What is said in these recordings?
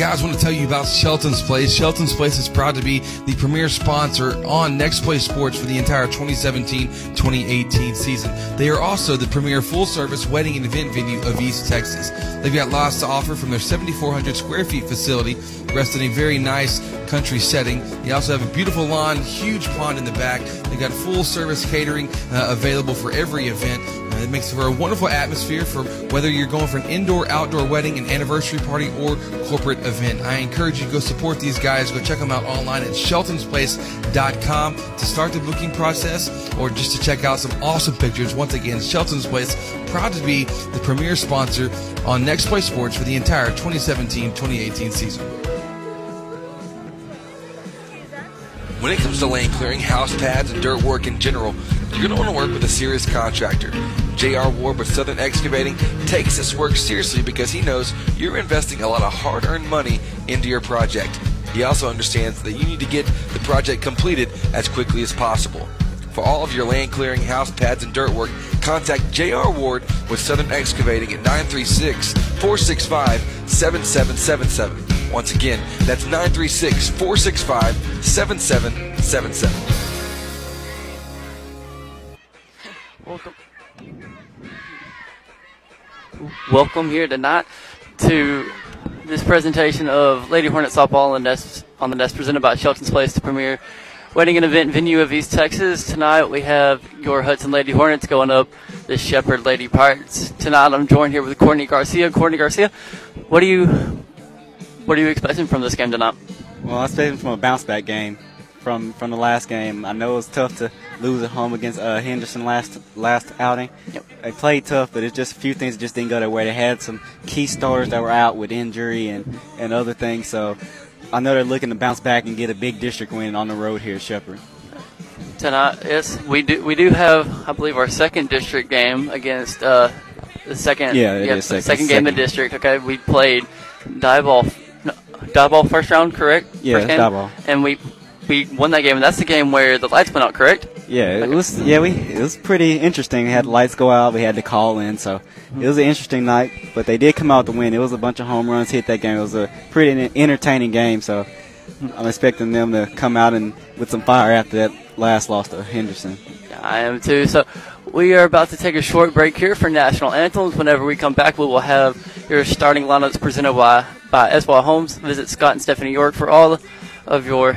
guys, want to tell you about Shelton's Place. Shelton's Place is proud to be the premier sponsor on Next Play Sports for the entire 2017-2018 season. They are also the premier full-service wedding and event venue of East Texas. They've got lots to offer from their 7,400 square feet facility, rest in a very nice country setting. They also have a beautiful lawn, huge pond in the back. They've got full-service catering uh, available for every event. It makes for a wonderful atmosphere for whether you're going for an indoor, outdoor wedding, an anniversary party, or corporate event. I encourage you to go support these guys. Go check them out online at sheltonsplace.com to start the booking process or just to check out some awesome pictures. Once again, Shelton's Place, proud to be the premier sponsor on Next Play Sports for the entire 2017-2018 season. When it comes to lane clearing, house pads, and dirt work in general, you're going to want to work with a serious contractor. J.R. Ward with Southern Excavating takes this work seriously because he knows you're investing a lot of hard earned money into your project. He also understands that you need to get the project completed as quickly as possible. For all of your land clearing, house pads, and dirt work, contact J.R. Ward with Southern Excavating at 936 465 7777. Once again, that's 936 465 7777. Welcome here tonight to this presentation of Lady Hornet softball on the Nest, on the Nest presented by Shelton's Place, the premier wedding and event venue of East Texas. Tonight we have your Hudson Lady Hornets going up the Shepherd Lady Pirates. Tonight I'm joined here with Courtney Garcia. Courtney Garcia, what are you what are you expecting from this game tonight? Well, I'm expecting from a bounce back game from from the last game. I know it was tough to lose at home against uh, Henderson last last outing. Yep. They played tough, but it's just a few things that just didn't go their way. They had some key starters that were out with injury and, and other things. So I know they're looking to bounce back and get a big district win on the road here at Shepherd. Tonight, yes, we do we do have I believe our second district game against uh, the second Yeah, it yep, is second- second game in the district. Okay, we played Diboll, no, Diboll first round, correct? Yeah, First Diboll. and we we won that game, and that's the game where the lights went out, correct? Yeah, it Okay. was. Yeah, we it was pretty interesting. We had the lights go out. We had to call in, so it was an interesting night. But they did come out to win. It was a bunch of home runs hit that game. It was a pretty entertaining game. So I'm expecting them to come out and with some fire after that last loss to Henderson. I am too. So we are about to take a short break here for national anthems. Whenever we come back, we will have your starting lineups presented by by SY Homes. Visit Scott and Stephanie York for all of your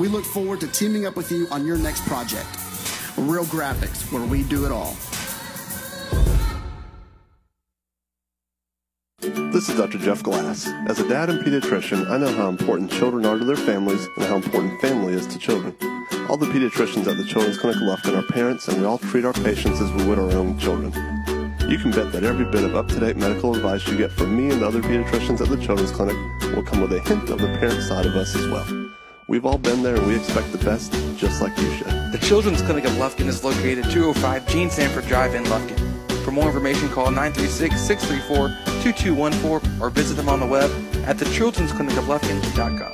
We look forward to teaming up with you on your next project. Real Graphics, where we do it all. This is Dr. Jeff Glass. As a dad and pediatrician, I know how important children are to their families and how important family is to children. All the pediatricians at the Children's Clinic of Lufkin are parents, and we all treat our patients as we would our own children. You can bet that every bit of up-to-date medical advice you get from me and the other pediatricians at the Children's Clinic will come with a hint of the parent side of us as well. We've all been there and we expect the best, just like you should. The Children's Clinic of Lufkin is located 205 Gene Sanford Drive in Lufkin. For more information, call 936-634-2214 or visit them on the web at thechildren'sclinicoflufkin.com.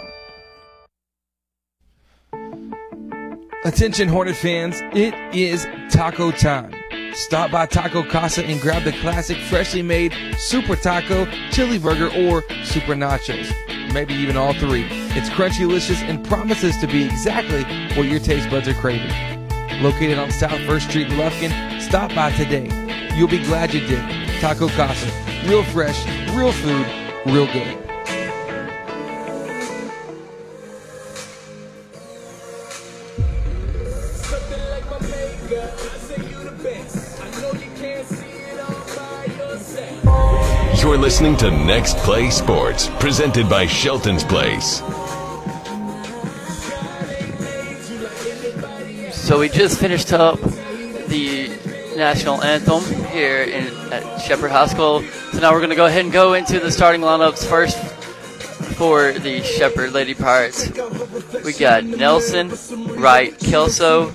Attention Hornet fans, it is taco time. Stop by Taco Casa and grab the classic freshly made Super Taco, Chili Burger, or Super Nachos. Maybe even all three. It's crunchy delicious and promises to be exactly what your taste buds are craving. Located on South First Street in Lufkin, stop by today. You'll be glad you did. Taco Casa. Real fresh, real food, real good. You're listening to Next Play Sports, presented by Shelton's Place. So we just finished up the national anthem here in, at Shepherd High School. So now we're going to go ahead and go into the starting lineups first for the Shepherd Lady Pirates. We got Nelson, Wright, Kelso,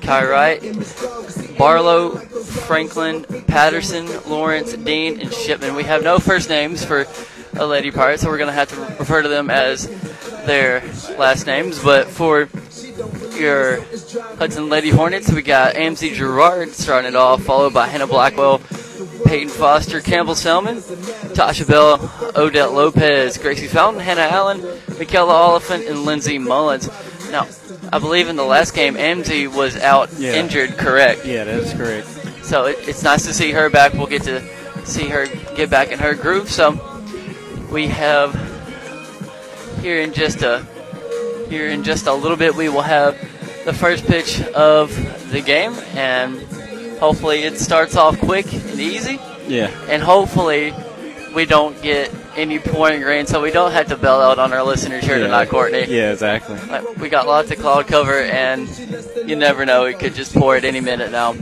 Kai Wright, Barlow, Franklin, Patterson, Lawrence, Dean, and Shipman. We have no first names for a Lady Pirate, so we're going to have to refer to them as their last names. But for your Hudson Lady Hornets, we got Amzie Gerard starting it off, followed by Hannah Blackwell, Peyton Foster, Campbell Selman, Tasha Bell, Odette Lopez, Gracie Fountain, Hannah Allen, Michaela Oliphant, and Lindsay Mullins. Now, I believe in the last game, Amzie was out Yeah. injured, correct? Yeah, that is correct. So it, it's nice to see her back. We'll get to see her get back in her groove. So we have here in just a here in just a little bit we will have the first pitch of the game and hopefully it starts off quick and easy Yeah. and hopefully we don't get any pouring rain so we don't have to bail out on our listeners here yeah. tonight Courtney. Yeah, exactly. Like, We got lots of cloud cover, and you never know; it could just pour at any minute now.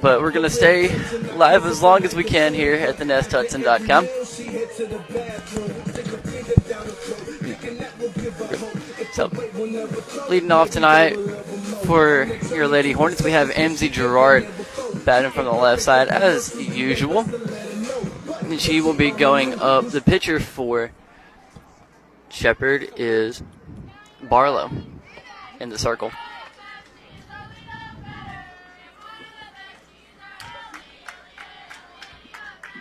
But we're gonna stay live as long as we can here at the So, leading off tonight for your Lady Hornets, we have Amzie Gerard batting from the left side as usual. And she will be going up. The pitcher for Shepherd is Barlow in the circle.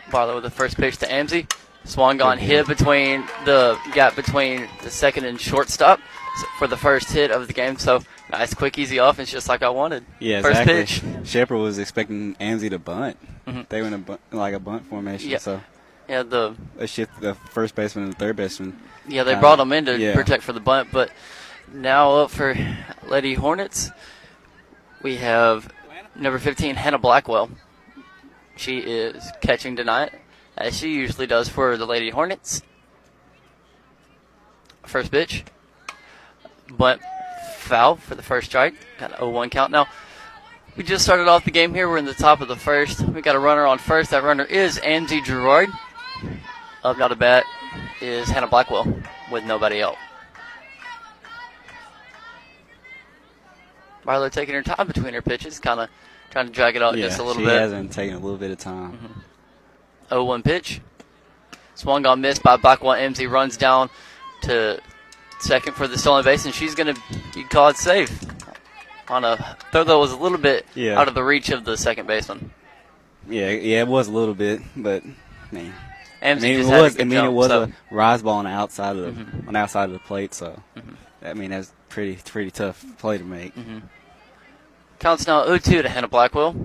Barlow with the first pitch to Amzie. Swan gone hit between the gap between the second and shortstop for the first hit of the game. So nice, quick, easy offense, just like I wanted. Yeah, first exactly. pitch. Shepherd was expecting Amzie to bunt. Mhm. They went a bunt, like a bunt formation, Yeah. so Yeah, the they shift the first baseman and the third baseman. Yeah, they Uh, brought him in to yeah. protect for the bunt, but now up for Lady Hornets, we have number 15, Hannah Blackwell. She is catching tonight, as she usually does for the Lady Hornets. First pitch, bunt foul for the first strike. Got an 0-1 count now. We just started off the game here. We're in the top of the first. We got a runner on first. That runner is Amzie Gerard. Up now to bat is Hannah Blackwell with nobody out. Barlow taking her time between her pitches, kind of trying to drag it out yeah, just a little she bit. She hasn't taken a little bit of time. Mm-hmm. 0-1 pitch. Swung on missed by Blackwell. Amzie runs down to second for the stolen base, and she's going to be called safe on a throw that was a little bit Yeah. out of the reach of the second baseman. Yeah, yeah, it was a little bit, but man, I mean, it was. I mean, jump, it was so- Mm-hmm. a rise ball on the outside of the on the outside of the plate. So, I mean, that's pretty pretty tough play to make. Mm-hmm. Counts now 0-2 to Hannah Blackwell.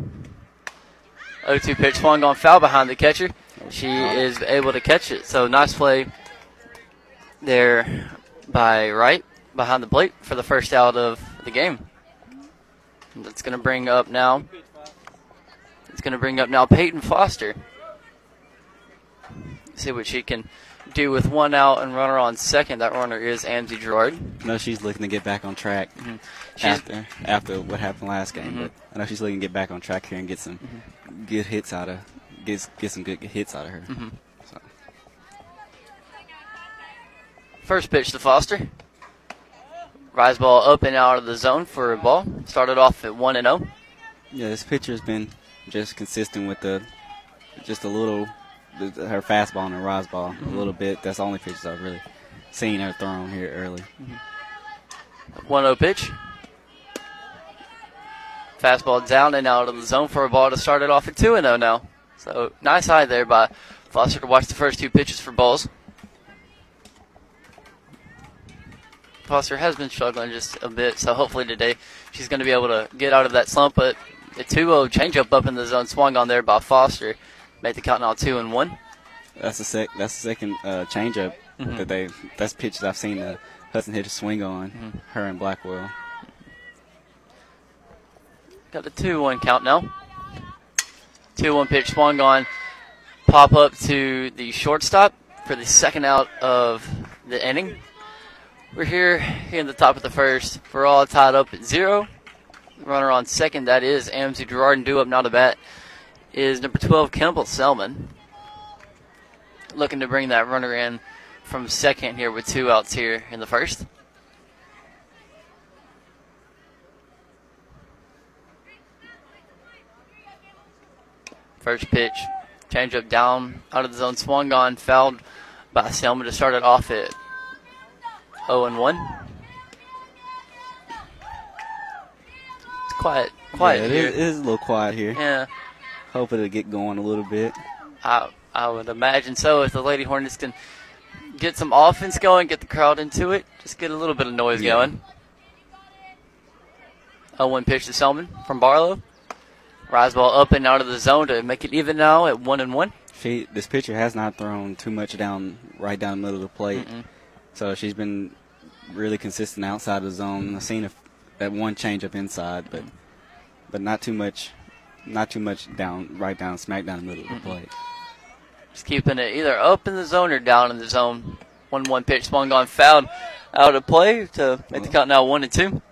0-2 pitch swung on foul behind the catcher. She is able to catch it. So nice play there by Wright behind the plate for the first out of the game. That's going to bring up now. It's going to bring up now Peyton Foster. See what she can do with one out and runner on second. That runner is Amzie Gerard. I know she's looking to get back on track Mm-hmm. After after what happened last game, Mhm. but I know she's looking to get back on track here and get some Mm-hmm. good hits out of get get some good hits out of her. Mm-hmm. So, First pitch to Foster. Rise ball up and out of the zone for a ball. Started off at 1 and oh. 0. yeah, this pitcher's been just consistent with the just a little the, her fastball and her rise ball Mm-hmm. a little bit. That's the only pitches I've really seen her thrown here early. 1 0 pitch. Fastball down and out of the zone for a ball to start it off at 2 and 0 now. So nice eye there by Foster to watch the first two pitches for balls. Foster has been struggling just a bit, so hopefully today she's going to be able to get out of that slump. But the 2 0 changeup up in the zone swung on there by Foster. Made the count now 2 and 1. That's the sec. That's the second uh, changeup Mhm. that they. That's pitches I've seen uh, Hudson hit a swing on. Mhm. Her and Blackwell. Got 2 1 count now. 2 1 pitch swung on. Pop up to the shortstop for the second out of the inning. We're here, in the top of the first. We're all tied up at zero. Runner on second, that is Amzie Gerard, and due up now to bat is number 12, Campbell Selman. Looking to bring that runner in from second here with two outs here in the first. First pitch, changeup down out of the zone, swung on, fouled by Selman to start it off at 0 and 1. It's quiet, quiet yeah, it here. is, it is a little quiet here. Yeah, Hope it'll get going a little bit. I I would imagine so. If the Lady Hornets can get some offense going, get the crowd into it, just get a little bit of noise Yeah. going. 0 1 pitch to Selman from Barlow. Rise ball up and out of the zone to make it even now at 1 and 1. She this pitcher has not thrown too much down right down the middle of the plate, Mm-mm. So she's been really consistent outside of the zone. I've seen a, that one change changeup inside, but but not too much, not too much down right down smack down the middle of the mm-hmm. plate. Just keeping it either up in the zone or down in the zone. 1 1 pitch swung on, fouled out of play to make the count now 1 and 2.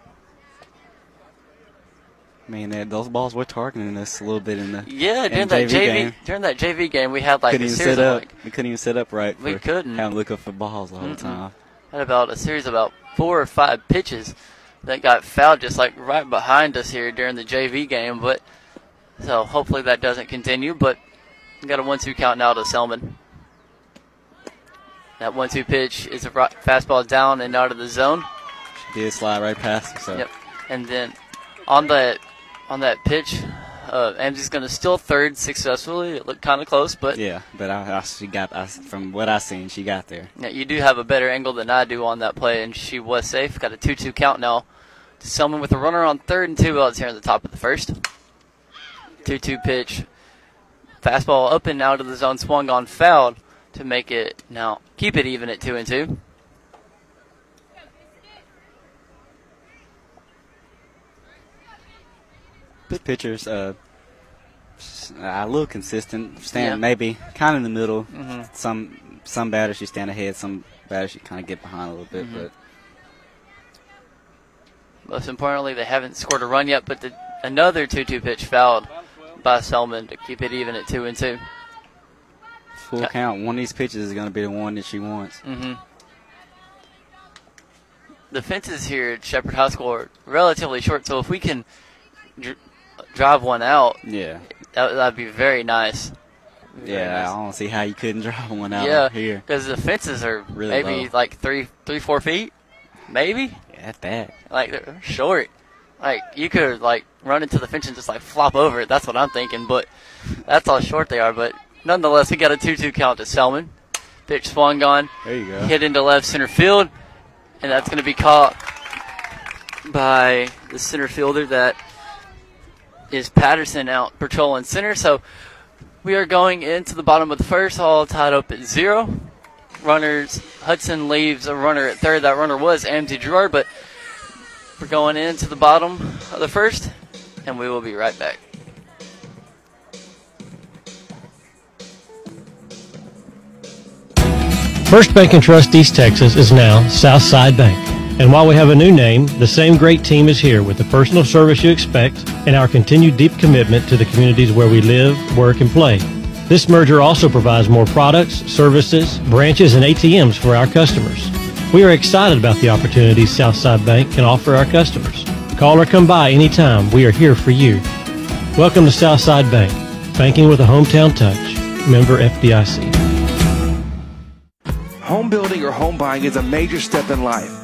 I mean, those balls were targeting us a little bit in the Yeah, during that JV JV game. during that JV game, we had like couldn't a even series of up. like we couldn't even sit up right. We couldn't. Having to look up for balls all the whole Mm-mm. time. had about a series of about four or five pitches that got fouled just like right behind us here during the JV game. But so hopefully that doesn't continue. But we got a one-two count now to Selman. That one-two pitch is a fastball down and out of the zone. She did slide right past. So Yep. And then on that on that pitch, uh, Amzie's going to steal third successfully. It looked kind of close, but yeah, but I, I she got I, from what I seen, she got there. Yeah, you do have a better angle than I do on that play, and she was safe. Got a 2 2 count now to Selman with a runner on third and two outs here in the top of the first. 2 2 pitch. Fastball up and out of the zone, swung on fouled to make it now keep it even at 2 and 2. This pitcher's uh, a little consistent. Stand Yeah. maybe kind of in the middle. Mhm. Some some batters she stand ahead. Some batters she kind of get behind a little bit. Mhm. But Most importantly, they haven't scored a run yet, but the, another 2 2 pitch fouled by Selman to keep it even at 2 and 2. full Yeah. count. One of these pitches is going to be the one that she wants. Mm-hmm. The fences here at Shepherd High School are relatively short, so if we can drive one out, Yeah, that that'd be very nice. Very yeah. nice. I don't see how you couldn't drive one out yeah, here. because the fences are Really maybe low. like three, three, four feet, maybe. Yeah, that's bad. Like they're short. Like you could like run into the fence and just like flop over it. That's what I'm thinking. But that's how short they are. But nonetheless, we got a two-two count to Selman. Pitch swung on. There you go. hit into left center field, and that's going to be caught by the center fielder that is Patterson out Patrol patrolling center. So we are going into the bottom of the first, all tied up at zero. Runners Hudson leaves a runner at third. That runner was Amzie Gerard, but we're going into the bottom of the first, and we will be right back. First Bank and Trust East Texas is now Southside Bank. And while we have a new name, the same great team is here with the personal service you expect and our continued deep commitment to the communities where we live, work, and play. This merger also provides more products, services, branches, and ATMs for our customers. We are excited about the opportunities Southside Bank can offer our customers. Call or come by anytime. We are here for you. Welcome to Southside Bank, banking with a hometown touch. Member FDIC. Home building or home buying is a major step in life.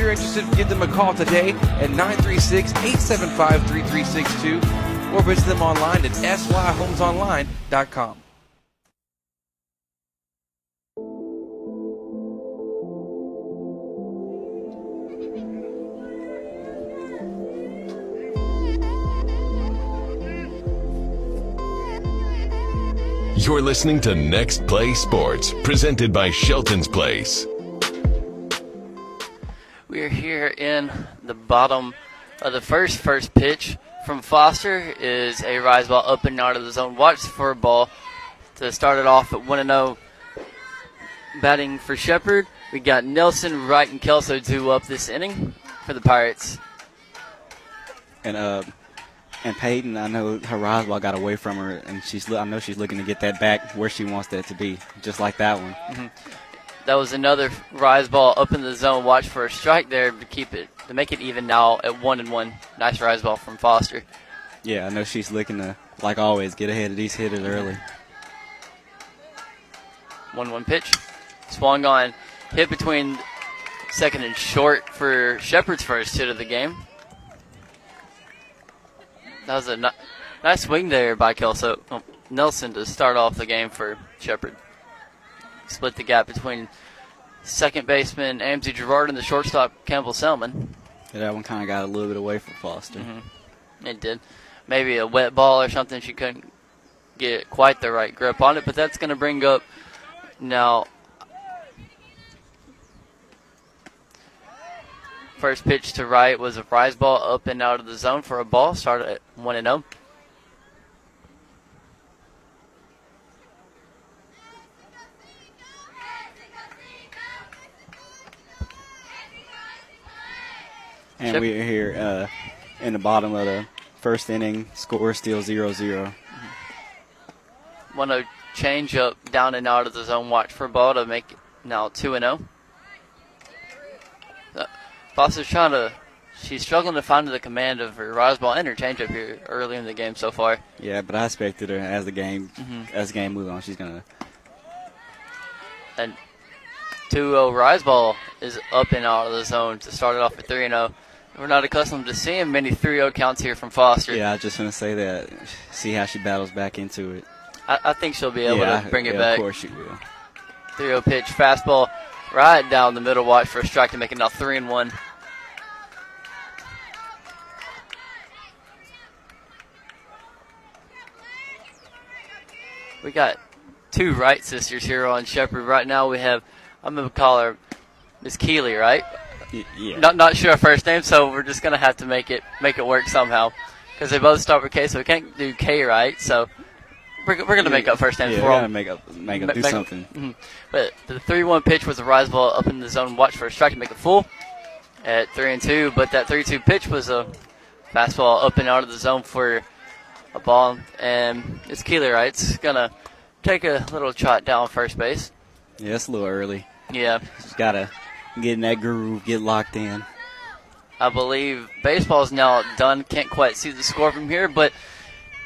You're interested, give them a call today at 936 875 3362 or visit them online at syhomesonline.com. You're listening to Next Play Sports, presented by Shelton's Place. We are here in the bottom of the first. First pitch from Foster is a rise ball up and out of the zone. Watch for a ball to start it off at 1 0. Batting for Shepherd, we got Nelson, Wright, and Kelso two up this inning for the Pirates. And uh, and Peyton, I know her rise ball got away from her, and she's I know she's looking to get that back where she wants that to be, just like that one. That was another rise ball up in the zone. Watch for a strike there to keep it to make it even now at one and one. Nice rise ball from Foster. Yeah, I know she's looking to, like always, get ahead of these hitters early. One one pitch. Swung on, hit between second and short for Shepherd's first hit of the game. That was a ni- nice swing there by Kelso oh, Nelson to start off the game for Shepherd. Split the gap between second baseman Amzie Gerard and the shortstop Campbell Selman. Yeah, that one kind of got a little bit away from Foster. Mm-hmm. It did. Maybe a wet ball or something. She couldn't get quite the Wright grip on it, but that's going to bring up now. First pitch to right was a rise ball up and out of the zone for a ball. Started at 1 and oh. 0. And Shep- we're here uh, in the bottom of the first inning. Score still 0 0. Want to change up down and out of the zone. Watch for a ball to make it now 2 and 0. Uh, Foster's trying to. She's struggling to find the command of her rise ball and her changeup here early in the game so far. Yeah, but I expected her as the game Mm-hmm. as the game moves on, she's gonna. And 2 0 rise ball is up and out of the zone to start it off at 3 0. We're not accustomed to seeing many 3 0 counts here from Foster. Yeah, I was just gonna say that. See how she battles back into it. I, I think she'll be able yeah, to bring it yeah, back. Of course she will. 3 0 pitch, fastball right down the middle. Watch for a strike to make it now 3 and 1. We got two Wright sisters here on Shepherd. Right now we have, I'm going to call her Miss Keeley, right? Y- yeah. Not not sure first name, so we're just gonna have to make it make it work somehow, because they both start with K, so we can't do K right. So we're, we're gonna make up first names yeah, for we them. gotta make up, make up, Ma- do make- something. Mhm. But the three-one pitch was a rise ball up in the zone. Watch for a strike to make it full at three and two. But that three-two pitch was a fastball up and out of the zone for a ball, and it's Keeler Wright. It's gonna take a little trot down first base. Yeah, it's a little early. Yeah, Just gotta get in that groove, get locked in. I believe baseball's now done. Can't quite see the score from here, but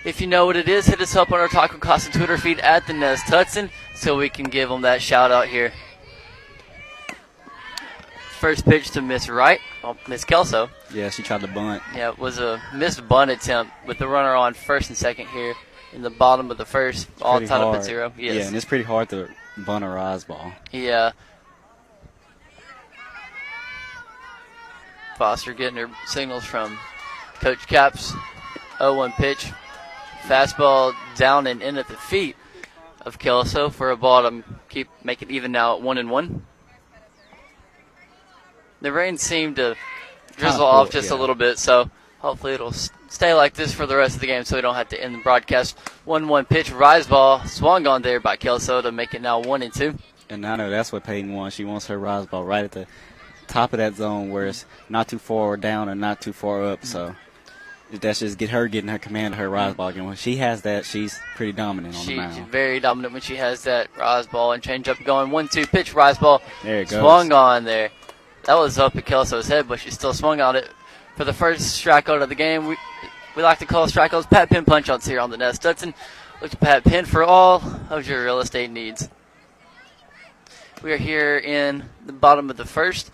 if you know what it is, hit us up on our Taco Casa Twitter feed at the Nest Hudson so we can give them that shout out here. First pitch to Miss Wright, well, Miss Kelso. Yeah, she tried to bunt. Yeah, it was a missed bunt attempt with the runner on first and second here in the bottom of the first, all Pretty tied up at zero. Yeah, and it's pretty hard to bunt a rise ball. Yeah. Foster getting her signals from Coach Caps. 0-1 pitch. Fastball down and in at the feet of Kelso for a ball to keep make it even now at one and one. The rain seemed to drizzle off just a little bit, so hopefully it'll stay like this for the rest of the game, so we don't have to end the broadcast. One-one pitch, rise ball swung on there by Kelso to make it now one and two. And I know that's what Peyton wants. She wants her rise ball right at the top of that zone where it's not too far down and not too far up. So that's just get her getting her command of her rise ball again. When she has that, she's pretty dominant on She's the mound. very dominant when she has that rise ball and change up going. One two pitch rise ball. There it goes. Swung on there. That was up at Kelso's head, but she still swung on it for the first strikeout of the game. We we like to call strikeouts Pat Penn punch outs here on the Nest. Hudson look to Pat Penn for all of your real estate needs. We are here in the bottom of the first.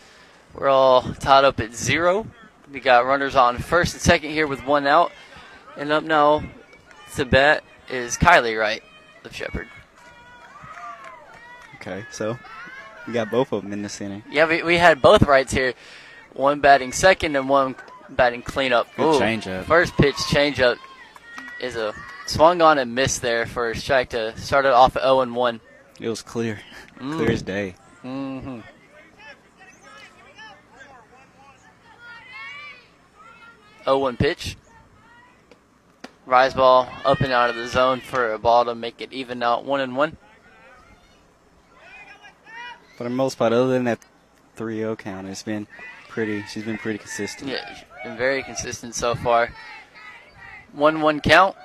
We're all tied up at zero. We got runners on first and second here with one out. And up now to bat is Kylie Wright of Shepherd. Okay, so we got both of them in the center. Yeah, we, we had both Wrights here. One batting second and one batting cleanup. Good Ooh, changeup. First pitch changeup is a swung on and missed there for a strike to start it off at 0 and 1. It was clear, clear as day. Mm-hmm. Oh one pitch. Rise ball up and out of the zone for a ball to make it even out one and one. For the most part, other than that 3-0 count, it's been pretty. She's been pretty consistent. Yeah, she's been very consistent so far. One one count.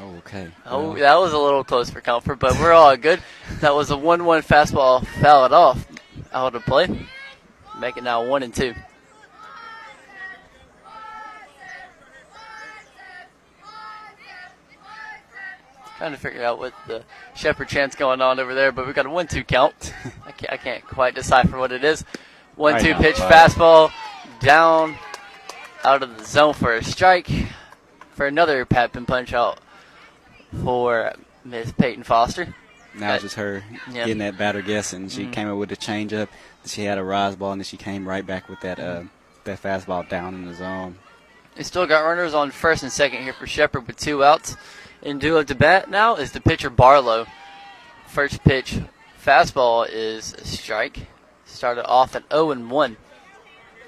Oh, okay. Oh, Well, that was a little close for comfort, but we're all good. That was a one one fastball fouled off out of play. Make it now one and two. Trying to figure out what the Shepherd chant's going on over there, but we've got a one-two count. I can't, I can't quite decipher what it is. One-two know, pitch, right. fastball down, out of the zone for a strike, for another pat and punch out for Miss Peyton Foster. now it's just her Yeah. getting that batter guessing. She Mhm. came up with a changeup. She had a rise ball, and then she came right back with that uh, that fastball down in the zone. They still got runners on first and second here for Shepherd with two outs. In duo to bat now is the pitcher Barlow. First pitch fastball is a strike. Started off at 0 and 1.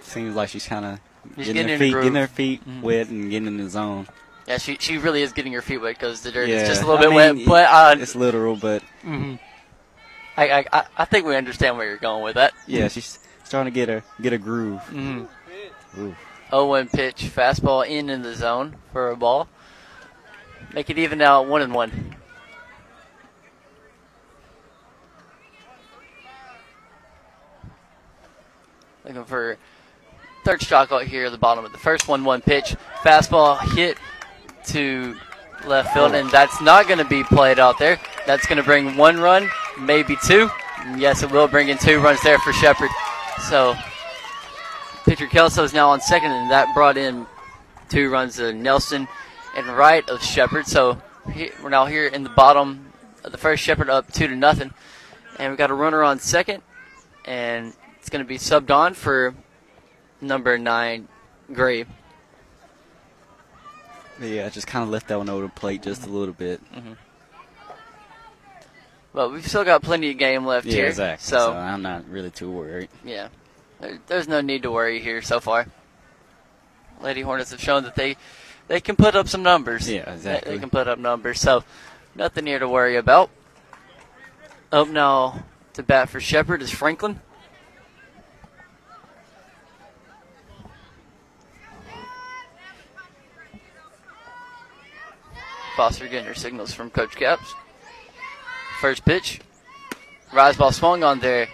Seems like she's kind of She's getting, getting her in feet, getting groove. her feet Mhm. wet and getting in the zone. Yeah, she she really is getting her feet wet because the dirt yeah, is just a little I bit mean, wet. But uh, it's literal, but mhm. I, I I- I think we understand where you're going with that. yeah, she's starting to get her get a groove. Mm-hmm. Ooh. 0 1 pitch fastball in in the zone for a ball. Make it even now 1 and 1. Looking for third strikeout here at the bottom of the first 1 1 pitch. Fastball hit to left field, and that's not going to be played out there. That's going to bring one run, maybe two. And yes, it will bring in two runs there for Shepherd. So Pitcher Kelso is now on second, and that brought in two runs to Nelson and Wright of Shepherd. So we're now here in the bottom of the first. Shepherd up two to nothing, and we've got a runner on second, and it's going to be subbed on for number nine, Gray. Yeah, just kind of left that one over the plate just a little bit. Mhm. But we've still got plenty of game left Yeah, here. exactly. So, So I'm not really too worried. yeah, there's no need to worry here so far. Lady Hornets have shown that they they can put up some numbers. Yeah, They- exactly. They, can put up numbers, so nothing here to worry about. Up now to bat for Shepherd is Franklin. Foster getting her signals from Coach Caps. First pitch. Rise ball swung on there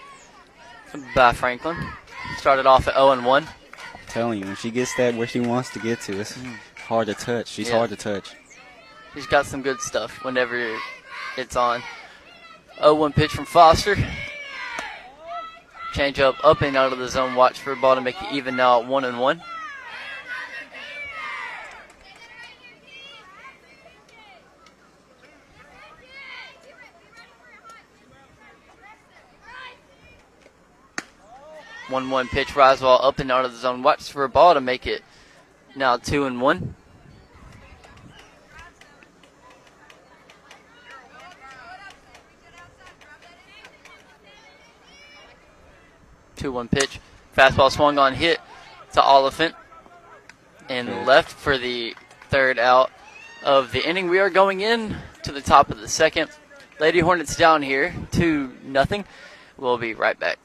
by Franklin. Started off at 0 and 1. telling you, when she gets that where she wants to get to, it's mm. Hard to touch. She's. Yeah. hard to touch. He's got some good stuff whenever it's on. 0 1 pitch from Foster. Change up, up and out of the zone. Watch for a ball to make it even now at 1 and 1. One one pitch, rise ball up and out of the zone. Watch for a ball to make it now two and one. Two one pitch. Fastball swung on hit to Oliphant and left for the third out of the inning. We are going in to the top of the second. Lady Hornets down here, two nothing. We'll be right back.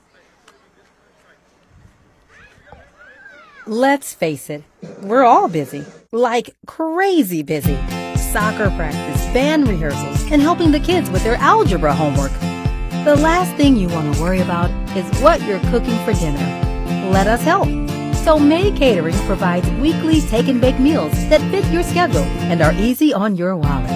Let's face it, we're all busy. Like crazy busy. Soccer practice, band rehearsals, and helping the kids with their algebra homework. The last thing you want to worry about is what you're cooking for dinner. Let us help. So May Catering provides weekly take and bake meals that fit your schedule and are easy on your wallet.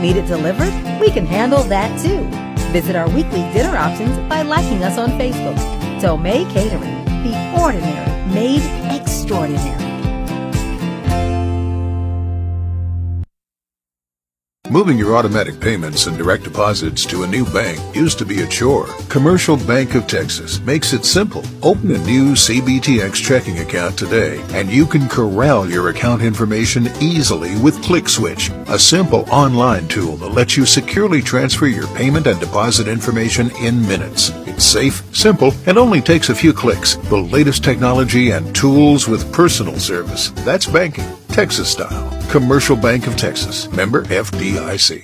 Need it delivered? We can handle that too. Visit our weekly dinner options by liking us on Facebook. Tomei Catering, the ordinary made extraordinary. Moving your automatic payments and direct deposits to a new bank used to be a chore. Commercial Bank of Texas makes it simple. Open a new CBTX checking account today and you can corral your account information easily with ClickSwitch, a simple online tool that lets you securely transfer your payment and deposit information in minutes. It's safe, simple, and only takes a few clicks. The latest technology and tools with personal service. That's banking, Texas style. Commercial Bank of Texas. Member FDIC.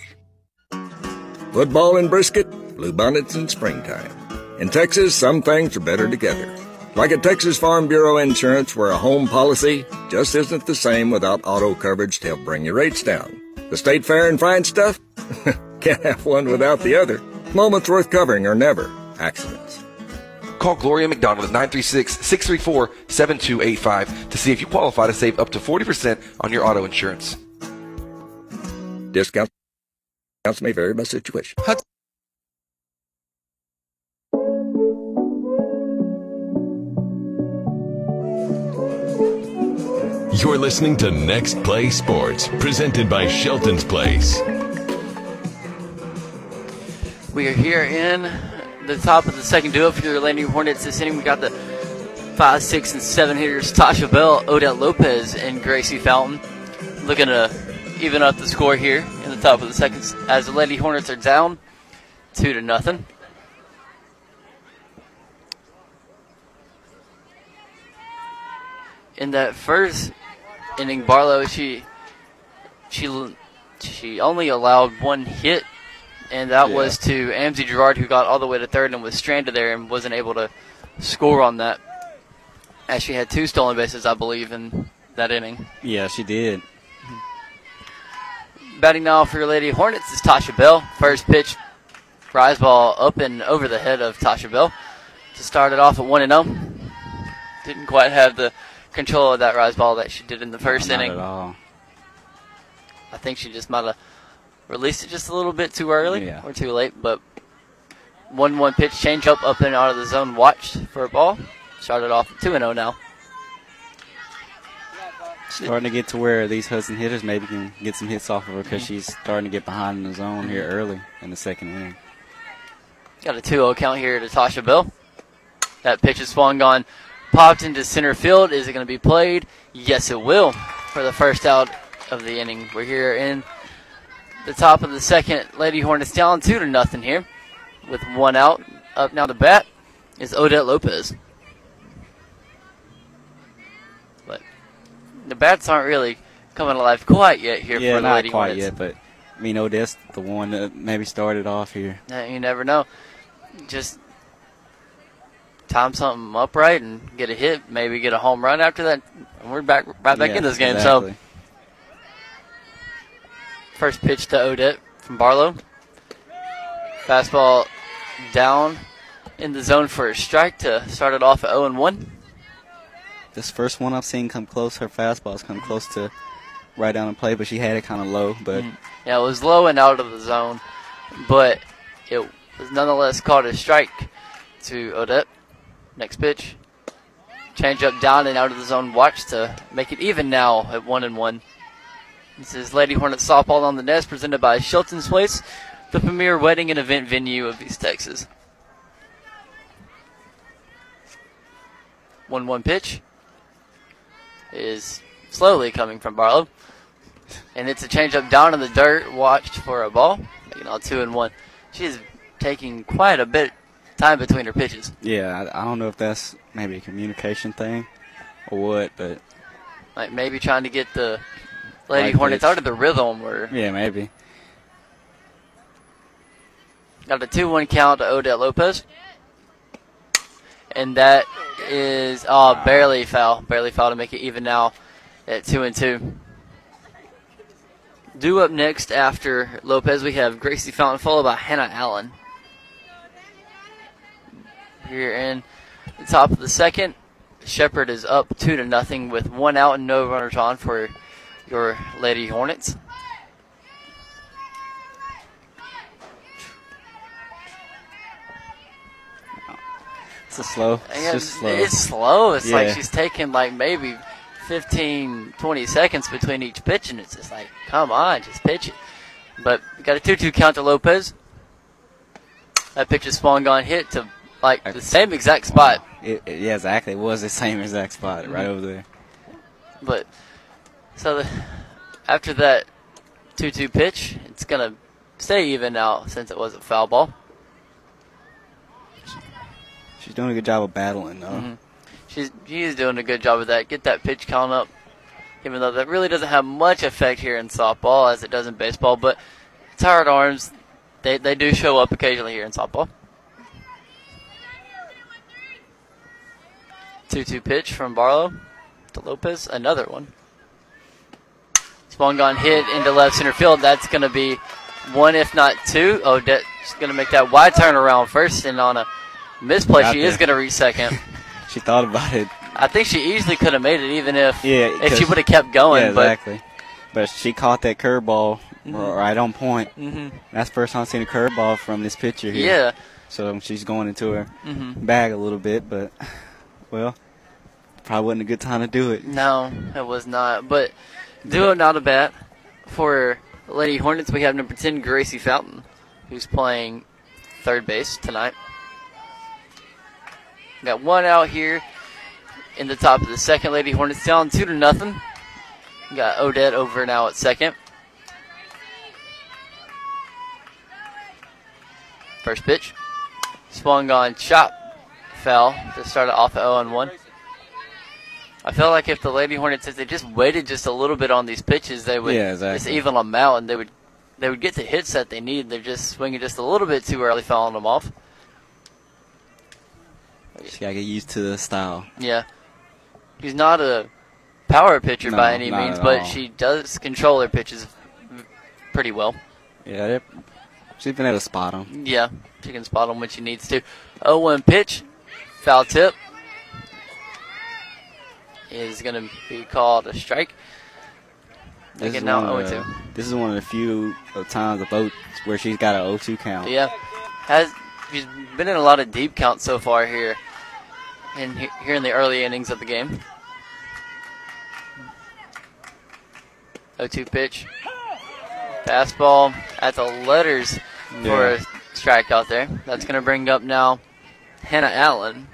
Football and brisket, bluebonnets in springtime. In Texas, some things are better together. Like at Texas Farm Bureau Insurance, where a home policy just isn't the same without auto coverage to help bring your rates down. The state fair and fine stuff? Can't have one without the other. Moments worth covering are never accidents. Call Gloria McDonald at 936-634-7285 to see if you qualify to save up to 40% on your auto insurance. Discounts may vary by situation. You're listening to Next Play Sports, presented by Shelton's Place. We are here in the top of the second duo for the Lady Hornets this inning. We got the five, six, and seven hitters: Tasha Bell, Odette Lopez, and Gracie Fountain. Looking to even up the score here in the top of the second as the Lady Hornets are down two to nothing. In that first inning, Barlow she she she only allowed one hit and that Yeah. was to Amzie Gerard, who got all the way to third and was stranded there and wasn't able to score on that. As she had two stolen bases, I believe, in that inning. Yeah, she did. Batting now for your Lady Hornets is Tasha Bell. First pitch, rise ball up and over the head of Tasha Bell to start it off at 1 0. Didn't quite have the control of that rise ball that she did in the first Not inning. at all. I think she just might have released it just a little bit too early Yeah. or too late. But one one pitch change up up and out of the zone. Watched for a ball. Started off two and zero now. Starting to get to where these Hudson hitters maybe can get some hits off of her because mm-hmm. she's starting to get behind in the zone here early in the second inning. Got a 2-0 count here to Tasha Bell. That pitch is swung on, popped into center field. Is it going to be played? Yes, it will. For the first out of the inning, we're here in the top of the second. Lady Hornets down two to nothing here, with one out. Up now to bat is Odette Lopez. But the bats aren't really coming alive quite yet here yeah, for the not Lady quite Hornets. yet, but I mean, Odette's the one that maybe started off here. Yeah, you never know. Just time something upright and get a hit, maybe get a home run after that. And we're back right back Yeah, in this game. exactly. So first pitch to Odette from Barlow. Fastball down in the zone for a strike to start it off at 0 and 1. This first one I've seen come close, her fastball's come close to right down the play, but she had it kind of low. But mm-hmm. Yeah, it was low and out of the zone, but it was nonetheless called a strike to Odette. Next pitch. Change up down and out of the zone. Watch to make it even now at one and one. This is Lady Hornet softball on the nest, presented by Shelton's Place, the premier wedding and event venue of East Texas. One one pitch is slowly coming from Barlow. And it's a change up down in the dirt, watched for a ball. Making all two and one. She's taking quite a bit time between her pitches. yeah, I, I don't know if that's maybe a communication thing or what, but Like maybe trying to get the Lady Right Hornets out of the rhythm or yeah, maybe. got a two one count to Odette Lopez. And that is oh barely foul. Barely foul to make it even now at two and two. Due up next after Lopez, we have Gracie Fountain, followed by Hannah Allen. Here in the top of the second, Shepherd is up two to nothing with one out and no runners on for your Lady Hornets. It's a slow. It's just slow. It's slow. It's like she's taking like maybe 15, 20 seconds between each pitch, and it's just like, come on, just pitch it. But we got a 2 2 count to Lopez. That pitch is spawn gone hit to like the same exact spot. It, it- yeah, exactly. It was the same exact spot right over there. But so the, after that 2 2 pitch, it's going to stay even now since it was a foul ball. She's doing a good job of battling, though. Mhm. She's she is doing a good job of that. Get that pitch count up, even though that really doesn't have much effect here in softball as it does in baseball. But tired arms, they they do show up occasionally here in softball. Two-two pitch from Barlow to Lopez, another one. Gone hit into left center field. That's going to be one, if not two. Odette's going to make that wide turn around first, and on a misplay, Got she is going to reach second. She thought about it. I think she easily could have made it, even if Yeah, if she would have kept going. yeah, but exactly. But she caught that curveball Mhm. right on point. Mhm. That's the first time I've seen a curveball from this pitcher here. Yeah. So she's going into her Mhm. bag a little bit, but well, probably wasn't a good time to do it. no, it was not. But do not a bat for Lady Hornets. We have number ten Gracie Fountain, who's playing third base tonight. Got one out here in the top of the second. Lady Hornets down two to nothing. Got Odette over now at second. First pitch. Swung on chop. Foul to start it off at 0 and 1. I feel like if the Lady Hornets, if they just waited just a little bit on these pitches, they would Yeah, just even them out and they would they would get the hits that they need. They're just swinging just a little bit too early, fouling them off. She gotta get used to the style. Yeah. She's not a power pitcher No, by any means, but all. she does control her pitches pretty well. Yeah, they're- she's been able to spot them. Yeah, she can spot them when she needs to. 0 1 pitch, foul tip. Is going to be called a strike. This now 0 2. this is one of the few uh, times of both where she's got an 0-2 count. Yeah, has she's been in a lot of deep counts so far here, in here in the early innings of the game. 0-2 pitch, fastball at the letters for Yeah. a strikeout there. That's going to bring up now Hannah Allen.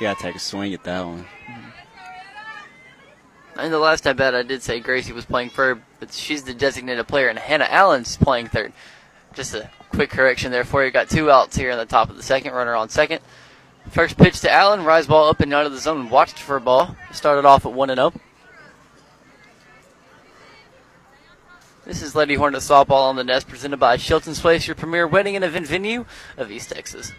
You gotta take a swing at that one. Mm-hmm. In the last I bet, I did say Gracie was playing third, but she's the designated player, and Hannah Allen's playing third. Just a quick correction there for you. Got two outs here in the top of the second. Runner on second. First pitch to Allen. Rise ball up and out of the zone. Watched for a ball. Started off at 1 and 0. This is Lady Hornet Softball on the Nest, presented by Shelton's Place, your premier wedding and event venue of East Texas.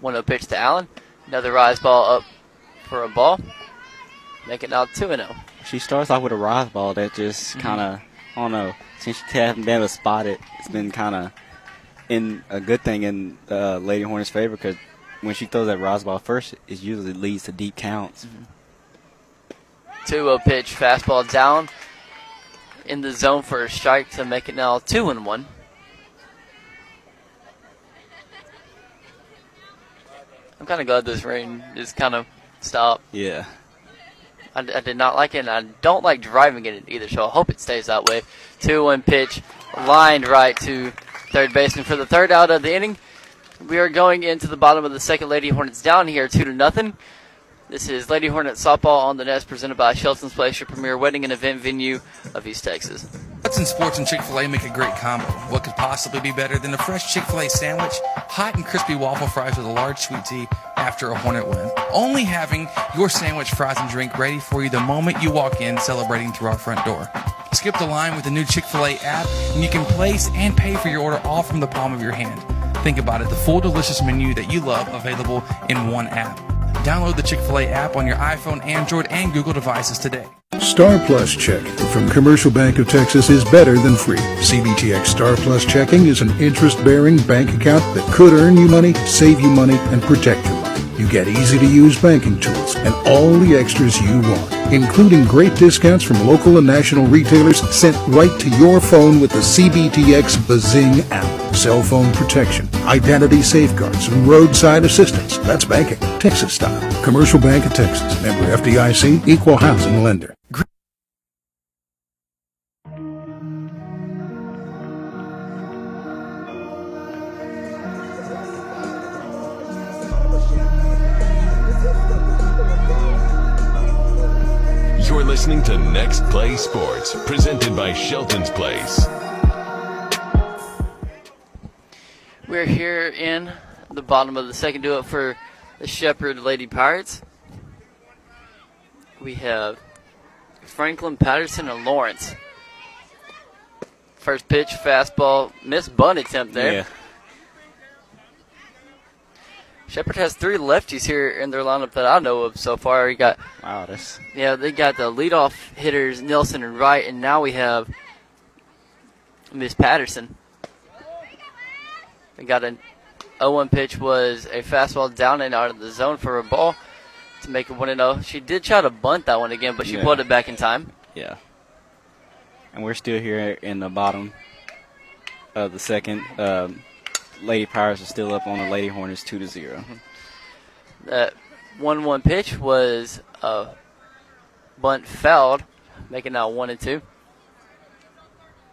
1 0 pitch to Allen. Another rise ball up for a ball. Make it now 2 0. She starts off with a rise ball that just Mm-hmm. kind of, I don't know, since she hasn't been able to spot it, it's been kind of in a good thing in uh, Lady Hornet's favor because when she throws that rise ball first, it usually leads to deep counts. 2 0 pitch, fastball down in the zone for a strike to make it now 2 and 1. I'm kind of glad this rain just kind of stopped. Yeah. I, I did not like it, and I don't like driving in it either, so I hope it stays that way. 2 1 pitch, lined right to third baseman for the third out of the inning. We are going into the bottom of the second. Lady Hornets down here, 2 to nothing. This is Lady Hornet Softball on the Nest, presented by Shelton's Place, your premier wedding and event venue of East Texas. Hudson Sports and Chick fil A make a great combo. What could possibly be better than a fresh Chick fil A sandwich, hot and crispy waffle fries with a large sweet tea after a Hornet win? Only having your sandwich, fries, and drink ready for you the moment you walk in, celebrating through our front door. Skip the line with the new Chick fil A app, and you can place and pay for your order all from the palm of your hand. Think about it the full delicious menu that you love available in one app. Download the Chick fil A app on your iPhone, Android, and Google devices today. Star Plus checking from Commercial Bank of Texas is better than free. CBTX Star Plus checking is an interest-bearing bank account that could earn you money, save you money, and protect money. You get easy-to-use banking tools and all the extras you want. including great discounts from local and national retailers sent right to your phone with the CBTX Bazing app. Cell phone protection, identity safeguards, and roadside assistance. That's banking, Texas style. Commercial Bank of Texas, member FDIC, equal housing lender. Listening to Next Play Sports, presented by Shelton's Place. We're here in the bottom of the second do it for the Shepherd Lady Pirates. We have Franklin Patterson and Lawrence. First pitch, fastball, missed bunt attempt there. Yeah. Shepherd has three lefties here in their lineup that I know of so far. You got Wow, that's yeah, they got the leadoff hitters Nelson and Wright, and now we have Miss Patterson. They got an 0-1 pitch was a fastball down and out of the zone for a ball to make it 1 0. She did try to bunt that one again, but she Yeah. pulled it back in time. yeah. And we're still here in the bottom of the second. Um, Lady Pirates are still up on the Lady Hornets, two to 0 That 1 1 pitch was a bunt fouled, making now 1 and 2.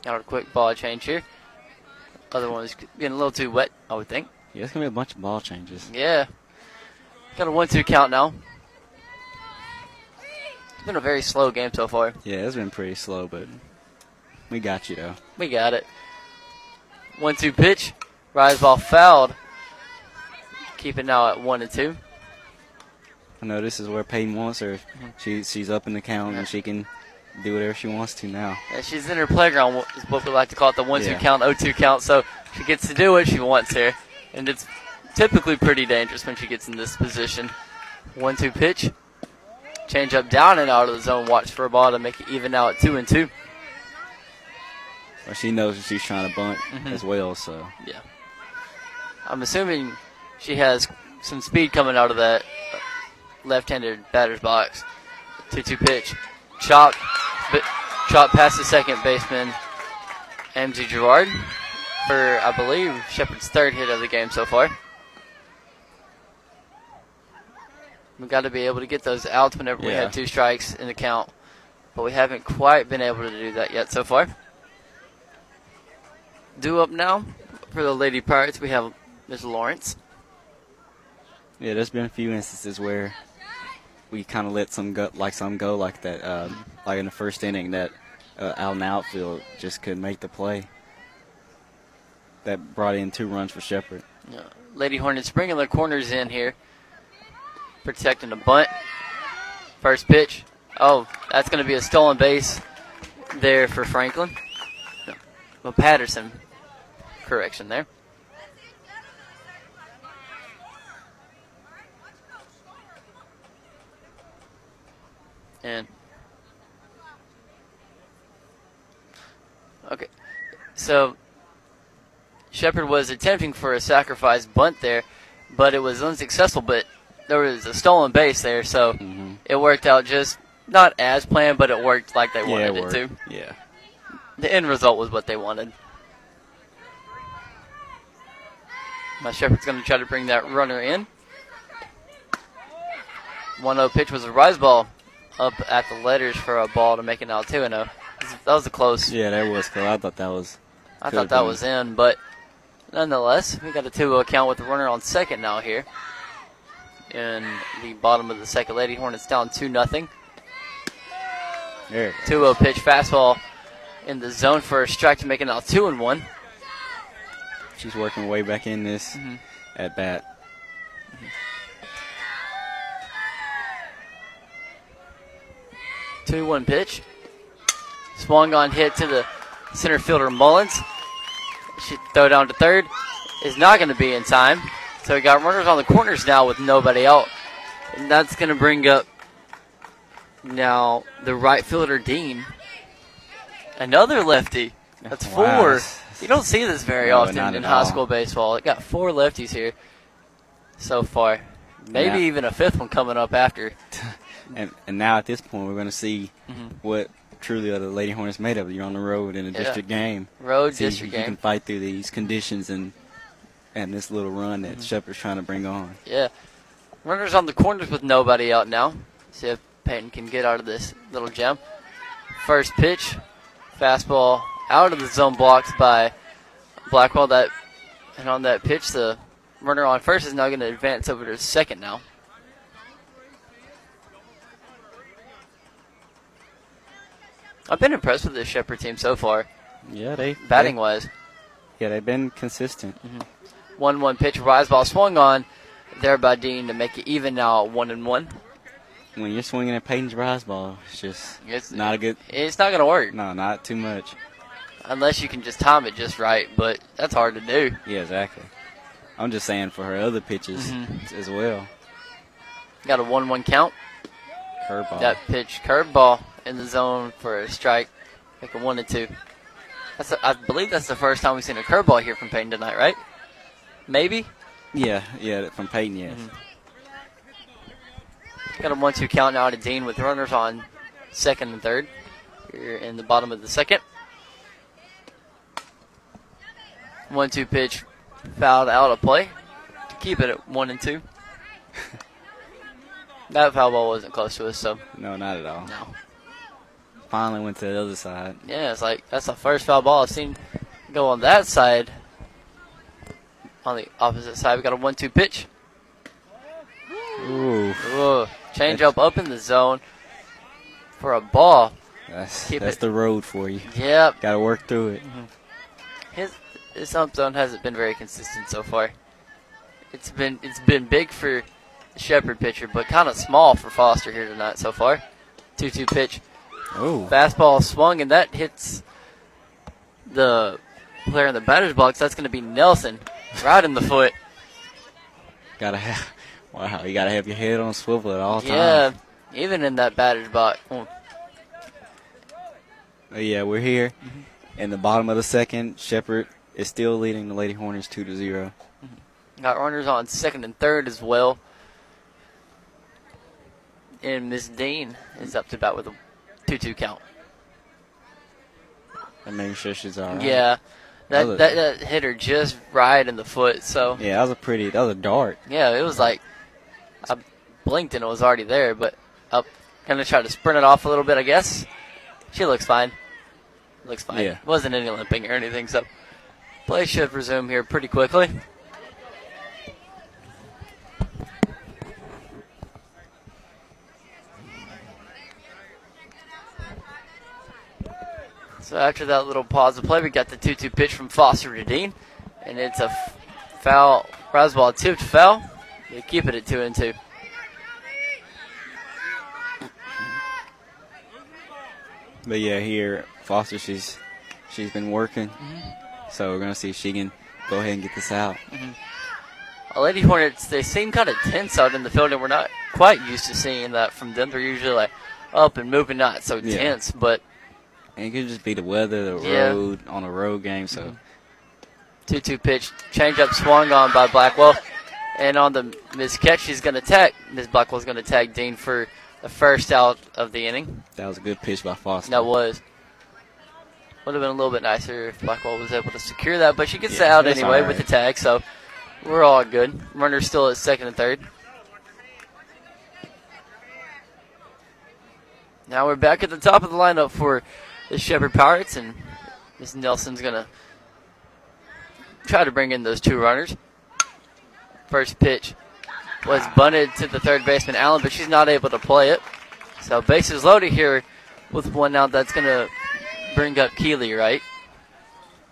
Got a quick ball change here. Other one was getting a little too wet, I would think. Yeah, it's gonna be a bunch of ball changes. Yeah. Got a 1 2 count now. It's been a very slow game so far. Yeah, it's been pretty slow, but we got you though. We got it. 1 2 pitch. Rise ball fouled. Keep it now at 1 and 2. I know this is where Peyton wants her. She she's up in the count and she can do whatever she wants to now. And she's in her playground, is what we like to call it the 1 2 Yeah. count, 0 2 count. So she gets to do what she wants here. And it's typically pretty dangerous when she gets in this position. 1 2 pitch. Change up down and out of the zone. Watch for a ball to make it even now at 2 and 2. But she knows she's trying to bunt Mhm. as well, so Yeah. I'm assuming she has some speed coming out of that left-handed batter's box. 2-2 pitch. Chop. But chop past the second baseman, Amzie Gerard, for, I believe, Shepherd's third hit of the game so far. We've got to be able to get those outs whenever we Yeah. have two strikes in the count. But we haven't quite been able to do that yet so far. Due up now for the Lady Pirates, we have Ms. Lawrence. yeah, there's been a few instances where we kind of let some go, like some go like that, um, like in the first inning that uh, out in the outfield just couldn't make the play. That brought in two runs for Shepherd. Uh, Lady Hornets bringing their corners in here, protecting the bunt. First pitch. Oh, that's going to be a stolen base there for Franklin. No, well, Patterson. Correction there. And okay, so Shepherd was attempting for a sacrifice bunt there, but it was unsuccessful. But there was a stolen base there, so mm-hmm. it worked out just not as planned, but it worked like they Yeah, wanted it it, to. Yeah. The end result was what they wanted. My Shepherd's going to try to bring that runner in. 1 0 pitch was a rise ball up at the letters for a ball to make it now 2 0. That was a close. Yeah, that was cool. I thought that was. I thought that been- was in, but nonetheless, we got a 2 0 count with the runner on second now here. In the bottom of the second, Lady Hornets down 2 0. There. it 2 0 pitch fastball in the zone for a strike to make it now 2 and 1. She's working way back in this Mm-hmm. at bat. Two one pitch. Swung on hit to the center fielder Mullins. She throw down to third. Is not going to be in time. So we got runners on the corners now with nobody out. And that's going to bring up now the right fielder Dean. Another lefty. That's four. Wow, You don't see this very No, often in high all. school baseball. It got four lefties here so far. Maybe Yeah. even a fifth one coming up after And and now at this point, we're going to see Mhm. what truly are the Lady Hornets made of. You're on the road in a Yeah. district game. Road See district you game. can fight through these conditions and and this little run that Mhm. Shepherd's trying to bring on. Yeah. Runners on the corners with nobody out now. See if Peyton can get out of this little jam. First pitch, fastball out of the zone blocked by Blackwell. That and on that pitch, the runner on first is now going to advance over to second now. I've been impressed with this Shepherd team so far, Yeah, they batting they- wise. Yeah, they've been consistent. One one pitch, rise ball swung on there by Dean to make it even now one and one. When you're swinging at Peyton's rise ball, it's just It's not a good. It's not gonna work No, not too much. unless you can just time it just right, but that's hard to do. Yeah, exactly. I'm just saying for her other pitches Mhm. as well. Got a one one count. Curveball. That pitch curveball in the zone for a strike, like a one and two. That's a, I believe that's the first time we've seen a curveball here from Peyton tonight, right? Maybe. Yeah, yeah, from Peyton, yes. Mm-hmm. Got a one two count now to Dean with runners on second and third. Here in the bottom of the second. One two pitch fouled out of play keep it at one and two. that foul ball wasn't close to us, so No, not at all. no. Finally went to the other side. Yeah, it's like that's the first foul ball I've seen go on that side. On the opposite side, we got a one-two pitch. Ooh, Ooh, change up up in the zone for a ball. that's Keep that's it. the road for you. Yep, Got to work through it. Mm-hmm. his his up zone hasn't been very consistent so far. It's been it's been big for the Shepherd pitcher, but kind of small for Foster here tonight so far. Two-two pitch, Oh, fastball swung, and that hits the player in the batter's box. That's going to be Nelson, right in the foot. gotta have. Wow, you gotta have your head on swivel at all Yeah, times. Yeah, even in that batter's box. Oh, Yeah, we're here Mm-hmm. in the bottom of the second. Shepherd is still leading the Lady Hornets two to zero. Got runners on second and third as well. And Miss Dean is up to bat with a 2 2 count. And making sure she's all right. Yeah. That, That that, that hit her just right in the foot. So, Yeah, that was a pretty. That was a dart. yeah, it was like I blinked and it was already there, but up kind of tried to sprint it off a little bit, I guess. She looks fine. Looks fine. Yeah. Wasn't any limping or anything, so play should resume here pretty quickly. So after that little pause of play, we got the 2-2 pitch from Foster to Dean, and it's a foul, rise ball tipped foul. They keep it at two and two. But yeah, here Foster, she's she's been working, Mm-hmm. so we're gonna see if she can go ahead and get this out. Uh, Lady Hornets, they seem kind of tense out in the field, and we're not quite used to seeing that from them. They're usually like up and moving, not so Yeah. tense. But And it could just be the weather, the Yeah. road on a road game. So mm-hmm. 2 2 pitch, changeup swung on by Blackwell. And on the Miss catch, she's going to tag, Miss Blackwell's going to tag Dean for the first out of the inning. that was a good pitch by Foster. That was. Would have been a little bit nicer if Blackwell was able to secure that, but she gets the Yeah, out anyway all with the tag, so we're all good. Runner's still at second and third. Now we're back at the top of the lineup for the Shepherd Pirates, and Miss Nelson's going to try to bring in those two runners. First pitch was bunted to the third baseman Allen, but she's not able to play it. So bases loaded here with one out. That's going to bring up Keeley, right?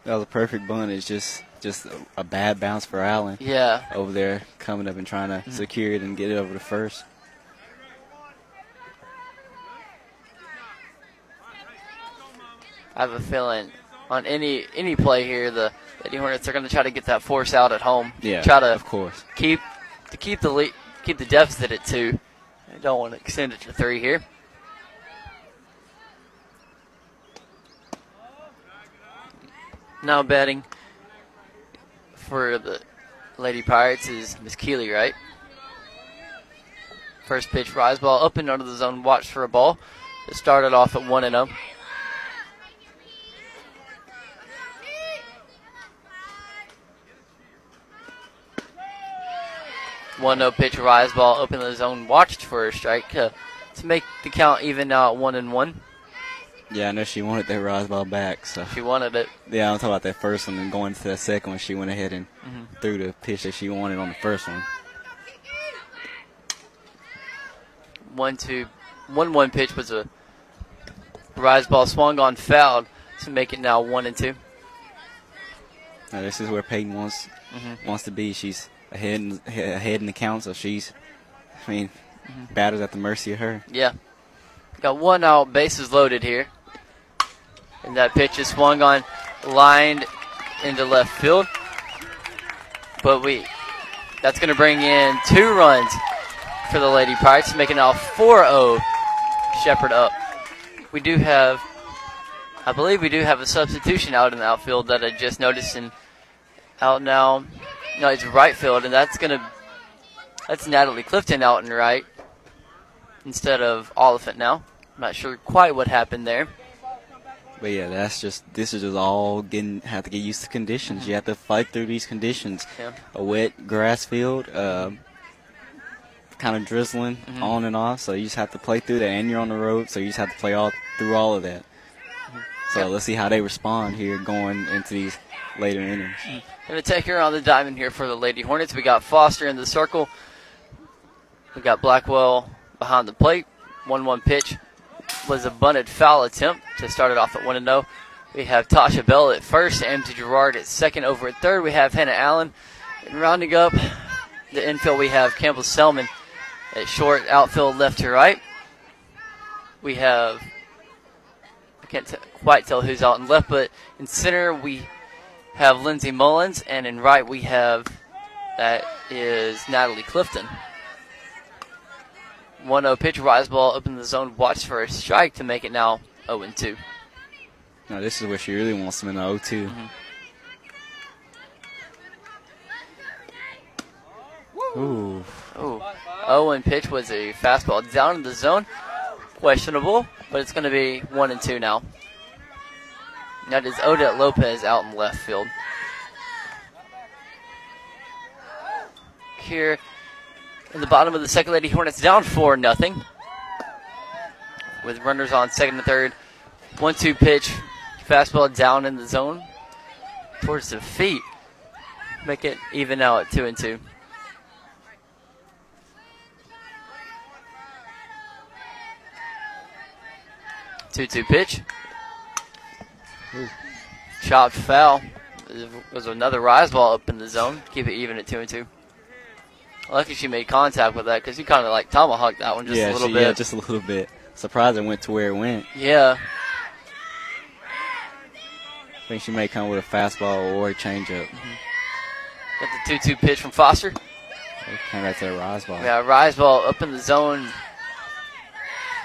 That was a perfect bunt. It's just just a, a bad bounce for Allen Yeah. over there, coming up and trying to Mm-hmm. secure it and get it over to first. I have a feeling on any any play here, the Lady Hornets are going to try to get that force out at home. Yeah, try to of course keep to keep the lead, keep the deficit at two. I don't want to extend it to three here. Now batting for the Lady Pirates is Miss Keeley, right? First pitch, rise ball up and under the zone. Watch for a ball. It started off at one and zero. 1 0 pitch rise ball open the zone, watched for a strike to, to make the count even now at 1 and 1. Yeah, I know she wanted that rise ball back. So she wanted it. Yeah, I'm talking about that first one and going to that second one. She went ahead and mm-hmm. threw the pitch that she wanted on the first one. One two, one one pitch was a rise ball swung on fouled to make it now one and two. Now this is where Peyton wants mm-hmm. wants to be. She's ahead in, ahead in the count, so she's, I mean, batters at the mercy of her. Yeah. Got one out, bases loaded here. And that pitch is swung on, lined into left field. But we, that's going to bring in two runs for the Lady Pirates, making it all 4 0 Shepherd up. We do have, I believe we do have a substitution out in the outfield that I just noticed. And out now, no, it's right field, and that's to, that's Natalie Clifton out in right instead of Oliphant now. I'm not sure quite what happened there. But yeah, that's just this is just all getting have to get used to conditions. You have to fight through these conditions. Yeah. A wet grass field, uh, kind of drizzling Mhm. on and off. So you just have to play through that, and you're on the road, so you just have to play all through all of that. So let's see how they respond here going into these later innings. Gonna take her on the diamond here for the Lady Hornets. We got Foster in the circle. We got Blackwell behind the plate. 1 1 pitch was a bunted foul attempt to start it off at 1 0. We have Tasha Bell at first, Amzie Gerard at second. Over at third, we have Hannah Allen. And rounding up the infield, we have Campbell Selman at short, outfield left to right. We have, I can't t- quite tell who's out in left, but in center, we have Lindsay Mullins, and in right we have that is Natalie Clifton. 1 0 pitch, rise ball up in the zone, watch for a strike to make it now 0 2. Now this is where she really wants them in the 0-2. Mm-hmm. Ooh. Ooh. 0 pitch was a fastball down in the zone. Questionable, but it's going to be 1 and 2 now. That is Odette Lopez out in left field. Here in the bottom of the second Lady Hornets down 4 nothing. With runners on second and third. 1 2 pitch. Fastball down in the zone towards the feet. Make it even now at 2 and 2. Two-two pitch. Chopped foul. Was another rise ball up in the zone. Keep it even at two and two. Lucky she made contact with that because you kind of like tomahawked that one just yeah, a little she- bit. yeah, just a little bit. Surprised it went to where it went. yeah. I think she may come with a fastball or a changeup. Mm-hmm. Got the two-two pitch from Foster. Came right to the rise ball. Yeah, rise ball up in the zone.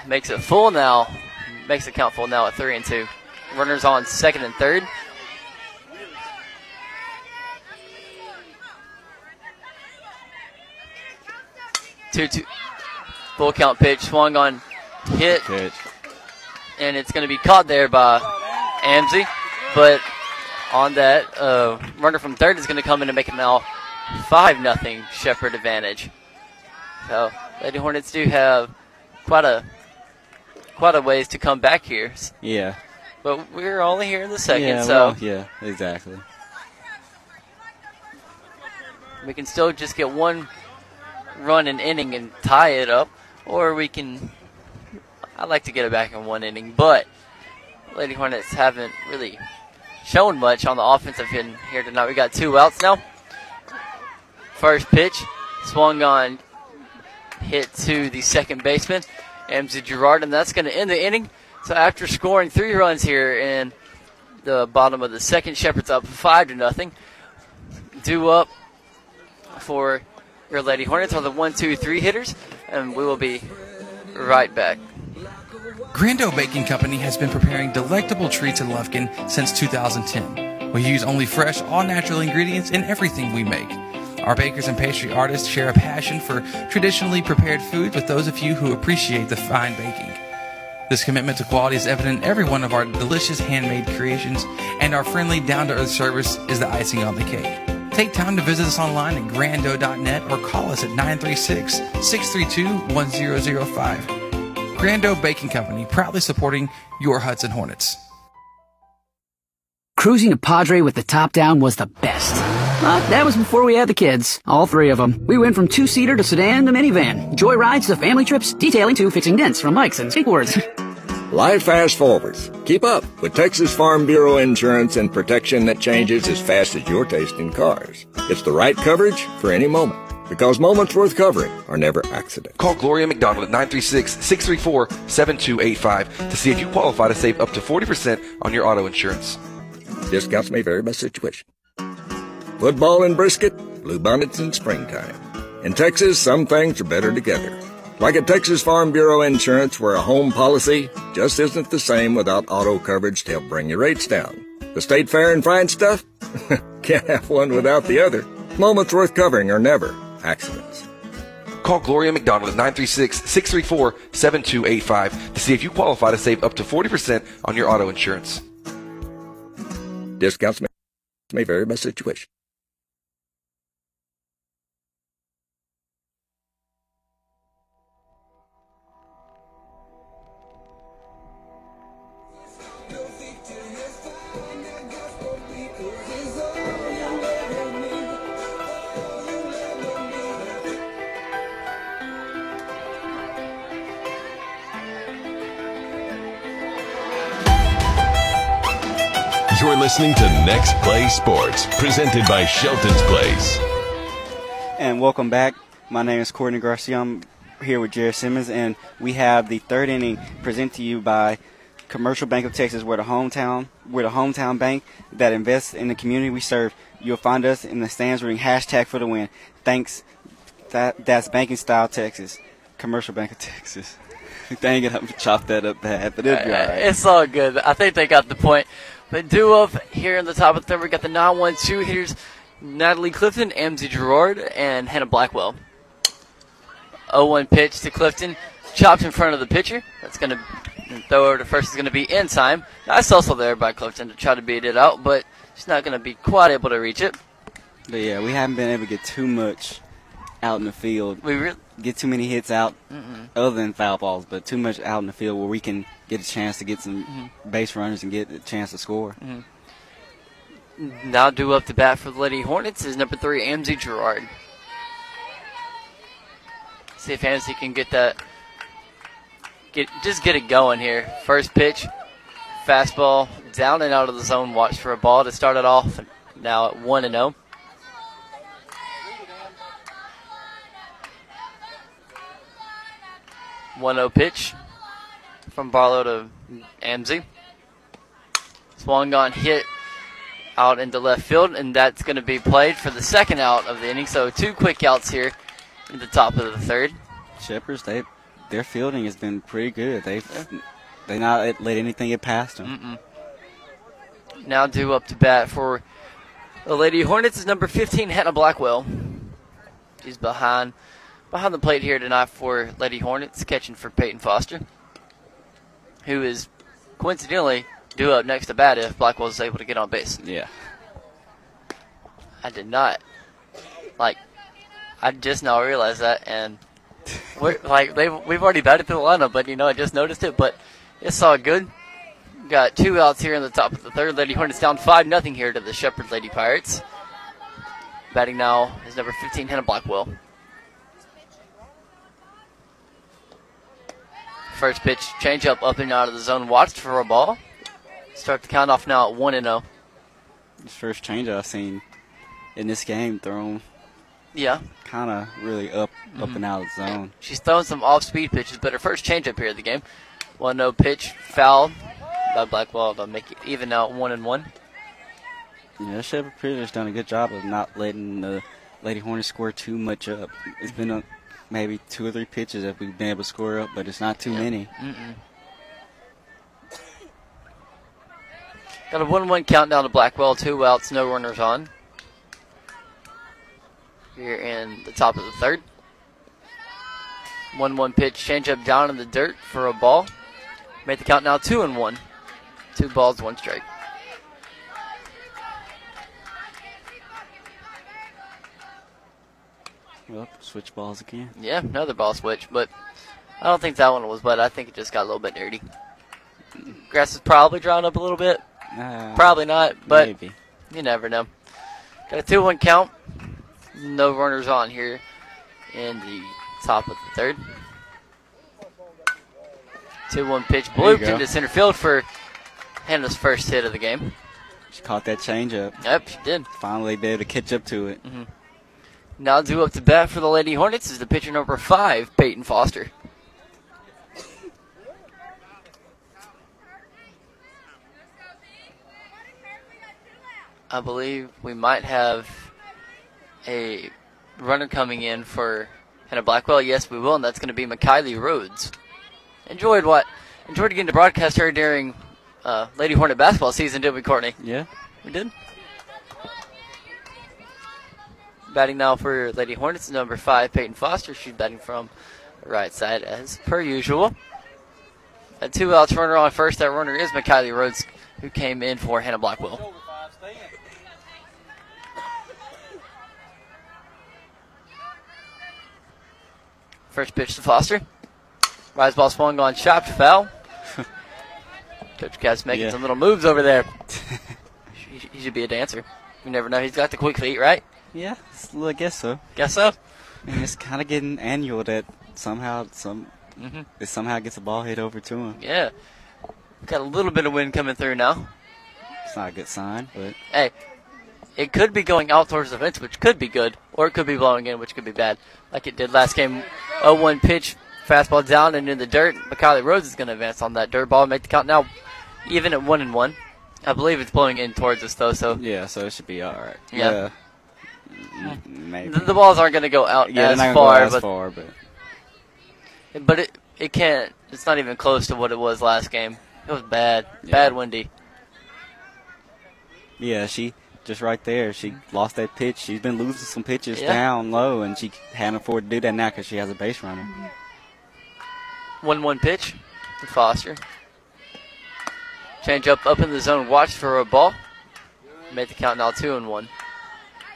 Makes it full now. Makes it count full now at three and two. Runners on second and third. Two two. Full count pitch swung on hit. And it's going to be caught there by Amzie. But on that, uh, runner from third is going to come in and make it now 5 nothing Shepherd advantage. So, Lady Hornets do have quite a quite a ways to come back here. Yeah. But we're only here in the second, yeah, so well, yeah, exactly. we can still just get one run an inning and tie it up, or we can. I'd like to get it back in one inning, but Lady Hornets haven't really shown much on the offensive end here tonight. We got two outs now. First pitch swung on, hit to the second baseman, Amzie Gerard, and that's going to end the inning. So after scoring three runs here in the bottom of the second, Shepherd's up five to nothing. Due up for your Lady Hornets are the one, two, three hitters, and we will be right back. Grando Baking Company has been preparing delectable treats in Lufkin since 2010. We use only fresh, all natural ingredients in everything we make. Our bakers and pastry artists share a passion for traditionally prepared foods with those of you who appreciate the fine baking. This commitment to quality is evident in every one of our delicious handmade creations, and our friendly, down to earth service is the icing on the cake. Take time to visit us online at grando.net or call us at 936 632 1005. Grando Baking Company, proudly supporting your Hudson Hornets. Cruising to Padre with the top down was the best. But that was before we had the kids, all three of them. We went from two-seater to sedan to minivan, joy rides to family trips, detailing to fixing dents from bikes and skateboards. Life fast forwards. Keep up with Texas Farm Bureau insurance and protection that changes as fast as your taste in cars. It's the right coverage for any moment. Because moments worth covering are never accidents. Call Gloria McDonald at 936-634-7285 to see if you qualify to save up to 40% on your auto insurance. Discounts may vary by situation. Football and brisket, bluebonnets in springtime. In Texas, some things are better together. Like at Texas Farm Bureau Insurance, where a home policy just isn't the same without auto coverage to help bring your rates down. The state fair and fine stuff? Can't have one without the other. Moments worth covering are never accidents. Call Gloria McDonald at 936-634-7285 to see if you qualify to save up to 40% on your auto insurance. Discounts may vary by situation. Listening to Next Play Sports, presented by Shelton's Place. And welcome back. My name is Courtney Garcia. I'm here with Jared Simmons, and we have the third inning presented to you by Commercial Bank of Texas. We're the hometown, we're the hometown bank that invests in the community we serve. You'll find us in the stands reading hashtag for the win. Thanks. That that's banking style Texas. Commercial Bank of Texas. Dang it, I'm chop that up bad, but it'll be uh, all right. It's all good. I think they got the point. But up here in the top of the third, we got the 9 1 2 hitters Natalie Clifton, Amzie Gerard, and Hannah Blackwell. 0 1 pitch to Clifton, chopped in front of the pitcher. That's going to throw over to first, is going to be in time. Nice hustle there by Clifton to try to beat it out, but she's not going to be quite able to reach it. But yeah, we haven't been able to get too much out in the field. We really get too many hits out, Mm-mm. other than foul balls, but too much out in the field where we can get a chance to get some Mm-hmm. base runners and get a chance to score. Now due up the bat for the Lady Hornets is number three, Amzie Gerard. See if Amzie can get that, get just get it going here. First pitch, fastball down and out of the zone. Watch for a ball to start it off. Now at one and oh. zero. One zero pitch from Barlow to Amzie. Swung on hit out into left field, and that's going to be played for the second out of the inning. So two quick outs here in the top of the third. Shepherds, they their fielding has been pretty good. They've they not let anything get past them. Mm-mm. Now due up to bat for the Lady Hornets is number 15, Hannah Blackwell. She's behind behind the plate here tonight for Lady Hornets, catching for Peyton Foster, who is coincidentally due up next to bat if Blackwell is able to get on base. Yeah. I did not. Like, I just now realized that, and we're like they we've already batted through the lineup, but you know I just noticed it. But it's all good. Got two outs here in the top of the third. Lady Hornets down five nothing here to the Shepherd Lady Pirates. Batting now is number 15 Hannah Blackwell. First pitch, change up, up and out of the zone. Watched for a ball. Start the count off now at one and oh. zero. This first change I've seen in this game thrown Yeah, kind of really up up Mhm. and out of the zone. She's throwing some off-speed pitches, but her first changeup here of the game, one no pitch, foul by Blackwell to make it even now at one and one. Yeah, Shepherd Prisoners done a good job of not letting the Lady Hornets score too much up. It's been a, maybe two or three pitches that we've been able to score up, but it's not too many. Mm-mm. Got a one-one countdown to Blackwell, two outs, no runners on. here in the top of the third. 1 1 pitch, change up down in the dirt for a ball. Make the count now 2 and 1. Two balls, one strike. Well, switch balls again. Yeah, another ball switch, but I don't think that one was wet. I think it just got a little bit dirty. Grass is probably drawn up a little bit. Uh, Probably not, but maybe. you never know. Got a 2 1 count. No runners on here in the top of the third. 2 1 pitch blooped into center field for Hannah's first hit of the game. She caught that changeup. Yep, she did. Finally, be able to catch up to it. Now due up to bat for the Lady Hornets is the pitcher number five, Peyton Foster. I believe we might have a runner coming in for Hannah Blackwell. Yes, we will, and that's going to be Makylie Rhodes. Enjoyed what? Enjoyed getting to broadcast her during uh, Lady Hornet basketball season, did we, Courtney? Yeah. We did. Batting now for Lady Hornets, number five, Peyton Foster. She's batting from the right side as per usual. A two outs runner on first. That runner is Makylie Rhodes, who came in for Hannah Blackwell. First pitch to Foster. Rise ball swung on, chopped foul. Coach Cass making Yeah. some little moves over there. he, he should be a dancer. You never know. He's got the quick feet, right? Yeah, I guess so. Guess so. And it's kind of getting annual that somehow some Mhm. it somehow gets a ball hit over to him. Yeah. Got a little bit of wind coming through now. It's not a good sign, but Hey, it could be going out towards the fence, which could be good, or it could be blowing in, which could be bad, like it did last game. 0-1 pitch, fastball down and in the dirt. Makylie Rhodes is going to advance on that dirt ball and make the count now even at one and one. I believe it's blowing in towards us though, so yeah, so it should be all right. Yeah. Mm, maybe. the, balls aren't going to go out yeah, as they're not far, go as but far, but but it it can't. It's not even close to what it was last game. It was bad, bad windy. yeah, she just right there. She lost that pitch. She's been losing some pitches Yeah. down low, and she can't afford to do that now because she has a base runner. One one pitch to Foster. Change up up in the zone. Watch for a ball. Made the count now two and one.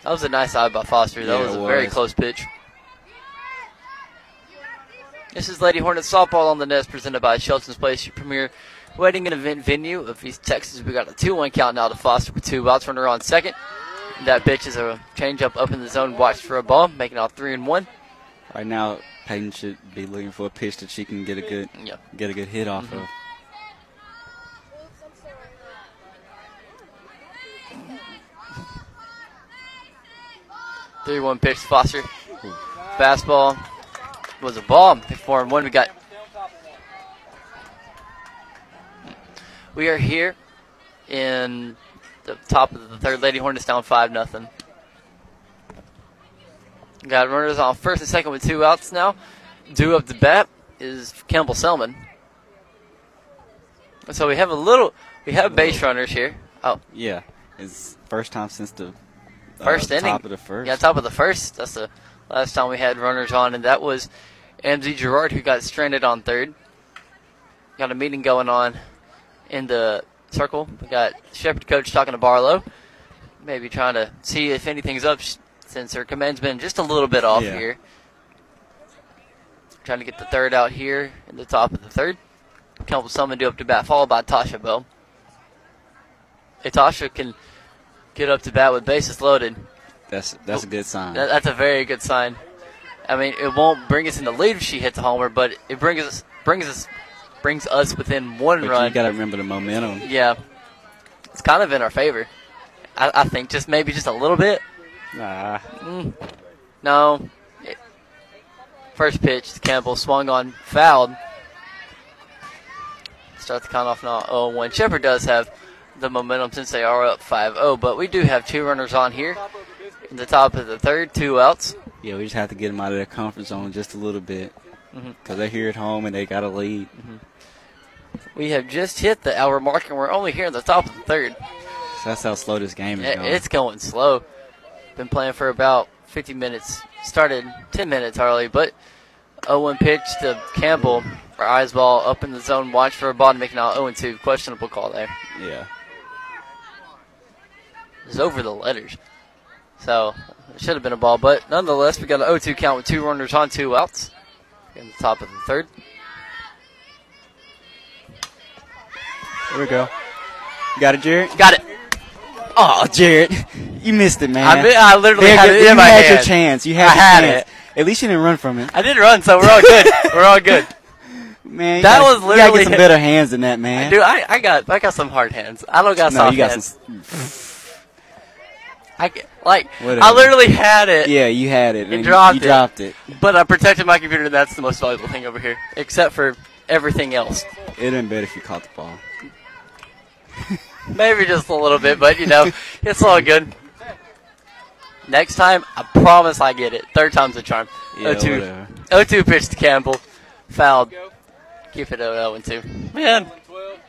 That was a nice eye by Foster. That Yeah, was a very close pitch. This is Lady Hornets softball on the nest, presented by Shelton's Place, your premier wedding and event venue of East Texas. We got a two-one count now to Foster with two outs. Runner on second. That pitch is a change up up in the zone. Watch for a ball, making out three and one. Right now, Peyton should be looking for a pitch that she can get a good Yeah. get a good hit off Mhm. of. Three one to Foster. Fastball was a ball. Four and one. We got. We are here in the top of the third. Lady Hornets down five nothing. Got runners on first and second with two outs now. Due up the bat is Campbell Selman. So we have a little. We have base runners here. Oh, Yeah, it's first time since the uh, First inning. top of the first. Yeah, top of the first. That's the last time we had runners on, and that was Amzie Gerard who got stranded on third. Got a meeting going on in the circle. We got Shepherd coach talking to Barlow, maybe trying to see if anything's up since her command's been just a little bit off Yeah. here. Trying to get the third out here in the top of the third. Campbell Selman do up to bat, followed by Tasha Bell. Tasha can get up to bat with bases loaded, That's that's a good sign. that, that's a very good sign. I mean, it won't bring us in the lead if she hits a homer, but it brings us brings us brings us within one but run. you got to remember the momentum. yeah, it's kind of in our favor. I, I think just maybe just a little bit. Nah. Mm, no. It- first pitch to Campbell swung on, fouled. Start the count off now. Oh, one. Shepherd does have the momentum since they are up 5-0, but we do have two runners on here. In the top of the third, two outs. Yeah, we just have to get them out of their comfort zone just a little bit mm-hmm. because they're here at home and they got a lead. Mm-hmm. We have just hit the hour mark, and we're only here in the top of the third. So that's how slow this game is It- going. It's going slow. Been playing for about 50 minutes started 10 minutes early, but 0-1 pitch to Campbell for eyes ball up in the zone. Watch for a ball to make now 0 2. Questionable call there. Yeah. It's over the letters. So it should have been a ball, but nonetheless, we got an 0 2 count with two runners on, two outs in the top of the third. There we go. You got it, Jared? Got it. Oh, Jared, you missed it, man. I mi- I literally There had it in you my had your chance. You had I had chance. it. At least you didn't run from it. I did run, so we're all good. we're all good. Man, you that gotta- was you gotta get some better hands than that, man. Dude, I, I got I got some hard hands. I don't got No, soft you got hands. I like I literally had it. Yeah, you had it. and dropped you it. dropped it. But I protected my computer. and That's the most valuable thing over here, except for everything else. It'd been better if you caught the ball. Maybe just a little bit, but you know, it's all good. Next time, I promise I get it. Third time's a charm. Yeah, 0-2. whatever. 0-2 pitch to Campbell. Fouled. Keep it 0 and 2. Man,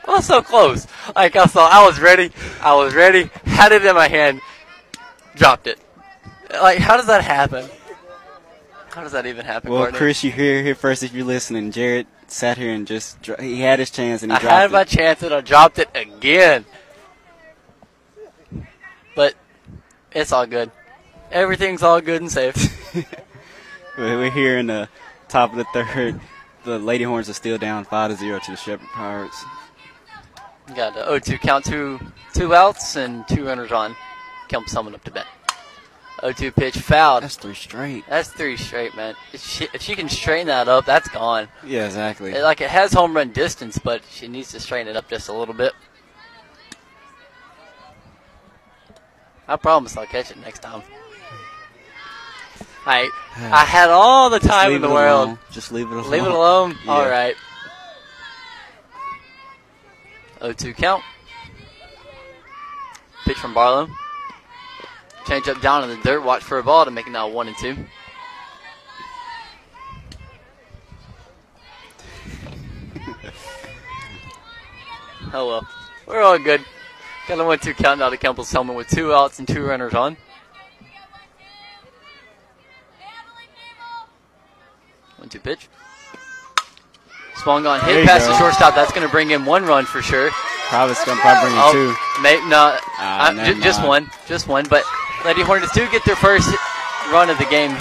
I was so close. Like, I saw, I was ready. I was ready. Had it in my hand. Dropped it. Like, how does that happen? How does that even happen, Well, Courtney? Chris, you hear here first if you're listening. Jared sat here and just dro- he had his chance and he I dropped it. I had my chance and I dropped it again. But it's all good. Everything's all good and safe. We're here in the top of the third. The Lady Horns are still down five to zero to the Shepherd Pirates. Got the 0-2 count, two two outs and two runners on. Count someone up to bat. 0-2 pitch fouled. That's three straight. That's three straight, man. If she, if she can straighten that up, that's gone. Yeah, exactly. It- like it has home run distance, but she needs to straighten it up just a little bit. I promise I'll catch it next time. I I had all the time in the world. alone. Just leave it alone. Leave it alone. Yeah. All right. 0-2 count. Pitch from Barlow. Change up down in the dirt. Watch for a ball to make it now one and two. oh well, we're all good. Got a one-two count now to Campbell Selman with two outs and two runners on. One-two pitch. Swung on, hit past go. the shortstop. That's going to bring in one run for sure. Probably it's gonna probably bring in Oh, two. May, no, Ah, uh, never ju- just one, just one. But Lady Hornets do get their first run of the game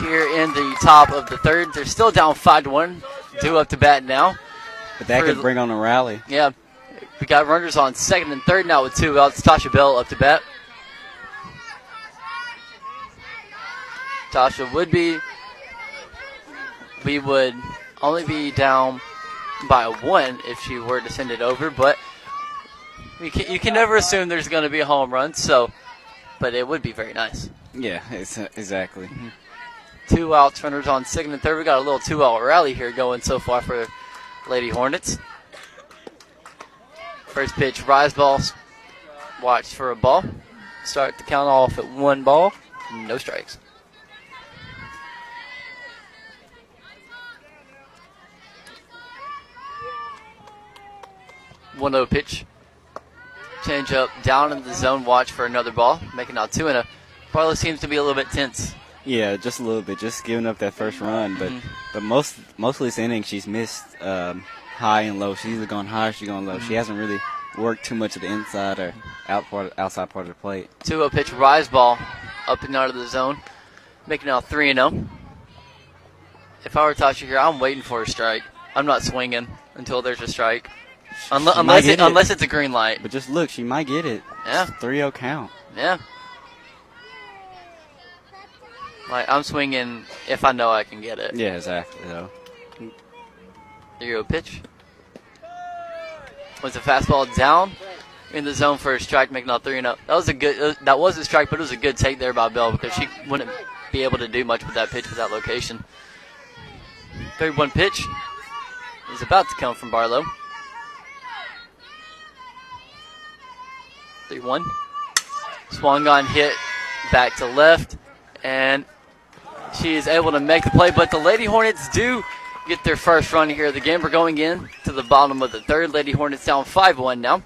here in the top of the third. They're still down five to one, due up to bat now. But that For could bring on a rally. Yeah, we got runners on second and third now with two outs. Tasha Bell up to bat. Tasha would be. We would only be down by one if she were to send it over, but we can, you can never assume there's going to be a home run. So, but it would be very nice. Yeah, it's, exactly. Mm-hmm. Two outs, runners on second and third. We got a little two-out rally here going so far for Lady Hornets. First pitch, rise ball. Watch for a ball. Start the count off at one ball, no strikes. One zero pitch. Change up down in the zone. Watch for another ball. Making out two and a. Barlow seems to be a little bit tense. Yeah, just a little bit, just giving up that first run. But Mm-hmm. but most most of this inning, she's missed um, high and low. She's either gone high or she's gone low. Mm-hmm. She hasn't really worked too much of the inside or out part, outside part of the plate. 2 0 pitch, rise ball up and out of the zone. Making out 3 0. If I were Tasha here, I'm waiting for a strike. I'm not swinging until there's a strike. Unle- unless, get it, unless it's a green light. But just look, she might get it. Yeah. 3-0 count. Yeah. Like, I'm swinging if I know I can get it. Yeah, exactly. Though. 3 0 pitch. Was a fastball down in the zone for a strike, making out 3 0. That was a good, that was a strike, but it was a good take there by Bell because she wouldn't be able to do much with that pitch with that location. 3 1 pitch is about to come from Barlow. 3 1. Swung on, hit back to left, and she is able to make the play. But the Lady Hornets do get their first run here of the game. We're going in to the bottom of the third. Lady Hornets down 5 1 now,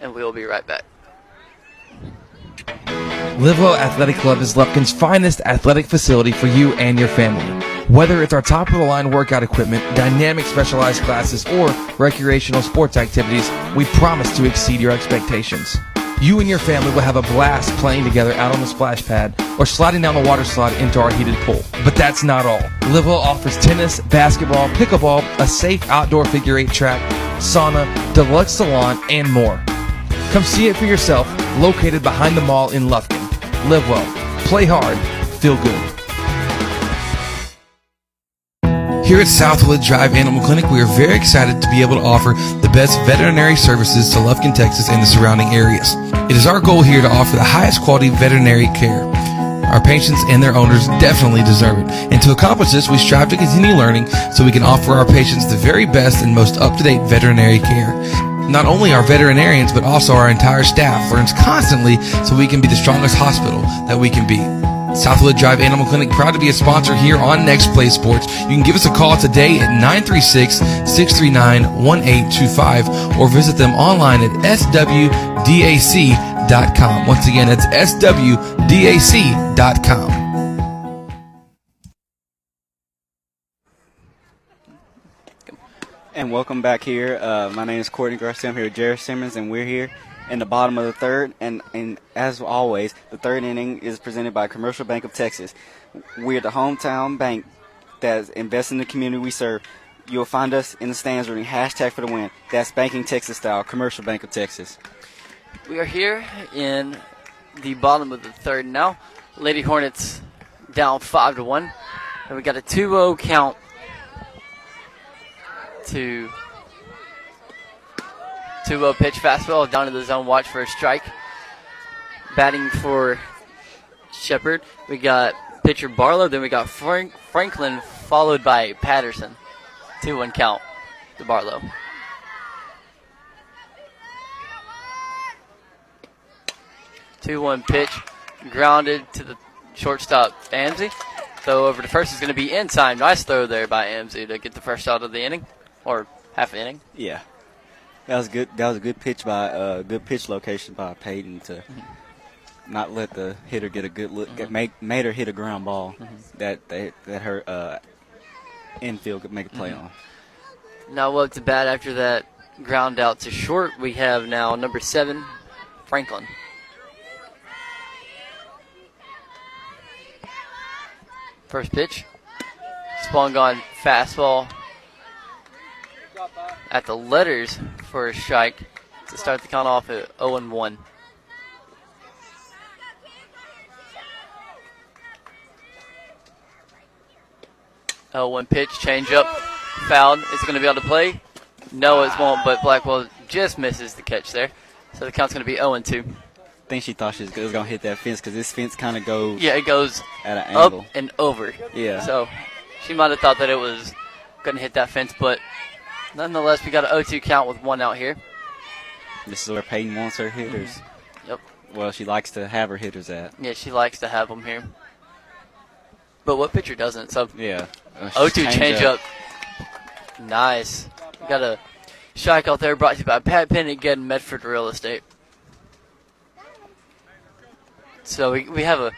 and we'll be right back. Livewell Athletic Club is Lufkin's finest athletic facility for you and your family. Whether it's our top of the line workout equipment, dynamic specialized classes, or recreational sports activities, we promise to exceed your expectations. You and your family will have a blast playing together out on the splash pad or sliding down the water slide into our heated pool. But that's not all. Livewell offers tennis, basketball, pickleball, a safe outdoor figure eight track, sauna, deluxe salon, and more. Come see it for yourself, located behind the mall in Lufkin. Live well, play hard, feel good. Here at Southwood Drive Animal Clinic, we are very excited to be able to offer the best veterinary services to Lufkin, Texas and the surrounding areas. It is our goal here to offer the highest quality veterinary care. Our patients and their owners definitely deserve it. And to accomplish this, we strive to continue learning so we can offer our patients the very best and most up-to-date veterinary care. Not only our veterinarians, but also our entire staff learns constantly so we can be the strongest hospital that we can be. Southwood Drive Animal Clinic, proud to be a sponsor here on Next Play Sports. You can give us a call today at 936-639-1825 or visit them online at swdac.com. Once again, that's swdac.com. And welcome back here. Uh, my name is Courtney Garcia. I'm here with Jared Simmons, and we're here in the bottom of the third. And, and as always, the third inning is presented by Commercial Bank of Texas. We're the hometown bank that invests in the community we serve. You'll find us in the stands reading hashtag for the win. That's Banking Texas style, Commercial Bank of Texas. We are here in the bottom of the third now. Lady Hornets down 5 to 1. And we got a 2 0 count to 2 0 pitch fastball down to the zone. Watch for a strike. Batting for Shepherd. We got pitcher Barlow. Then we got Frank- Franklin, followed by Patterson. 2 1 count to Barlow. Two one pitch, grounded to the shortstop Amzie. Throw over to first is going to be in time. Nice throw there by Amzie to get the first out of the inning, or half inning. Yeah, that was good. That was a good pitch by uh, good pitch location by Peyton to not let the hitter get a good look. Get, make made her hit a ground ball that they, that her uh, infield could make a play on. Now up to bat after that ground out to short. We have now number seven, Franklin. First pitch. Swung on fastball at the letters for a strike to start the count off at 0 and 1. Oh, one pitch, change up, fouled. Is it going to be able to play? No, it won't, but Blackwell just misses the catch there. So the count's going to be 0 and 2. I think she thought she was going to hit that fence because this fence kind of goes Yeah, it goes at an up angle. and over. Yeah. So she might have thought that it was going to hit that fence, but nonetheless, we got an 0 2 count with one out here. This is where Peyton wants her hitters. Yep. Well, she likes to have her hitters at. Yeah, she likes to have them here. But what pitcher doesn't? So Yeah. Uh, 0 2 change up. up. Nice. We got a strikeout there brought to you by Pat Penn again, Medford Real Estate. So we, we have a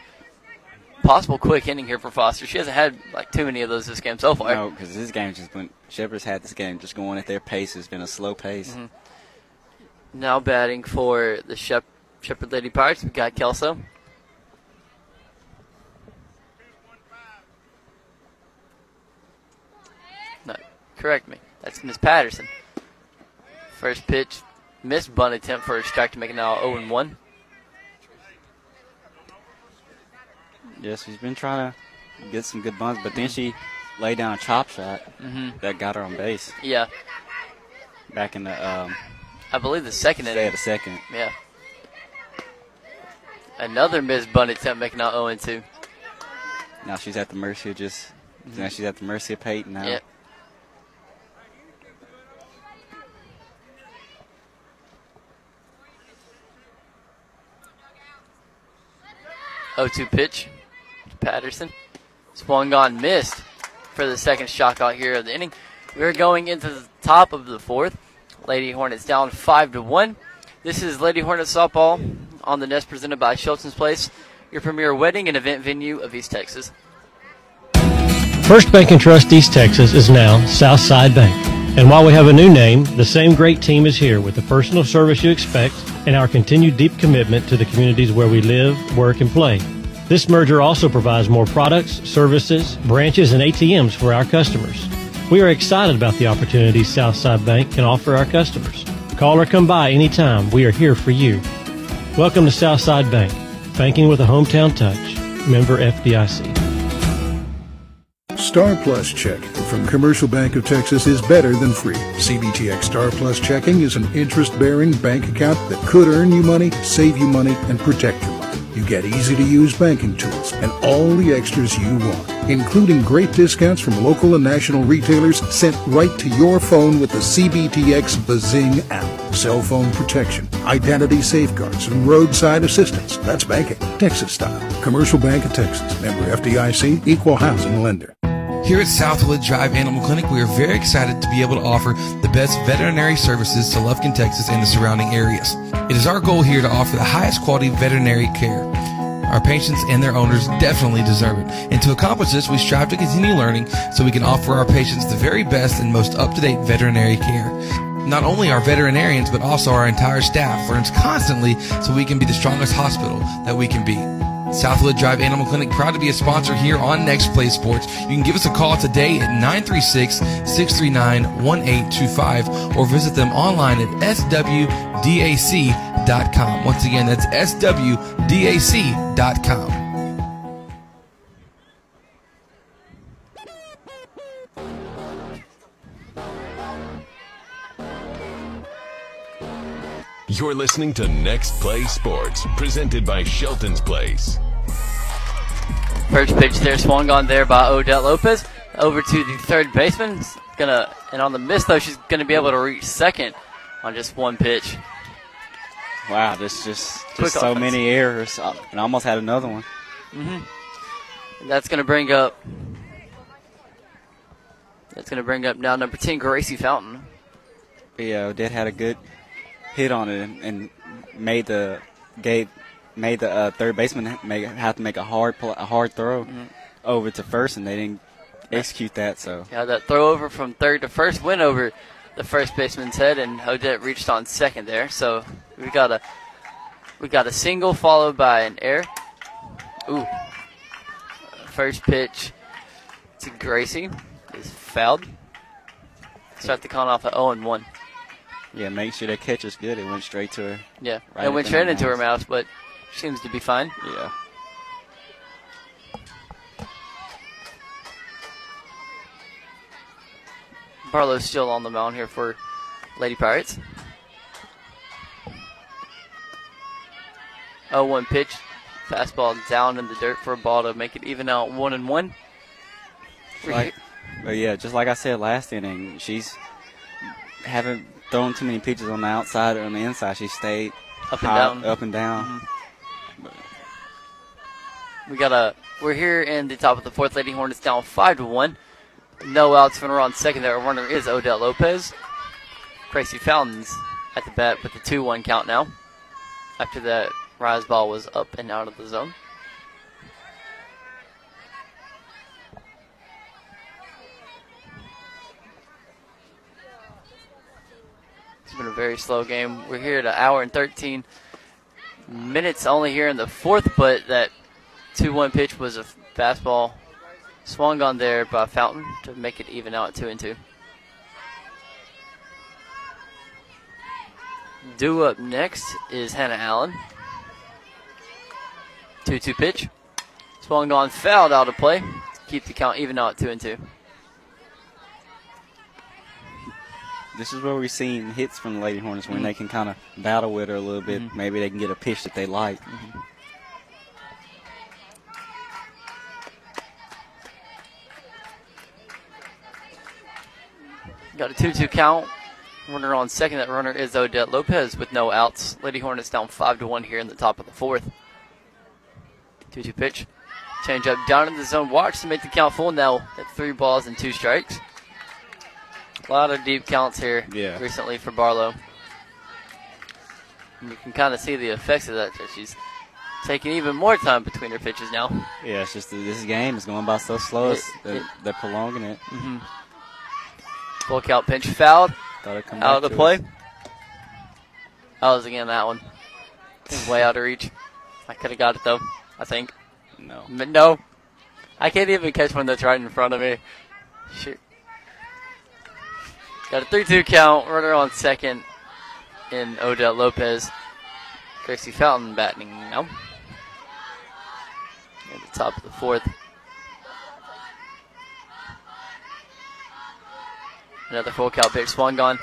possible quick inning here for Foster. She hasn't had like too many of those this game so far. No, because this game just went. Shepherd's had this game just going at their pace. It's been a slow pace. Mhm. Now batting for the Shep- Shepherd Lady Pirates, we got Kelso. No, correct me. That's Miss Patterson. First pitch, missed bunt attempt for a strike to make it now 0 and 1. Yes, she's been trying to get some good bunts, but then she laid down a chop shot Mhm. that got her on base. Yeah, Back in the um, I believe the second stay inning. at the second. Yeah. Another missed bunt attempt making out 0 2. Now she's at the mercy of just. Now she's at the mercy of Peyton now. Yeah. Oh two pitch. Patterson. Swung on, missed for the second shot out here of the inning. We're going into the top of the fourth. Lady Hornets down five to one. This is Lady Hornets softball on the nest presented by Shelton's Place. your premier wedding and event venue of East Texas. First Bank and Trust East Texas is now Southside Bank. And while we have a new name, the same great team is here with the personal service you expect and our continued deep commitment to the communities where we live, work, and play. This merger also provides more products, services, branches, and ATMs for our customers. We are excited about the opportunities Southside Bank can offer our customers. Call or come by anytime. We are here for you. Welcome to Southside Bank, banking with a hometown touch. Member FDIC. Star Plus checking from Commercial Bank of Texas is better than free. CBTX Star Plus checking is an interest bearing bank account that could earn you money, save you money, and protect money. You get easy to use banking tools and all the extras you want, including great discounts from local and national retailers sent right to your phone with the CBTX Bazing app. Cell phone protection, identity safeguards, and roadside assistance. That's banking, Texas style. Commercial Bank of Texas. Member FDIC, Equal Housing Lender. Here at Southwood Drive Animal Clinic, we are very excited to be able to offer the best veterinary services to Lufkin, Texas and the surrounding areas. It is our goal here to offer the highest quality veterinary care. Our patients and their owners definitely deserve it. And to accomplish this, we strive to continue learning so we can offer our patients the very best and most up-to-date veterinary care. Not only our veterinarians, but also our entire staff learns constantly so we can be the strongest hospital that we can be. Southwood Drive Animal Clinic, proud to be a sponsor here on Next Play Sports. You can give us a call today at 936-639-1825 or visit them online at swdac.com. Once again, that's swdac.com. You're listening to Next Play Sports, presented by Shelton's Place. First pitch there, swung on there by Odell Lopez. Over to the third baseman. Gonna and on the miss though, she's gonna be able to reach second on just one pitch. Wow, this just Quick just so offense. many errors, uh, and I almost had another one. Mm-hmm. That's gonna bring up. That's gonna bring up now number ten, Gracie Fountain. Yeah, Odette had a good hit on it and, made the gave made the uh, third baseman make, have to make a hard pl- a hard throw Mm-hmm. over to first, and they didn't execute that. So Yeah, that throw over from third to first went over the first baseman's head, and Odette reached on second there. So we got a we got a single followed by an error. Ooh, first pitch to Gracie is fouled. Start the count off at 0 and 1. Yeah, make sure that catch is good. It went straight to her. Yeah, Right it went straight into her mouth. but seems to be fine. Yeah. Barlow's still on the mound here for Lady Pirates. 0-1 pitch. Fastball down in the dirt for a ball to make it even out one and one. Like, but yeah, just like I said last inning, she's haven't thrown too many pitches on the outside or on the inside. She stayed Up and high- down. up and down. Mm-hmm. We got a. We're here in the top of the fourth. Lady Hornets down five to one. No outs. Runner on second. There. Runner is Odell Lopez. Gracie Fountains at the bat with the two-one count now. After that, rise ball was up and out of the zone. Been a very slow game. We're here at an hour and 13 minutes only here in the fourth, but that 2 1 pitch was a fastball swung on there by Fountain to make it even out at 2 and 2. Due up next is Hannah Allen. 2 2 pitch. Swung on, fouled out of play. Keep the count even out at 2 and 2. This is where we've seen hits from the Lady Hornets when they mm-hmm. can kind of battle with her a little bit. Mm-hmm. Maybe they can get a pitch that they like. Mm-hmm. Got a 2 2 count. Runner on second. That runner is Odette Lopez with no outs. Lady Hornets down 5 to 1 here in the top of the fourth. 2 2 pitch. Change up down in the zone. Watch to make the count full now at three balls and two strikes. A lot of deep counts here Yeah. recently for Barlow. And you can kind of see the effects of that. She's taking even more time between her pitches now. Yeah, it's just this game is going by so slow. It- they're, it- they're prolonging it. Mm-hmm. Full count pinch fouled. Thought it'd come Out of the play. us. That was again that one. Way out of reach. I could have got it though. I think. No. But no. I can't even catch one that's right in front of me. Shoot. Got a 3 2 count. Runner on second in Odell Lopez. Gracie Fountain batting now. At the top of the fourth. Another full count pitch. Swung gone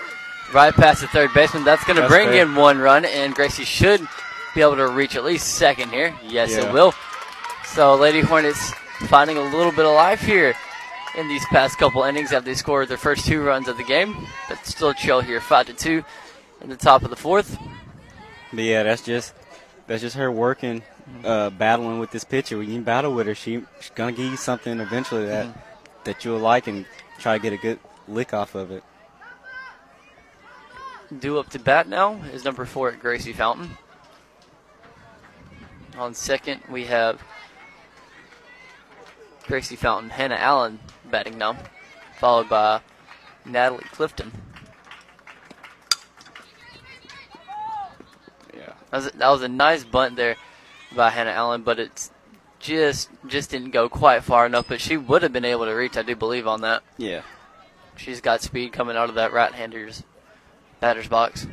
right past the third baseman. That's going to bring in one run, and Gracie should be able to reach at least second here. Yes, Yeah. it will. So, Lady Hornets finding a little bit of life here in these past couple innings after they scored their first two runs of the game. But still chill here, five to two, in the top of the fourth. But yeah, that's just that's just her working, uh, battling with this pitcher. When you battle with her, she, she's gonna give you something eventually that Mhm. that you'll like and try to get a good lick off of it. Due up to bat now is number four at Gracie Fountain. On second, we have Gracie Fountain, Hannah Allen batting now, followed by Natalie Clifton. Yeah. That was, that was a nice bunt there by Hannah Allen, but it's just just didn't go quite far enough. But she would have been able to reach, I do believe, on that. Yeah. She's got speed coming out of that right-hander's batter's box.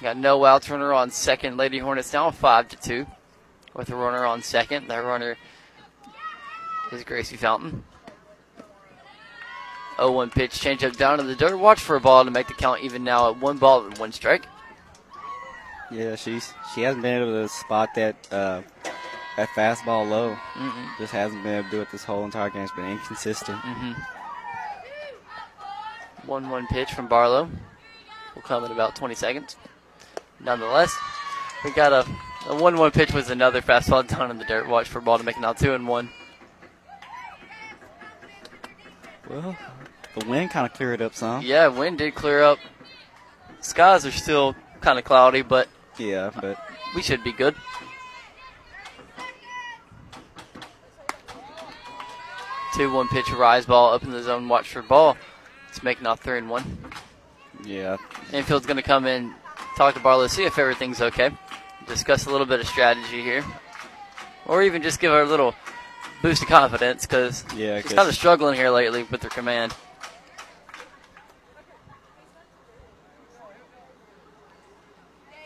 Got no outs. Runner on second. Lady Hornets down five to two, with a runner on second. That runner is Gracie Fountain. 0-1 pitch, change up down to the dirt. Watch for a ball to make the count even now at one ball and one strike. Yeah, she's she hasn't been able to spot that uh, that fastball low. Mm-mm. Just hasn't been able to do it this whole entire game. It's been inconsistent. Mm-hmm. One-one pitch from Barlow will come in about 20 seconds. Nonetheless, we got a, a one-one pitch was another fastball down in the dirt. Watch for ball to make it now two and one. Well, the wind kind of cleared up some. Yeah, wind did clear up. Skies are still kind of cloudy, but Yeah, but we should be good. Two one pitch rise ball up in the zone. Watch for ball. It's making off three and one. yeah, Infield's going to come in, talk to Barlow, see if everything's okay. Discuss a little bit of strategy here, or even just give her a little boost of confidence because Yeah, she's kind of struggling here lately with her command.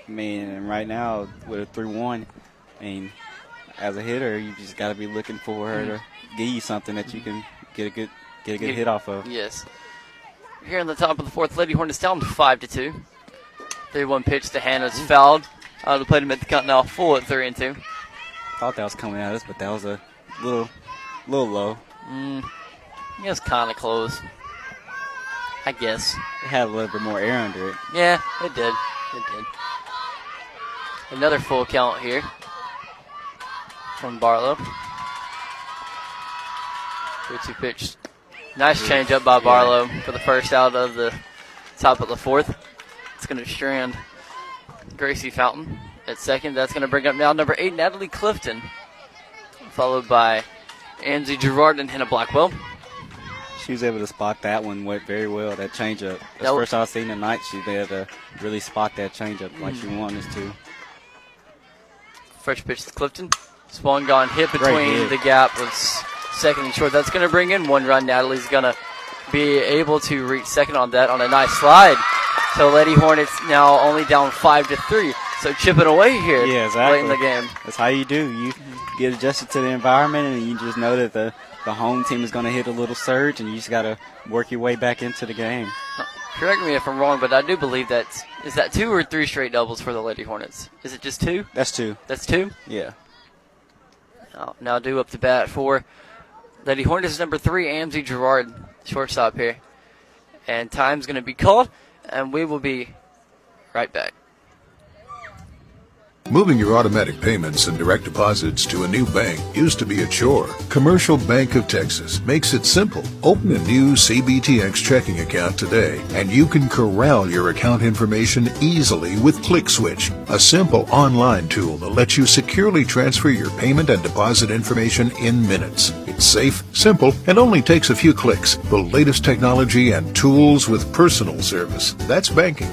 I mean, and right now with a three-one, I mean, as a hitter, you just got to be looking for her mm-hmm. to give you something that you can get a good get a good Get- hit off of. Yes. Here in the top of the fourth, Lady Hornets down five to two. Three one pitch to Hannah's fouled. Out of the plate to make the count now full at three and two. Thought that was coming at us, but that was a little little low. Mm, yeah, it's kind of close. I guess. It had a little bit more air under it. Yeah, it did. It did. Another full count here from Barlow. 3 2 pitch. Nice change up by. Barlow for the first out of the top of the fourth. It's going to strand Gracie Fountain at second. That's going to bring up now number eight, Natalie Clifton, followed by Amzie Gerard and Hannah Blackwell. She was able to spot that one went very well. That changeup. That's the first I've seen tonight. She's able to really spot that changeup like she Mm. wanted us to. First pitch to Clifton. Swung gone, hit between hit. the gap of second and short. That's going to bring in one run. Natalie's going to be able to reach second on that on a nice slide. So Lady Hornets now only down five to three. So chipping away here Yeah, exactly. late in the game. That's how you do. You get adjusted to the environment, and you just know that the the home team is going to hit a little surge, and you just got to work your way back into the game. Correct me if I'm wrong, but I do believe that is that two or three straight doubles for the Lady Hornets. Is it just two? That's two. That's two. Yeah. Oh, now, now due up the bat for Lady Hornets number three, Amzie Gerard, shortstop here. And time's going to be called, and we will be right back. Moving your automatic payments and direct deposits to a new bank used to be a chore. Commercial Bank of Texas makes it simple. Open a new CBTX checking account today, and you can corral your account information easily with ClickSwitch, a simple online tool that lets you securely transfer your payment and deposit information in minutes. It's safe, simple, and only takes a few clicks. The latest technology and tools with personal service. That's banking,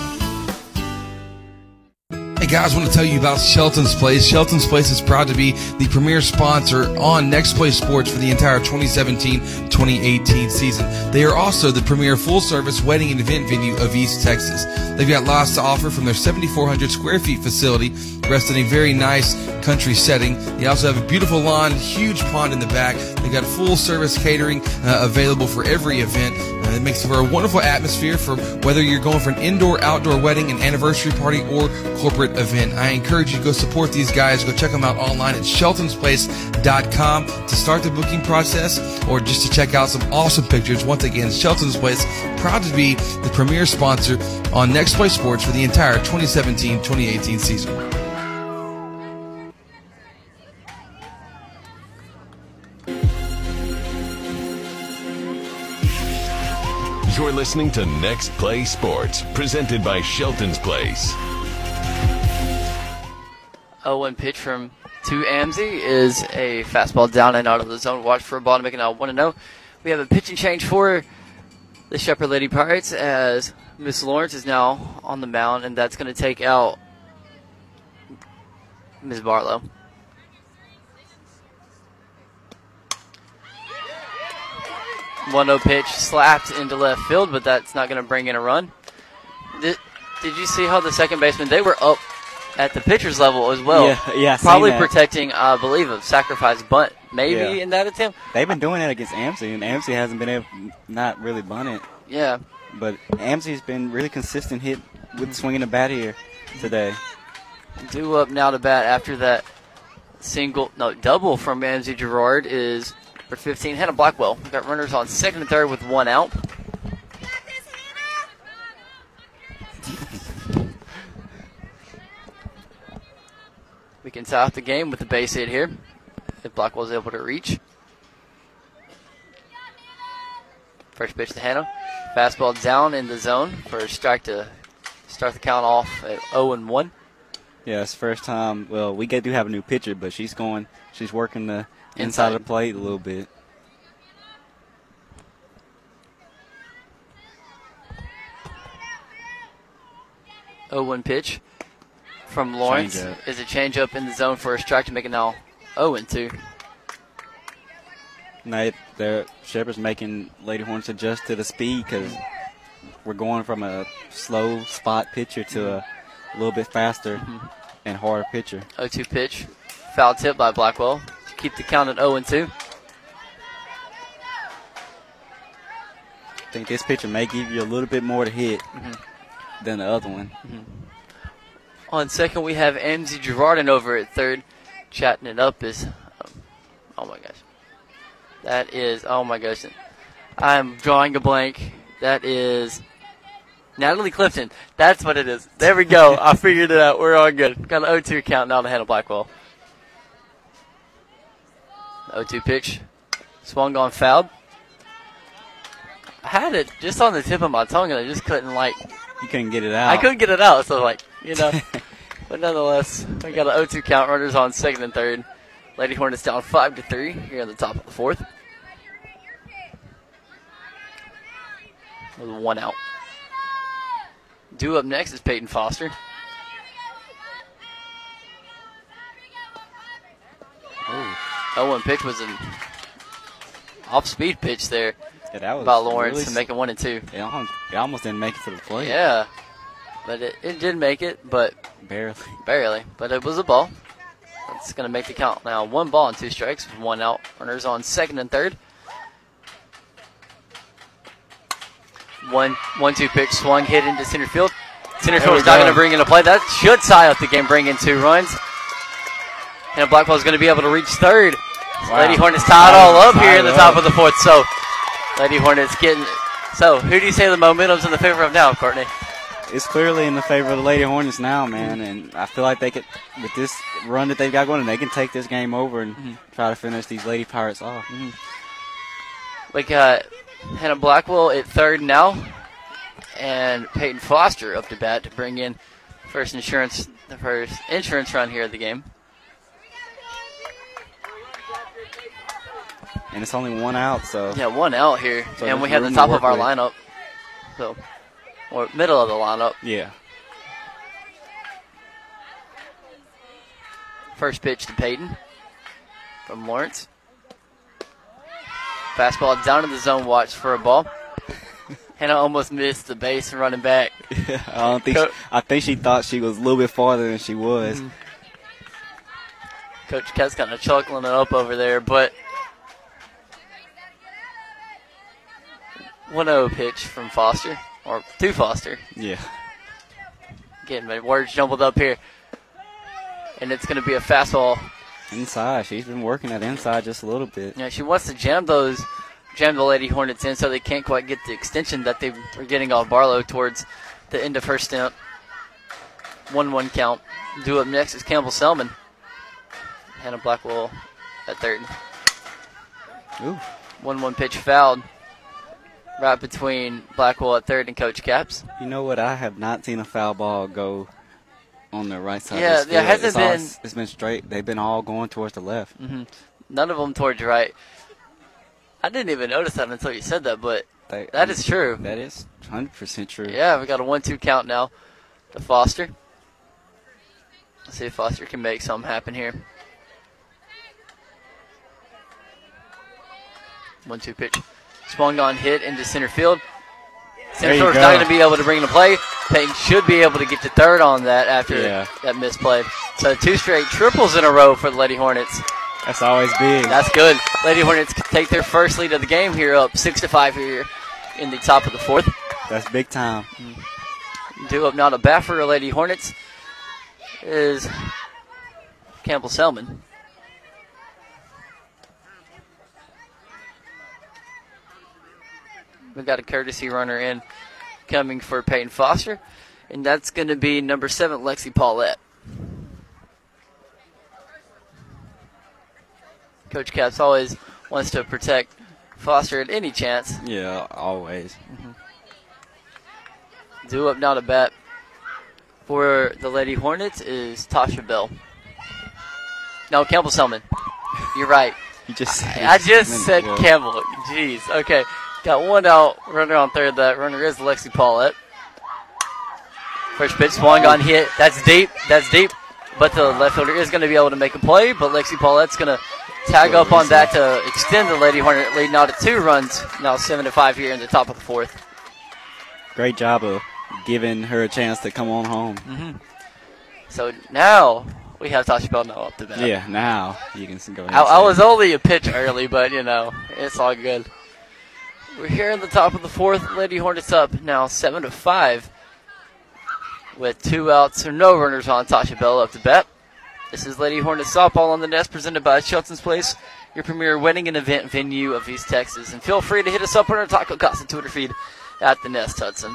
Guys, want to tell you about Shelton's Place. Shelton's Place is proud to be the premier sponsor on Next Play Sports for the entire 2017-2018 season. They are also the premier full-service wedding and event venue of East Texas. They've got lots to offer from their 7,400 square feet facility, rest in a very nice country setting. They also have a beautiful lawn, huge pond in the back. They've got full-service catering uh, available for every event. Uh, it makes for a wonderful atmosphere for whether you're going for an indoor, outdoor wedding, an anniversary party, or corporate event. I encourage you to go support these guys. Go check them out online at sheltonsplace.com to start the booking process or just to check out some awesome pictures. Once again, Shelton's Place, proud to be the premier sponsor on Next Play Sports for the entire 2017-2018 season. You're listening to Next Play Sports, presented by Shelton's Place. 0-1 pitch from to Amzie is a fastball down and out of the zone. Watch for a ball to make it now 1 0. We have a pitching change for the Shepherd Lady Pirates as Miss Lawrence is now on the mound, and that's going to take out Miss Barlow. One 0 pitch slapped into left field, but that's not going to bring in a run. Did, did you see how the second baseman they were up at the pitcher's level as well? Yeah, yeah, Probably protecting, uh, I believe, a sacrifice bunt maybe Yeah. in that attempt. They've been doing that against Amzie, and Amzie hasn't been able, not really bunted. Yeah. But Amzie's been really consistent hit with mm-hmm. swinging the bat here today. Due up now to bat after that single, no, double from Amzie Gerard is for 15. Hannah Blackwell got runners on second and third with one out. We can tie up the game with the base hit here. If Blackwell's able to reach. First pitch to Hannah. Fastball down in the zone for a strike to start the count off at 0 and 1. Yeah, it's first time. Well, we get, do have a new pitcher, but she's going. She's working the inside, Inside. of the plate a little bit. Oh, one pitch from Lawrence is a changeup in the zone for a strike to make it now 0 and 2. Now the Shepherd's making Lady Hornets adjust to the speed because we're going from a slow spot pitcher to a little bit faster mm-hmm. and harder pitcher. 0 2 pitch. Foul tip by Blackwell to keep the count at 0 and 2. I think this pitcher may give you a little bit more to hit mm-hmm. than the other one. Mm-hmm. On second, we have Amzie Gerardin over at third, chatting it up. Is um, oh my gosh, that is oh my gosh, I'm drawing a blank. That is Natalie Clifton. That's what it is. There we go. I figured it out. We're all good. Got an 0-2 count now to Hannah Blackwell. 0-2 pitch, swung on fouled. I had it just on the tip of my tongue, and I just couldn't like You couldn't get it out. I couldn't get it out, so like, you know. but nonetheless, we got an 0-2 count. Runners on second and third. Lady Hornets down five to three here at the top of the fourth. With one out. Due up next is Peyton Foster. Oh, 0-1 pitch was an off-speed pitch there Yeah, that was by Lawrence really to make it one and two. It almost, it almost didn't make it to the plate. Yeah, but it, it did make it, but barely. barely. But it was a ball. That's going to make the count now. One ball and two strikes, one out. Runners on second and third. One, one, two pitch swung, hit into center field. Center field is not going to bring into play. That should tie up the game, bring in two runs. And Blackwell is going to be able to reach third. Wow. Lady Hornets tied all up here in the top up. of the fourth. So, Lady Hornets getting. So, who do you say the momentum's in the favor of now, Courtney? It's clearly in the favor of the Lady Hornets now, man, and I feel like they could, with this run that they've got going, they can take this game over and Mm-hmm. try to finish these Lady Pirates off. We got Hannah Blackwell at third now, and Peyton Foster up to bat to bring in first insurance, the first insurance run here of the game. And it's only one out, so Yeah, one out here, So and we have the top of our lineup, so or middle of the lineup. yeah. First pitch to Peyton from Lawrence. Fastball down in the zone, watch for a ball. Hannah almost missed the base and running back. Yeah, I don't think. Co- She, I think she thought she was a little bit farther than she was. Mm-hmm. Coach Ket's kind of chuckling it up over there, but 1-0 pitch from Foster, or to Foster. Yeah. Getting my words jumbled up here. And it's going to be a fastball. Inside, she's been working that inside just a little bit. Yeah, she wants to jam those, jam the Lady Hornets in so they can't quite get the extension that they were getting off Barlow towards the end of her stint. 1-1 count. Do up next is Campbell Selman. Hannah Blackwell at third. Ooh. 1-1 pitch fouled. Right between Blackwell at third and Coach Caps. You know what? I have not seen a foul ball go on the right side. Yeah, of the there hasn't It's all- been- it's been straight. They've been all going towards the left. hmm None of them towards right. I didn't even notice that until you said that, but They- that is true. That is 100 percent true. Yeah, we got a one-two count now to Foster. Let's see if Foster can make something happen here. One-two pitch, swung on, hit into center field. Center field's go. not going to be able to bring the play. Peyton should be able to get to third on that after Yeah. that misplay. So two straight triples in a row for the Lady Hornets. That's always big. That's good. Lady Hornets take their first lead of the game here, up six to five here in the top of the fourth. That's big time. Mm-hmm. Due up now to bat for Lady Hornets is Campbell Selman. We got a courtesy runner in coming for Peyton Foster, and that's going to be number seven, Lexi Paulette. Coach Caps always wants to protect Foster at any chance. Yeah, always. Mm-hmm. Due up now to bat for the Lady Hornets is Tasha Bell. No, Campbell Selman. You're right. You just said I just said. Campbell. Jeez. Okay. Got one out. Runner on third. That runner is Lexi Paulette. First pitch swung on hit. That's deep. That's deep. But the left fielder is going to be able to make a play. But Lexi Paulette's going to tag up on that to extend the Lady Hornet lead now to two runs. Now seven to five here in the top of the fourth. Great job of giving her a chance to come on home. Mm-hmm. So now we have Tasha Bell now up to bat. Yeah, now you can go ahead. I, I was only a pitch early, but you know it's all good. We're here in the top of the fourth. Lady Hornets up now seven to five, with two outs or no runners on. Tasha Bell up to bat. This is Lady Hornets softball on the nest, presented by Shelton's Place, your premier wedding and event venue of East Texas. And feel free to hit us up on our Taco Casa Twitter feed at the Nest Hudson.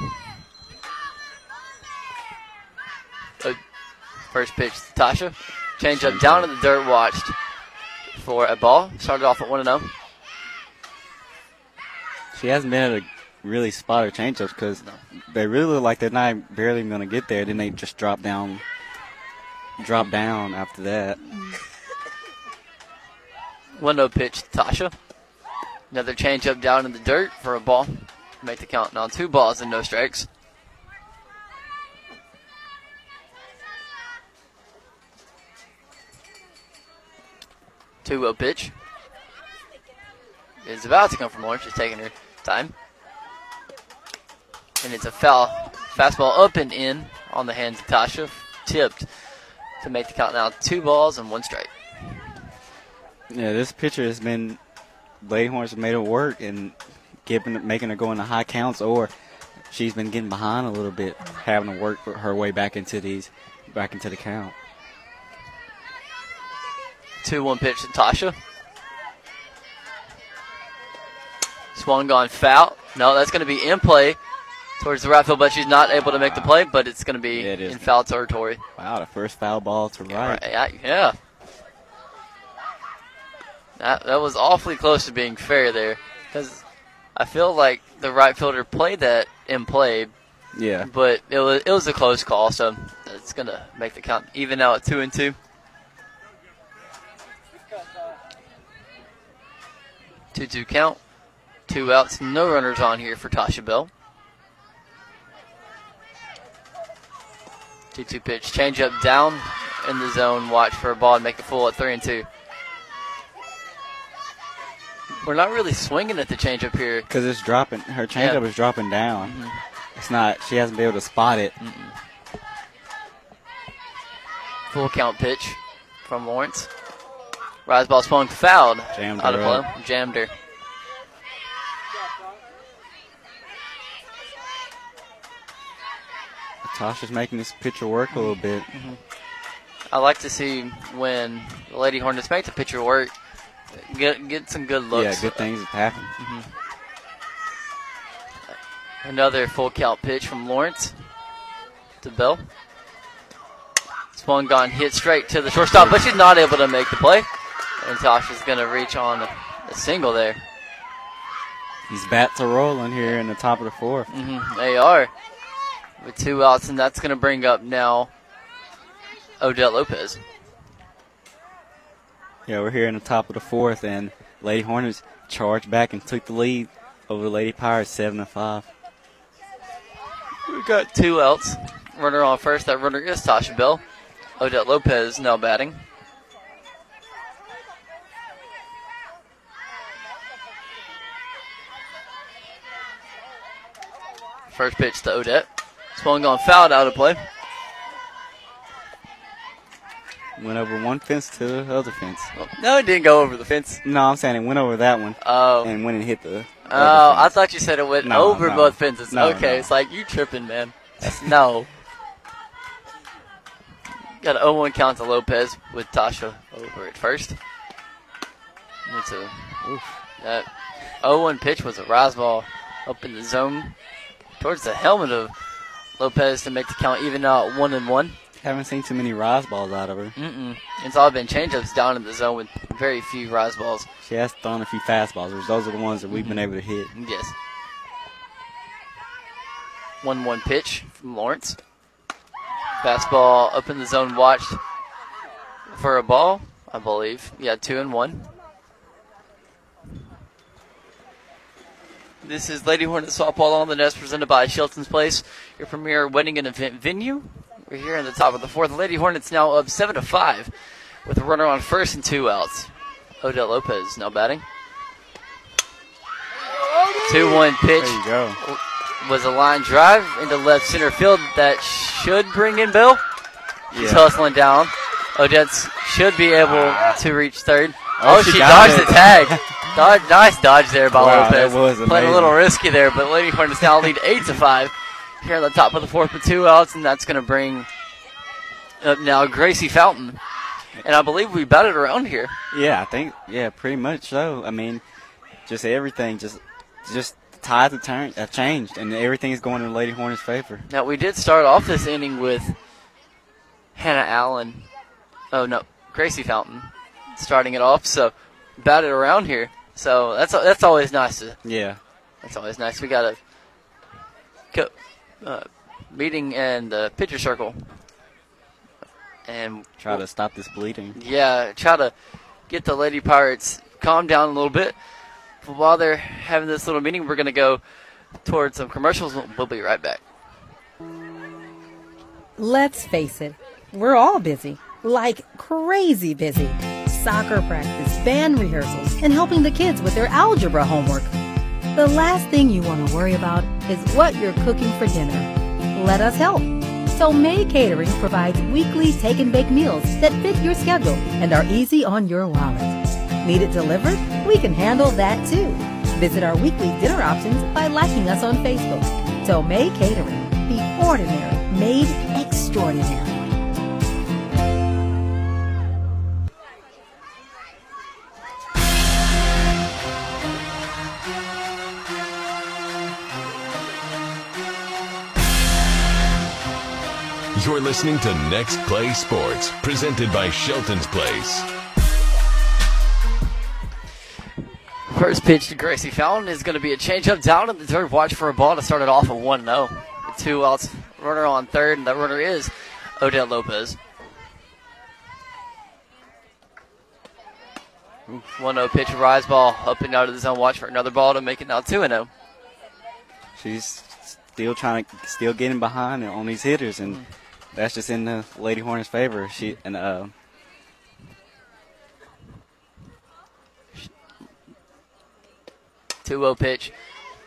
Uh, First pitch to Tasha. Change up down in the dirt, watched for a ball. Started off at 1 0. She hasn't been able to really spot her changeups because they really look like they're not barely going to get there. Then they just drop down, drop down after that. 1 0 pitch Tasha. Another changeup down in the dirt for a ball. Make the count now. Two balls and no strikes. Two 0 pitch. It's about to come from Lawrence. She's taking her time. And it's a foul. Fastball up and in on the hands of Tasha. Tipped to make the count now two balls and one strike. Yeah, this pitcher has been Lady made it work and giving making her go into high counts, or she's been getting behind a little bit, having to work her way back into these back into the count. Two one pitch to Tasha. Swung gone foul. No, that's going to be in play towards the right field, but she's not able to make the play. But it's going to be Yeah, it is. in foul territory. Wow, the first foul ball to right. Yeah, yeah. That that was awfully close to being fair there, because I feel like the right fielder played that in play, Yeah. but it was it was a close call, so it's gonna make the count even now at two and two. Two two count, two outs, no runners on here for Tasha Bell. Two two pitch, change up down in the zone. Watch for a ball and make it full at three and two. We're not really swinging at the changeup here. Because it's dropping, her changeup Yeah. is dropping down. Mhm. It's not. She hasn't been able to spot it. Full count pitch from Lawrence. Rise ball swung fouled. Jammed out of play. Jammed her. Tasha's making this pitcher work a little bit. I like to see when the Lady Hornets make the pitcher work, get get some good looks. Yeah, good things have happened. Mhm. Another full count pitch from Lawrence to Bell. Swung gone, hit straight to the shortstop, but she's not able to make the play. And Tasha's going to reach on a, a single there. These bats are rolling here in the top of the fourth. hmm They are. With two outs, and that's going to bring up now Odette Lopez. Yeah, we're here in the top of the fourth, and Lady Hornets charged back and took the lead over the Lady Pirates, seven to five. We've got two outs. Runner on first. That runner is Tasha Bell. Odette Lopez now batting. First pitch to Odette. Swung on fouled out of play. Went over one fence to the other fence. No, it didn't go over the fence. No, I'm saying it went over that one. Oh. And went and hit the. Oh, I thought you said it went No, over no. both fences. No, okay, it's like you tripping, man. no. Got an 0-1 count to Lopez with Tasha over at first. It's a that 0-1 pitch was a rise ball up in the zone towards the helmet of Lopez to make the count even now one and one. Haven't seen too many rise balls out of her. Mm-mm. It's all been changeups down in the zone with very few rise balls. She has thrown a few fastballs, which those are the ones that we've been mm-hmm. able to hit. Yes. 1 1 pitch from Lawrence. Fastball up in the zone, watched for a ball, I believe. Yeah, 2 and 1. This is Lady Hornet Softball on the Nest presented by Shelton's Place, your premier wedding and event venue. We're here in the top of the fourth. Lady Hornets now up 7 to 5 with a runner on first and two outs. Odette Lopez now batting. 2 1 pitch. There you go. Was a line drive into left center field that should bring in Bell. She's Yeah. hustling down. Odette should be able ah. to reach third. Oh, Oh, she she, dodged it. the tag. Dodge, nice dodge there by Wow, Lopez. that was Played a little risky there, but Lady Hornets now lead eight to five here on the top of the fourth with two outs, and that's going to bring up now Gracie Fountain. And I believe we batted around here. Yeah, I think yeah, pretty much so. I mean, just everything, just just the tides have turned, have changed, and everything is going in Lady Hornets' favor. Now we did start off this inning with Hannah Allen. Oh no, Gracie Fountain starting it off. So batted around here. So that's that's always nice. To, Yeah, that's always nice. We got a co- uh, meeting in the pitcher circle, and try to stop this bleeding. yeah, try to get the Lady Pirates calm down a little bit. But while they're having this little meeting, we're gonna go towards some commercials. We'll be right back. Let's face it, we're all busy. Like crazy busy. Soccer practice, band rehearsals, and helping the kids with their algebra homework. The last thing you want to worry about is what you're cooking for dinner. Let us help. So May Catering provides weekly take and bake meals that fit your schedule and are easy on your wallet. Need it delivered? We can handle that too. Visit our weekly dinner options by liking us on Facebook. So May Catering, the ordinary made extraordinary. You're listening to Next Play Sports, presented by Shelton's Place. First pitch to Gracie Fountain is going to be a changeup down in the third. Watch for a ball to start it off at 1 0. Two outs, runner on third, and that runner is Odette Lopez. 1 0 pitch, rise ball up and out of the zone. Watch for another ball to make it now 2 0. She's still trying to, still getting behind on these hitters, and hmm. That's just in the Lady Hornets' favor. She and uh, Two zero pitch,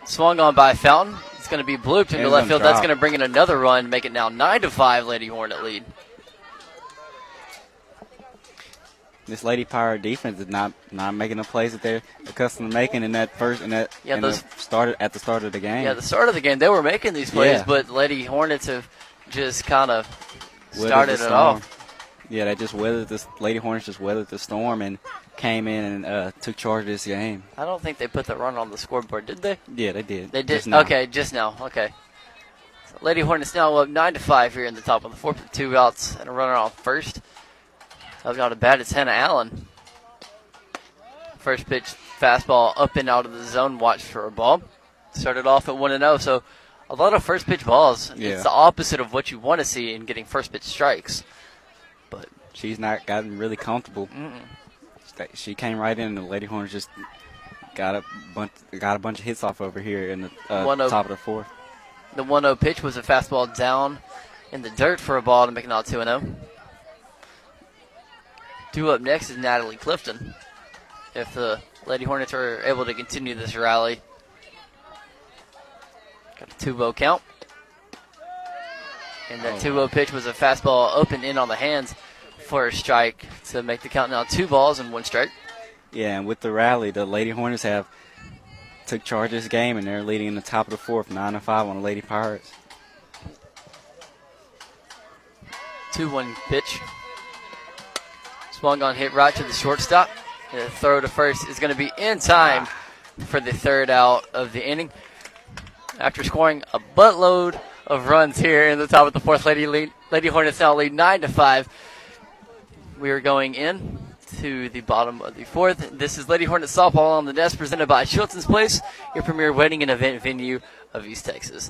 swung on by Fountain. It's going to be blooped into left field. gonna That's going to bring in another run, make it now nine to five. Lady Hornet lead. this Lady Pirate defense is not not making the plays that they're accustomed to making in that first in that Yeah, in those- started at the start of the game. Yeah, the start of the game they were making these plays, Yeah. but Lady Hornets have just kind of started it off. Yeah, they just weathered this. Lady Hornets just weathered the storm and came in and uh, took charge of this game. I don't think they put the run on the scoreboard, did they? Yeah, they did. They did. Just. Okay, just now. Okay. So Lady Hornets now up nine to five here in the top of the fourth, with two outs and a runner on first. I've got a bat. It's Hannah Allen. First pitch, fastball up and out of the zone. Watch for a ball. Started off at one and zero. So a lot of first pitch balls. Yeah. It's the opposite of what you want to see in getting first pitch strikes. But she's not gotten really comfortable. Sta- She came right in, and the Lady Hornets just got a bunch got a bunch of hits off over here in the uh, top of the fourth. The 1 0 pitch was a fastball down in the dirt for a ball to make it out 2 0. Two up next is Natalie Clifton. If the Lady Hornets are able to continue this rally, got a 2 0 count. And that Oh. 2 0 pitch was a fastball and in on the hands for a strike to make the count now two balls and one strike. Yeah, and with the rally, the Lady Hornets have took charge of this game, and they're leading in the top of the fourth, nine to five on the Lady Pirates. 2 1 pitch. Swung on hit right to the shortstop. The throw to first is going to be in time ah. for the third out of the inning. After scoring a buttload of runs here in the top of the fourth, Lady Lady Hornets now lead nine to five. We are going in to the bottom of the fourth. This is Lady Hornets softball on the desk, presented by Shelton's Place, your premier wedding and event venue of East Texas.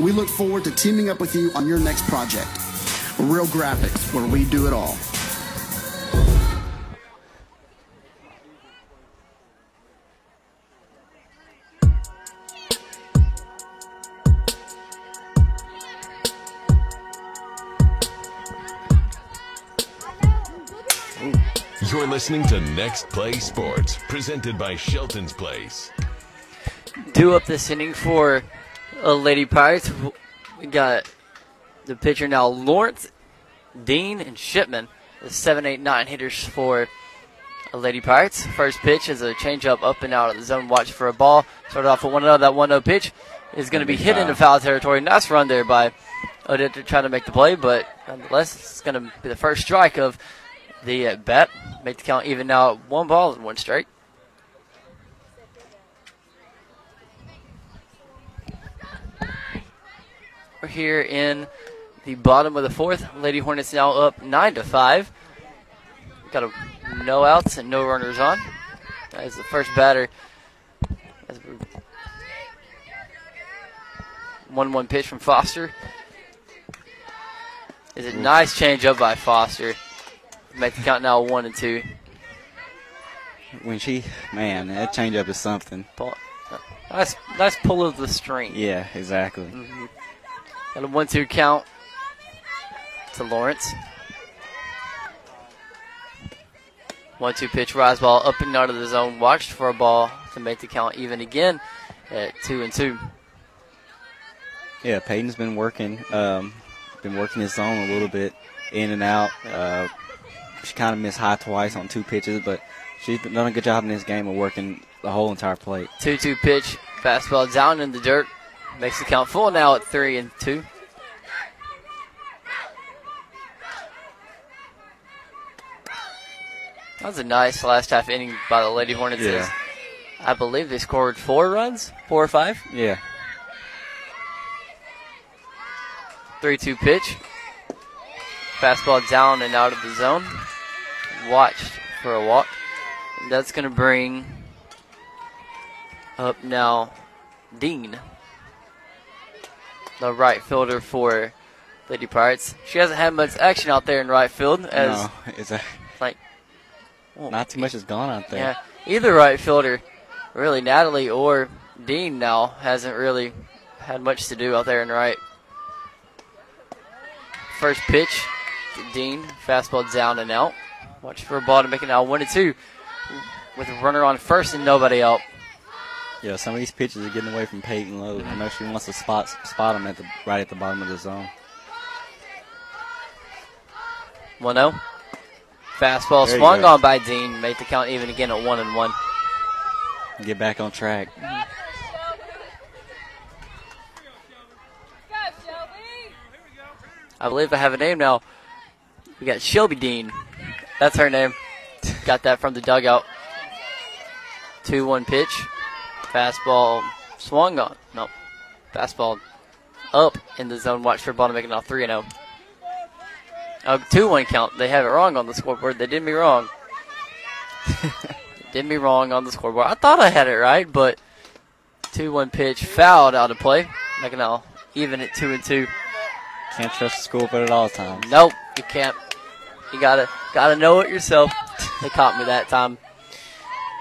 We look forward to teaming up with you on your next project. Real Graphics, where we do it all. You're listening to Next Play Sports, presented by Shelton's Place. due up this inning for uh, Lady Pirates. We got the pitcher now, Lawrence, Dean, and Shipman, the seven, eight, nine hitters for Lady Pirates. First pitch is a changeup up and out of the zone. Watch for a ball. Started off with 1 0. That 1 0 pitch is going to be hit into foul territory. Nice run there by Odette trying to make the play, but nonetheless, it's going to be the first strike of the uh, bet. Make the count even now one ball and one strike. We're here in the bottom of the fourth. Lady Hornets now up nine to five. Got a no outs and no runners on. That is the first batter. One-one pitch from Foster. Is a nice change up by Foster. Make the count now one and two. When she, man, that change up is something. Pull- Nice, nice pull of the string. Yeah, exactly. Mhm. Got a one-two count to Lawrence. One-two pitch, rise ball up and out of the zone. Watched for a ball to make the count even again at two and two. Yeah, Peyton's been working, um, been working his zone a little bit, in and out. Uh, she kind of missed high twice on two pitches, but she's been- done a good job in this game of working the whole entire plate. Two-two pitch, fastball down in the dirt. Makes the count full now at three and two. That was a nice last half inning by the Lady Hornets. Yeah. I believe they scored four runs, four or five. Yeah. Three-two pitch. Fastball down and out of the zone. Watched for a walk. That's going to bring up now Dean, the right fielder for Lady Pirates. She hasn't had much action out there in right field as no, it's a, like not too much has gone out there. yeah, either right fielder, really Natalie or Dean now hasn't really had much to do out there in right. First pitch to Dean, fastball down and out. Watch for a ball to make it now one and two, with a runner on first and nobody out. Yeah, some of these pitches are getting away from Peyton Lowe. I know she wants to spot spot them at the right at the bottom of the zone. 1 0. Fastball There swung on by Dean, make the count even again at 1 and 1. Get back on track. I believe I have a name now. We got Shelby Dean. That's her name. got that from the dugout. 2 1 pitch. Fastball swung on. No. Fastball up in the zone. Watch for ball to make it now 3 0. Oh, 2 1 count. They have it wrong on the scoreboard. They did me wrong. did me wrong on the scoreboard. I thought I had it right, but 2 1 pitch fouled out of play. Making even at 2 and 2. Can't trust the scoreboard at all times. Nope, you can't. You gotta gotta know it yourself. they caught me that time.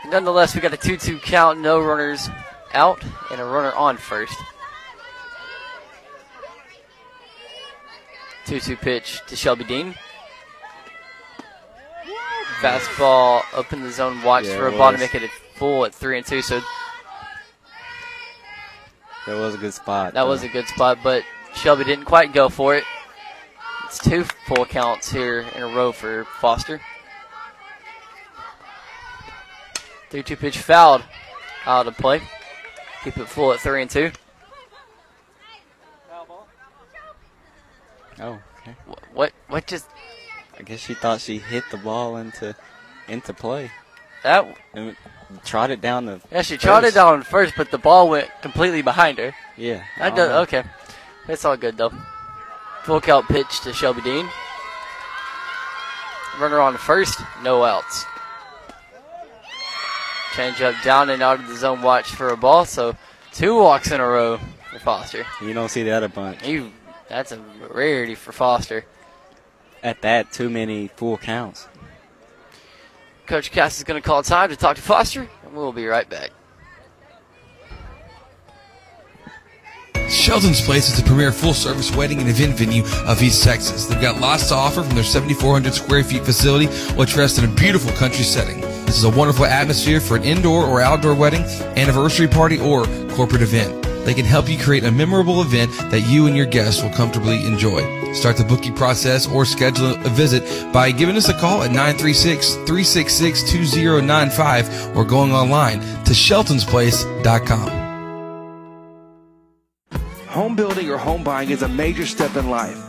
Nonetheless, we got a 2-2 count, no runners out, and a runner on first. 2-2 pitch to Shelby Dean. Fastball up in the zone, watch Yeah, for a ball to make it a full at 3 and 2. So That was a good spot. That was a good spot, but Shelby didn't quite go for it. It's two full counts here in a row for Foster. 3 2 pitch fouled out of play. Keep it full at 3 and 2. Oh, okay. What, what just. I guess she thought she hit the ball into into play. That and trotted down the. Yeah, she trotted down first, but the ball went completely behind her. Yeah. That does, know. okay. It's all good, though. Full count pitch to Shelby Dean. Runner on first, no outs. Change up down and out of the zone, watch for a ball. So two walks in a row for Foster. You don't see that a bunch. You, that's a rarity for Foster. At that, too many full counts. Coach Cass is going to call time to talk to Foster, and we'll be right back. Shelton's Place is the premier full service wedding and event venue of East Texas. They've got lots to offer from their 7,400 square feet facility, which rests in a beautiful country setting. This is a wonderful atmosphere for an indoor or outdoor wedding, anniversary party, or corporate event. They can help you create a memorable event that you and your guests will comfortably enjoy. Start the booking process or schedule a visit by giving us a call at 936-366-2095 or going online to sheltonsplace.com. Home building or home buying is a major step in life.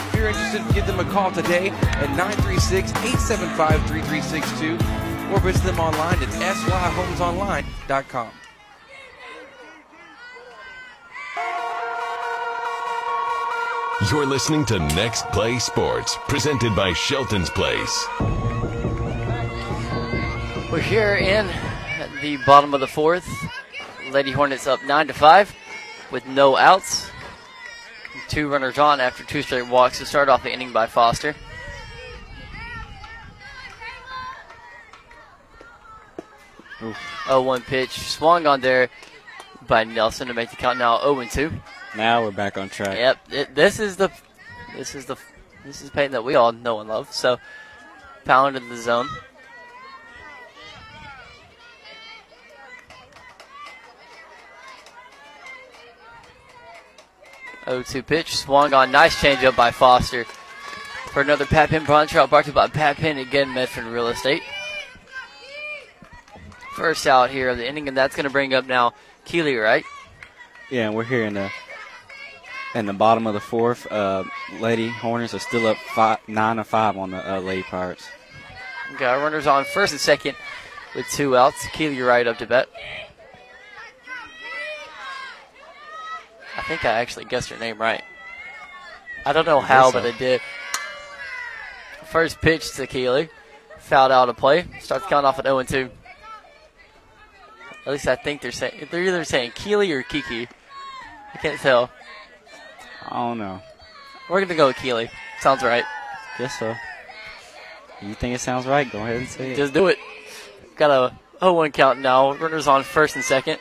If you're interested, give them a call today at 936-875-3362 or visit them online at syhomesonline.com. You're listening to Next Play Sports, presented by Shelton's Place. We're here in the bottom of the fourth. Lady Hornets up nine to five with no outs. Two runners on after two straight walks to start off the inning by Foster. Oof. 0-1 pitch swung on there by Nelson to make the count now 0-2. Now we're back on track. Yep, it, this is the this is the this is pain that we all know and love. So pound into the zone. Oh two pitch swung on nice changeup by Foster for another Pat Penn punchout brought to you by Pat Penn again Medford Real Estate. First out here of the inning, and that's going to bring up now Keeley, right? Yeah, and we're here in the in the bottom of the fourth. Uh, Lady Hornets are still up five, nine to five on the uh, Lady Pirates. Okay, our runners on first and second with two outs. Keeley right up to bat. I think I actually guessed her name right. I don't know how, but I did. First pitch to Keeley. Fouled out of play. Starts counting off at 0 2. At least I think they're saying they're either saying Keeley or Kiki. I can't tell. I don't know. We're gonna go with Keeley. Sounds right. Guess so. You think it sounds right? Go ahead and say it. Just do it. Got a 0-1 count now. Runners on first and second.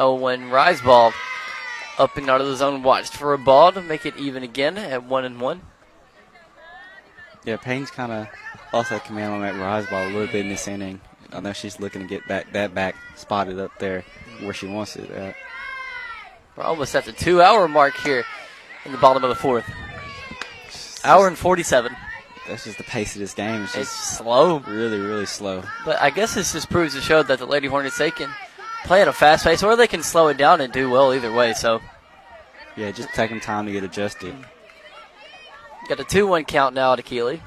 Oh, when rise up and out of the zone, watched for a ball to make it even again at one and one. Yeah, Payne's kind of lost that command on that rise ball a little bit in this inning. I know she's looking to get back that back spotted up there where she wants it at. We're almost at the two-hour mark here in the bottom of the fourth. Hour and forty-seven. That's just the pace of this game. It's, It's just slow, really, really slow. but I guess this just proves to show that the Lady Hornets they can play at a fast pace, or they can slow it down and do well either way. So Yeah, just taking time to get adjusted. got a two-one count now to Keeley.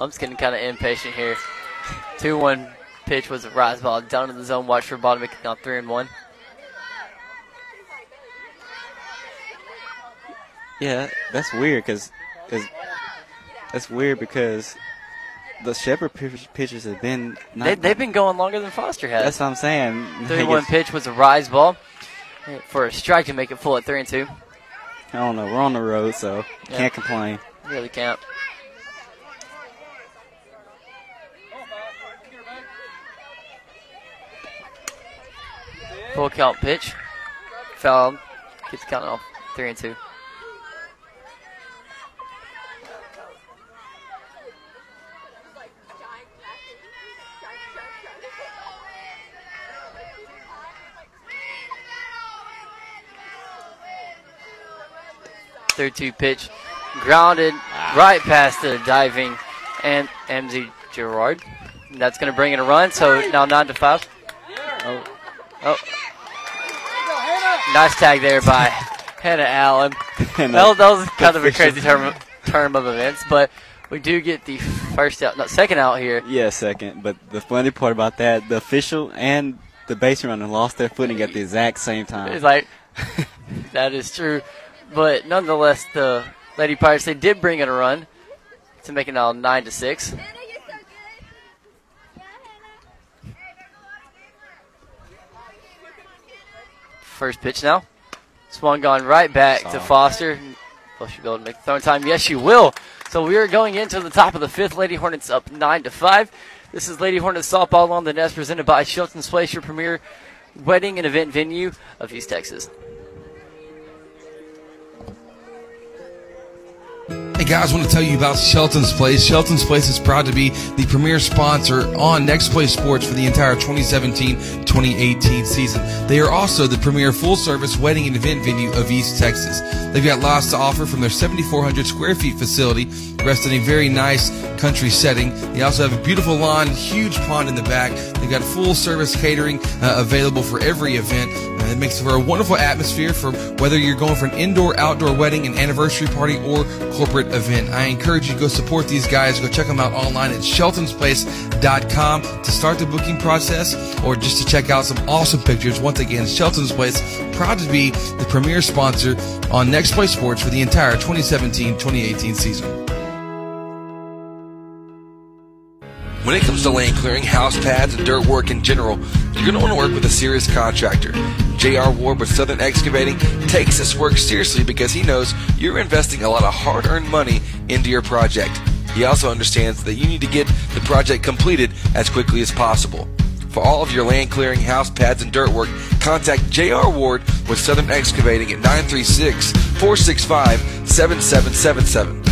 I'm just getting kind of impatient here. Two-one pitch was a rise ball down in the zone. Watch for to now three and one. Yeah, that's weird because that's weird because the Shepherd pitch- pitchers have been. They, they've been going longer than Foster has. That's what I'm saying. Three one pitch was a rise ball for a strike to make it full at three and two. I don't know. We're on the road, so Yeah. can't complain. Really can't. Full count pitch. Foul. Keeps counting off three and two. Third two pitch, grounded right past the diving and Amzie Gerard. That's going to bring in a run. So now nine to five. Oh, oh, nice tag there by Hannah Allen. And That was, that was kind of a crazy term term of events, but we do get the first out, no, second out here. Yeah, second. But the funny part about that, the official and the base runner lost their footing at the exact same time. It's like that is true, but nonetheless, the Lady Pirates they did bring in a run to make it now nine to six. First pitch now, swung gone right back to Foster. Will she be able to make the throwing time? Yes, she will. So we are going into the top of the fifth. Lady Hornets up nine to five. This is Lady Hornets softball on the nest presented by Shelton's Place, your premier wedding and event venue of East Texas. Guys, I want to tell you about Shelton's Place. Shelton's Place is proud to be the premier sponsor on Next Play Sports for the entire 2017-2018 season. They are also the premier full-service wedding and event venue of East Texas. They've got lots to offer from their 7,400 square feet facility, rest in a very nice country setting. They also have a beautiful lawn, huge pond in the back. They've got full-service catering uh, available for every event. Uh, it makes for a wonderful atmosphere for whether you're going for an indoor, outdoor wedding, an anniversary party, or corporate event. I encourage you to go support these guys. Go check them out online at sheltonsplace.com to start the booking process or just to check out some awesome pictures. Once again, Shelton's Place, proud to be the premier sponsor on Next Play Sports for the entire 2017-2018 season. When it comes to lane clearing, house pads, and dirt work in general, you're going to want to work with a serious contractor. J.R. Ward with Southern Excavating takes this work seriously because he knows you're investing a lot of hard earned money into your project. He also understands that you need to get the project completed as quickly as possible. For all of your land clearing, house pads, and dirt work, contact J.R. Ward with Southern Excavating at 936 465 7777.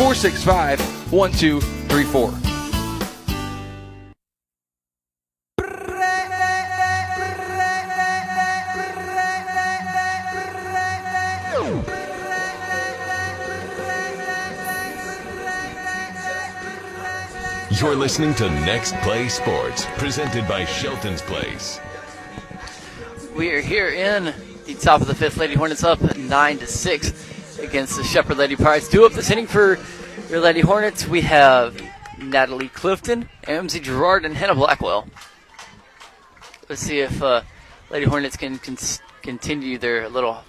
465 1234. You're listening to Next Play Sports, presented by Shelton's Place. We are here in the top of the fifth. Lady Hornets up nine to six against the Shepherd Lady Pirates. Due up this inning for your Lady Hornets, we have Natalie Clifton, Amzie Gerard, and Hannah Blackwell. Let's see if uh, Lady Hornets can, can continue their little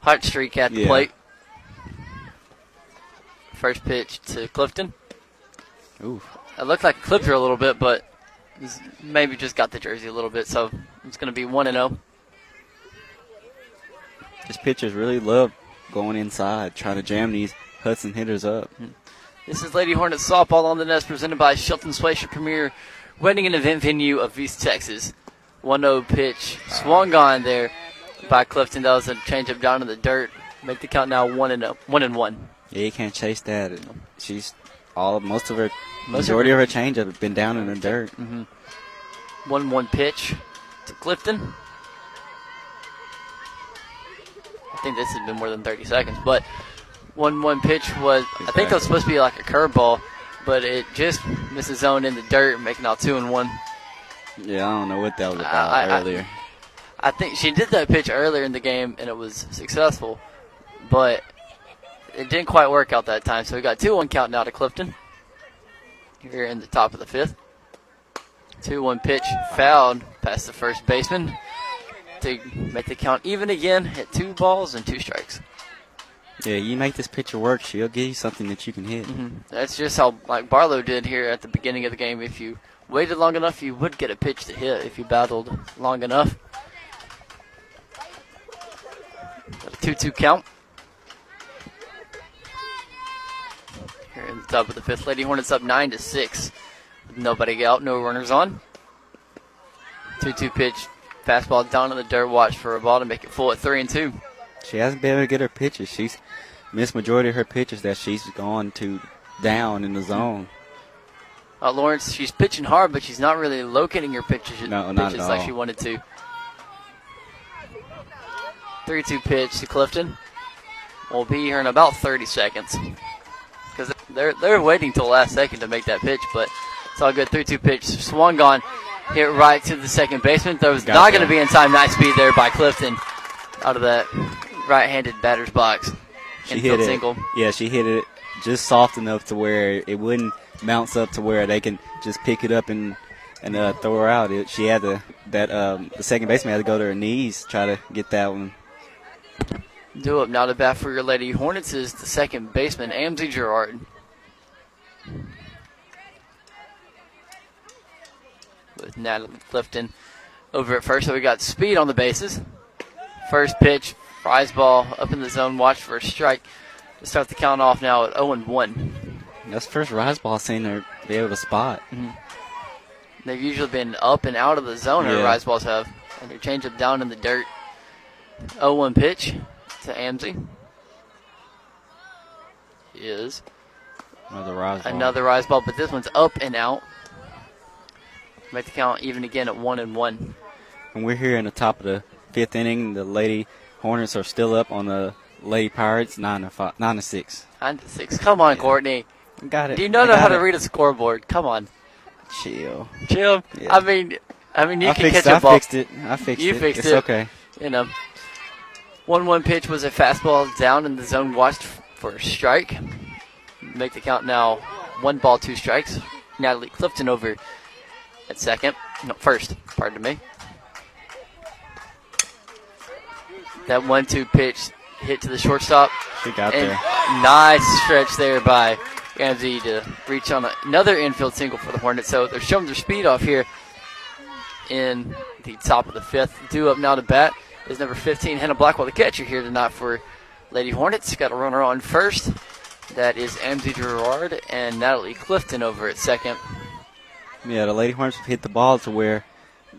hot streak at the Yeah. plate. First pitch to Clifton. Ooh. It looked like it clipped her a little bit, but maybe just got the jersey a little bit, so it's going to be 1 and oh. 0. These pitchers really love going inside, trying to jam these Hudson hitters up. This is Lady Hornets softball on the nest, presented by Shelton's Place, your premier wedding and event venue of East Texas. 1 0 pitch, swung on there by Clifton. That was a changeup down in the dirt. Make the count now 1 and 0, 1 and 1. Yeah, you can't chase that. She's all most of her Most of majority her- of her changeup have been down in the dirt. Mm-hmm. 1 1 pitch to Clifton. I think this has been more than 30 seconds, but 1 1 pitch was, I think that was supposed to be like a curveball, but it just missed zone in the dirt, making out 2 and 1. Yeah, I don't know what that was about I- I- earlier. I think she did that pitch earlier in the game and it was successful, but it didn't quite work out that time. So we got 2 1 count now to Clifton. Here in the top of the fifth. 2 1 pitch fouled past the first baseman to make the count even again at two balls and two strikes. yeah, you make this pitcher work, she'll give you something that you can hit. Mm-hmm. That's just how like Barlow did here at the beginning of the game. If you waited long enough, you would get a pitch to hit if you battled long enough. Got a 2 2 count. Here in the top of the fifth, Lady Hornets up 9 to 6. Nobody out, no runners on. 2 2 pitch, fastball down in the dirt, watch for a ball to make it full at 3 and 2. She hasn't been able to get her pitches. She's missed majority of her pitches that she's gone to down in the zone. Uh, Lawrence, she's pitching hard, but she's not really locating her pitches, No, pitches like she wanted to. 3 2 pitch to Clifton. We'll be here in about 30 seconds. Because they're, they're waiting till the last second to make that pitch, but it's all good. 3 2 pitch. Swung on. Hit right to the second baseman. That was not going to be in time. Nice speed there by Clifton out of that right handed batter's box. She hit it. single. Yeah, she hit it just soft enough to where it wouldn't bounce up to where they can just pick it up and and uh, throw her out. It, she had to that um, the second baseman had to go to her knees try to get that one. Do up now to bat for your Lady Hornets is the second baseman, Amzie Gerard. With Natalie Clifton over at first. So we got speed on the bases. First pitch, rise ball up in the zone, watch for a strike. To start the count off now at 0 1. That's the first rise ball I've seen her be able to spot. Mm-hmm. They've usually been up and out of the zone, Yeah. rise balls have. And their changeup down in the dirt. 0 1 pitch to Amzie is Another rise ball. another rise ball, but this one's up and out. Make the count even again at 1 and 1. And we're here in the top of the fifth inning. The Lady Hornets are still up on the Lady Pirates, nine to five, nine to six. 9 to 6. Come on, Courtney. Got it. Do you not know how got to read a scoreboard? Come on. Chill. Chill. Yeah. I mean, I mean, you I can catch a I ball. I fixed it. I fixed you it. fixed It's it. okay. You know, one-one pitch was a fastball down in the zone, watched for a strike. Make the count now. One ball, two strikes. Natalie Clifton over at second. No, first. Pardon me. That one-two pitch hit to the shortstop. She got And there. Nice stretch there by Amzie to reach on another infield single for the Hornets. So they're showing their speed off here in the top of the fifth. Due up now to bat is number 15, Hannah Blackwell, the catcher here tonight for Lady Hornets. Got a runner on first. That is Amzie Gerard and Natalie Clifton over at second. Yeah, the Lady Hornets have hit the ball to where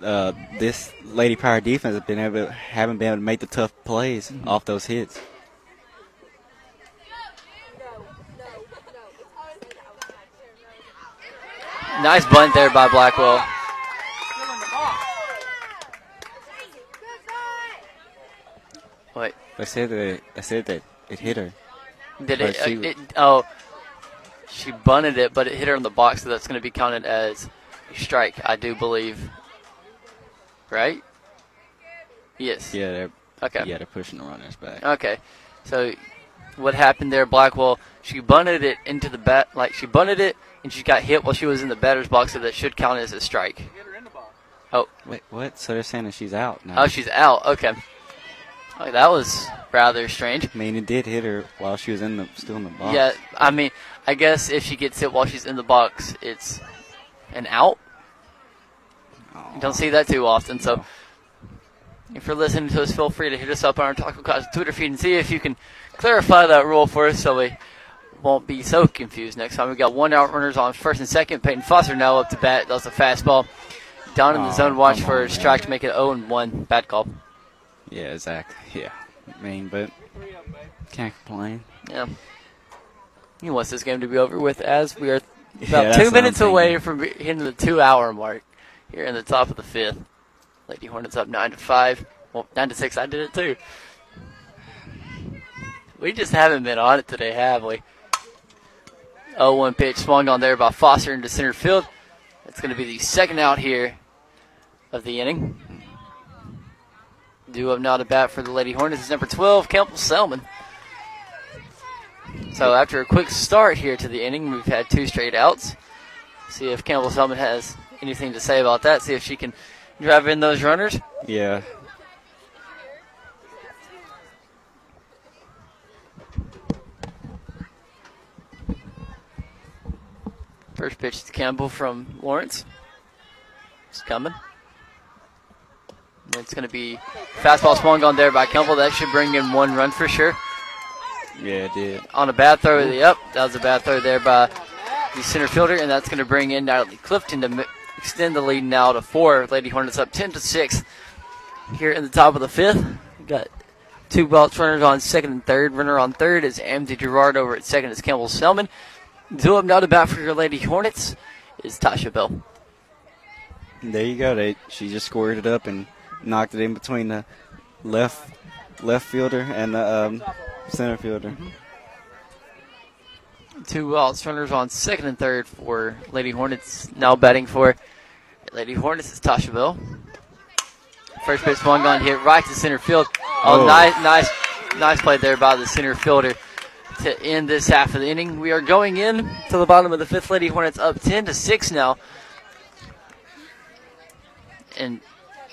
uh, this Lady Pirate defense has been able, haven't been able to make the tough plays Mm-hmm. off those hits. Nice bunt there by Blackwell. Wait, They said that they said that it hit her. Did it, she- uh, it? Oh, she bunted it, but it hit her in the box, so that's going to be counted as a strike, I do believe. Right? Yes. Yeah, they're Okay. Yeah, they're pushing the runners back. Okay. So, what happened there, Blackwell? She bunted it into the bat, like she bunted it, and she got hit while she was in the batter's box, so that should count as a strike. Oh, Wait, what? So they're saying that she's out now. oh, she's out. Okay. Oh, that was rather strange. I mean, it did hit her while she was in the still in the box. Yeah, I mean, I guess if she gets hit while she's in the box, it's an out. You don't see that too often. So, if you're listening to us, feel free to hit us up on our Taco Cause Twitter feed and see if you can clarify that rule for us so we won't be so confused next time. We've got one out runners on first and second. Peyton Foster now up to bat. That's a fastball. Down in the Oh, zone, watch for on, a strike to make it 0 and 1. Bad call. Yeah, exactly. Yeah. I mean, but can't complain. Yeah. He wants this game to be over with as we are about that's two minutes away from hitting the two hour mark here in the top of the fifth. Lady Hornets up nine to five. Well, nine to six. I did it too. We just haven't been on it today, have we? 0-1 pitch swung on there by Foster into center field. That's going to be the second out here of the inning. Due up now to bat for the Lady Hornets is number 12, Campbell Selman. So after a quick start here to the inning, we've had two straight outs. See if Campbell Selman has anything to say about that. See if she can drive in those runners. Yeah. First pitch to Campbell from Lawrence. It's coming. It's going to be fastball swung on there by Campbell. That should bring in one run for sure. Yeah, it did. On a bad throw, yep, that was a bad throw there by the center fielder, and that's going to bring in Natalie Clifton to extend the lead now to four. Lady Hornets up 10 to 6 here in the top of the fifth. We got two belts runners on second and third. Runner on third is Amzie Gerard over at second is Campbell Selman. Two up now to bat for your Lady Hornets is Tasha Bell. There you go. They she just squared it up and knocked it in between the left left fielder and the um, center fielder. Mm-hmm. Two outs runners on second and third for Lady Hornets. Now batting for Lady Hornets is Tasha Bell. First pitch swung on hit right to center field. Oh, Oh. nice, nice, nice play there by the center fielder to end this half of the inning. We are going in to the bottom of the fifth. Lady Hornets up ten to six now. And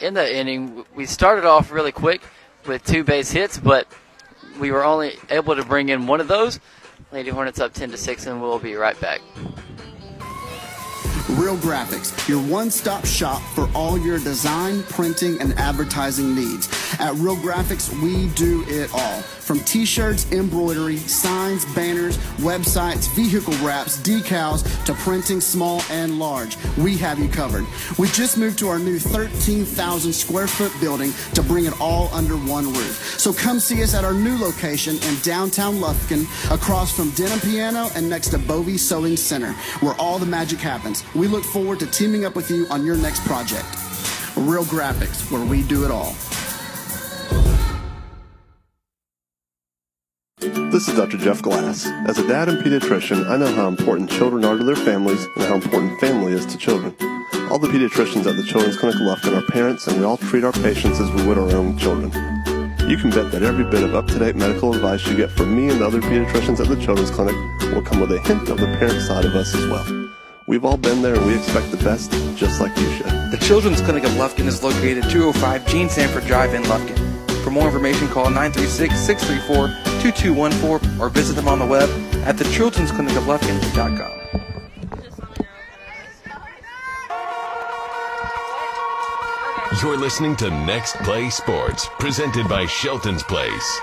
in the inning, we started off really quick with two base hits, but we were only able to bring in one of those. Lady Hornets up 10 to 6, and we'll be right back. Real Graphics, your one stop shop for all your design, printing, and advertising needs. At Real Graphics, we do it all. From t shirts, embroidery, signs, banners, websites, vehicle wraps, decals, to printing small and large, we have you covered. We just moved to our new 13,000 square foot building to bring it all under one roof. So come see us at our new location in downtown Lufkin, across from Denim Piano and next to Bovie Sewing Center, where all the magic happens. We look forward to teaming up with you on your next project. Real Graphics, where we do it all. This is Dr. Jeff Glass. As a dad and pediatrician, I know how important children are to their families and how important family is to children. All the pediatricians at the Children's Clinic of Lufkin are parents, and we all treat our patients as we would our own children. You can bet that every bit of up-to-date medical advice you get from me and the other pediatricians at the Children's Clinic will come with a hint of the parent side of us as well. We've all been there and we expect the best, just like you should. The Children's Clinic of Lufkin is located at 205 Gene Sanford Drive in Lufkin. For more information, call 936-634-2214 or visit them on the web at thechildren'sclinicoflufkin.com. You're listening to Next Play Sports, presented by Shelton's Place.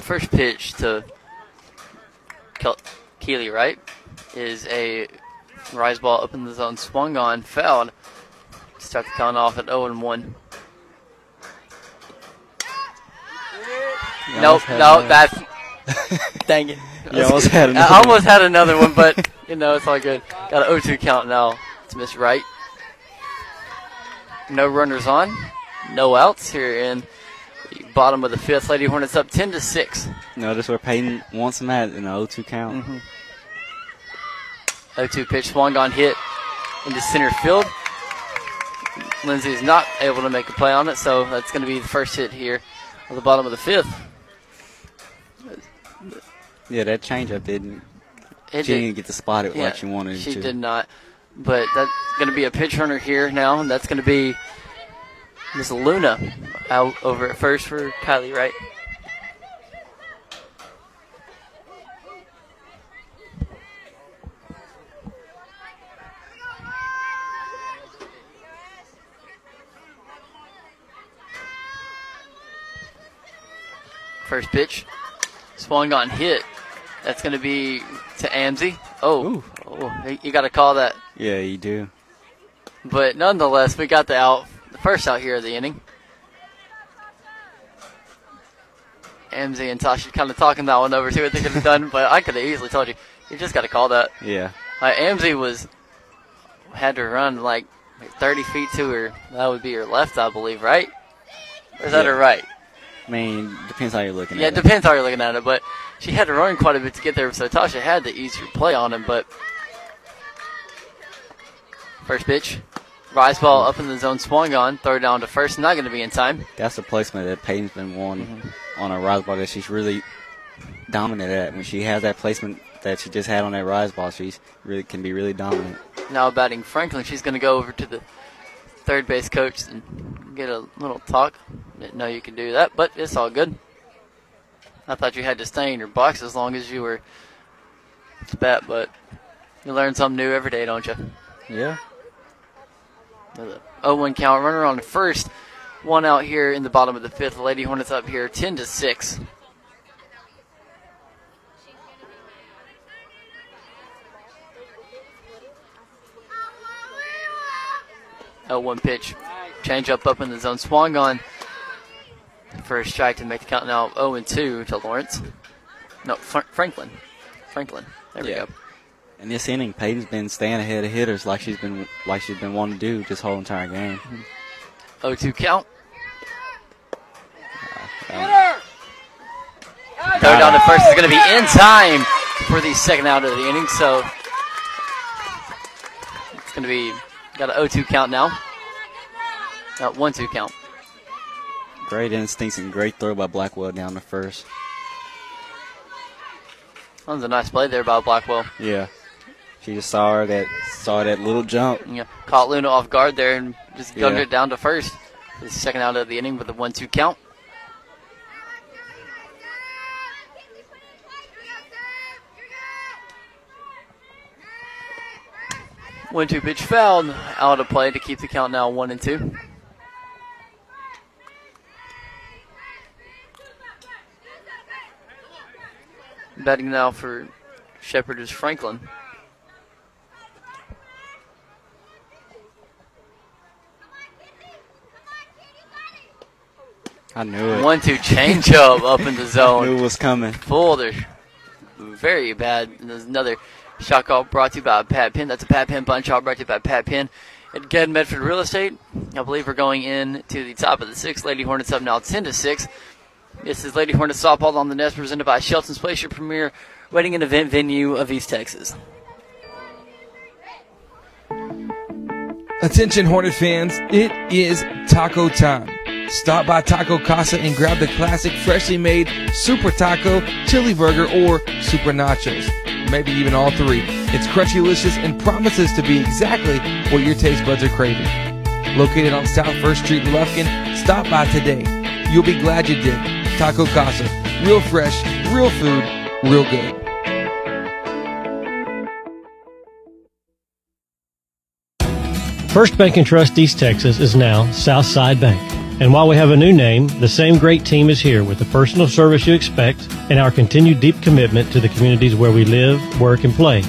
First pitch to Kel- Keeley Wright is a rise ball up in the zone, swung on, fouled. Start the count off at 0 and 1. You Nope, no, that. that's. dang it. You almost had I another almost had another one, but, you know, it's all good. Got an 0 2 count now It's Miss Wright. No runners on, no outs here in the bottom of the fifth. Lady Hornets up 10 to 6. Notice where Peyton wants him at in the 0-2 count. 0 2 pitch, swung on hit into center field. Lindsay is not able to make a play on it, so that's going to be the first hit here on the bottom of the fifth. Yeah, that changeup didn't. It she did- didn't get to spot it Yeah, like she wanted She to. did not. But that's going to be a pitch runner here now, and that's going to be Miss Luna out over at first for Kylie Wright. First pitch, swung on hit. That's going to be to Amzie. Oh, oh you got to call that. Yeah, you do. But nonetheless, we got the out, the first out here of the inning. Amzie and Tasha kind of talking that one over, see what they could have done, but I could have easily told you, you just got to call that. Yeah. Like Amzie was had to run like 30 feet to her. That would be her left, I believe, right? Or is that her right? I mean, depends how you're looking Yeah, at it depends how you're looking at it, but she had to run quite a bit to get there, so Tasha had the easier play on him. But first pitch, rise ball up in the zone, swung on, throw down to first, not going to be in time. That's the placement that Peyton's been wanting Mm-hmm. on a rise ball that she's really dominant at. When she has that placement that she just had on that rise ball, she's really can be really dominant. Now batting Franklin, she's going to go over to the third base coach and get a little talk. Didn't know you could do that, but it's all good. I thought you had to stay in your box as long as you were to bat, but you learn something new every day, don't you? Yeah. There's 0-1 count runner on the first. One out here in the bottom of the fifth. Lady Hornets up here, 10 to six. L1 pitch. Change up up in the zone. Swung on First strike to make the count now 0 and 2 to Lawrence. No, Fr- Franklin. Franklin. There yeah. we go. In this inning, Peyton's been staying ahead of hitters like she's been like she's been wanting to do this whole entire game. Mm-hmm. 0-2 count. Hitter! Throw down to first is going to be in time for the second out of the inning. So it's going to be got an 0-2 count now. Uh, 1-2 count. great instincts and great throw by Blackwell down the first. That was a nice play there by Blackwell. Yeah. She just saw her that saw that little jump. Yeah, caught Luna off guard there and just gunned Yeah. it down to first. The second out of the inning with a one-two count. One-two pitch fouled out of play to keep the count now one and two. Betting now for Shepherd is Franklin. I knew it. One two change up up in the zone. I Knew it was coming. Full. They're very bad. And there's another shot call brought to you by Pat Penn. That's a Pat Penn punchout brought to you by Pat. At Ged Medford Real Estate, I believe we're going in to the top of the sixth. Lady Hornets up now 10 to 6. This is Lady Hornets softball on the nest presented by Shelton's Place, your premier wedding and event venue of East Texas. Attention Hornet fans, it is taco time. Stop by Taco Casa and grab the classic freshly made Super Taco, Chili Burger, or Super Nachos. Maybe even all three. It's crunchy delicious and promises to be exactly what your taste buds are craving. Located on South First Street in Lufkin, stop by today. You'll be glad you did. Taco Casa. Real fresh, real food, real good. First Bank and Trust East Texas is now Southside Bank. And while we have a new name, the same great team is here with the personal service you expect and our continued deep commitment to the communities where we live, work, and play.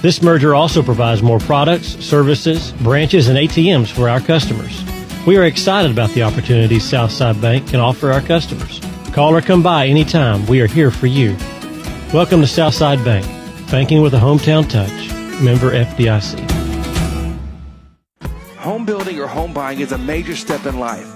This merger also provides more products, services, branches, and ATMs for our customers. We are excited about the opportunities Southside Bank can offer our customers. Call or come by anytime. We are here for you. Welcome to Southside Bank, banking with a hometown touch. Member FDIC. Home building or home buying is a major step in life.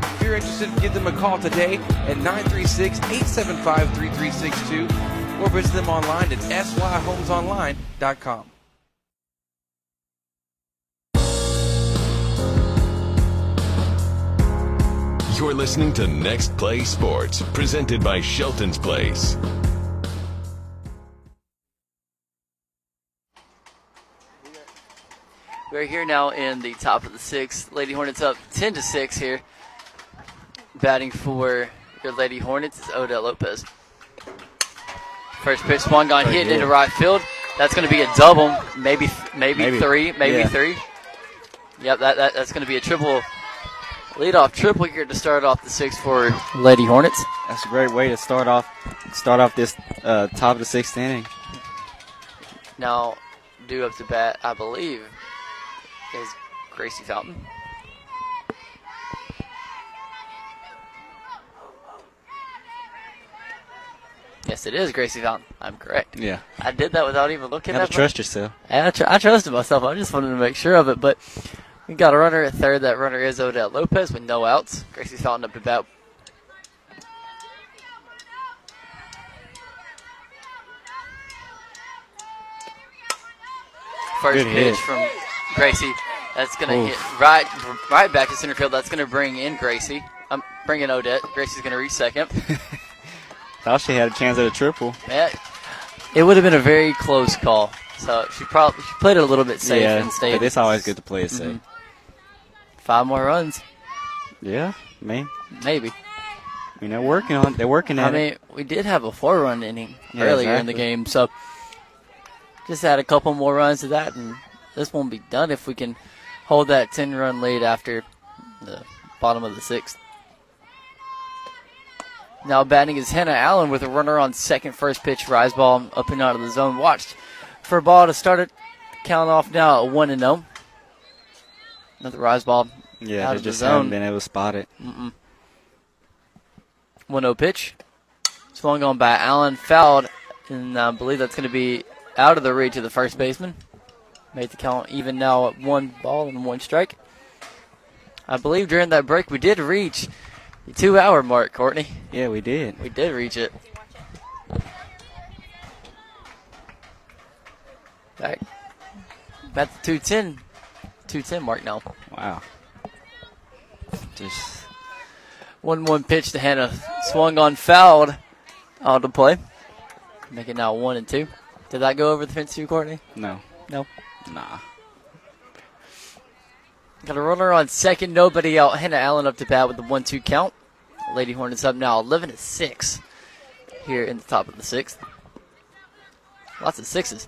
If you're interested, give them a call today at 936 875 3362 or visit them online at syhomesonline.com. You're listening to Next Play Sports, presented by Shelton's Place. We're here now in the top of the sixth. Lady Hornets up 10 to 6 here. Batting for your Lady Hornets is Odette Lopez. First pitch one on Very hit good. into right field. That's going to be a double, maybe maybe, Maybe. three, maybe Yeah. three. Yep, that, that that's going to be a triple leadoff triple here to start off the sixth for Lady Hornets. That's a great way to start off start off this uh, top of the sixth inning. Now, due up to bat, I believe, is Gracie Fountain. Yes, it is Gracie Fountain. I'm correct. Yeah. I did that without even looking Have at to trust yourself. I, tr- I trusted myself. I just wanted to make sure of it. But we got a runner at third. That runner is Odette Lopez with no outs. Gracie Fountain up bat. First Good pitch hit. from Gracie. That's going to Oof. hit right right back to center field. That's going to bring in Gracie. Um, I'm bringing Odette. Gracie's going to reach second. Thought she had a chance at a triple. Yeah, it would have been a very close call. So she probably she played it a little bit safe yeah, and stayed. but it's always good to play it safe. Mhm. Five more runs, Yeah, man. maybe. I mean, they're working on. They're working I mean, it. we did have a four-run inning Yeah, earlier in the exactly. game, so just add a couple more runs to that, and this won't be done if we can hold that ten-run lead after the bottom of the sixth. Now batting is Hannah Allen with a runner on second, first pitch, rise ball up and out of the zone. Watched for a ball to start it. Count off now at one and zero. Another rise ball Yeah, out they of just the haven't zone. been able to spot it. Mm-mm. 1 0 pitch. Swung on by Allen, fouled, and I believe that's going to be out of the reach of the first baseman. Made the count even now at one ball and one strike. I believe during that break we did reach the two hour mark, Courtney. Yeah, we did. We did reach it. Back, back to 210, 210 mark now. Wow. Just 1 1 pitch to Hannah. Swung on, fouled on the play. Make it now 1 and 2. Did that go over the fence too, Courtney? no. No. Nah. Got a runner on second, nobody out. Hannah Allen up to bat with the 1 2 count. Lady Hornets up now 11 to 6 here in the top of the sixth. Lots of sixes.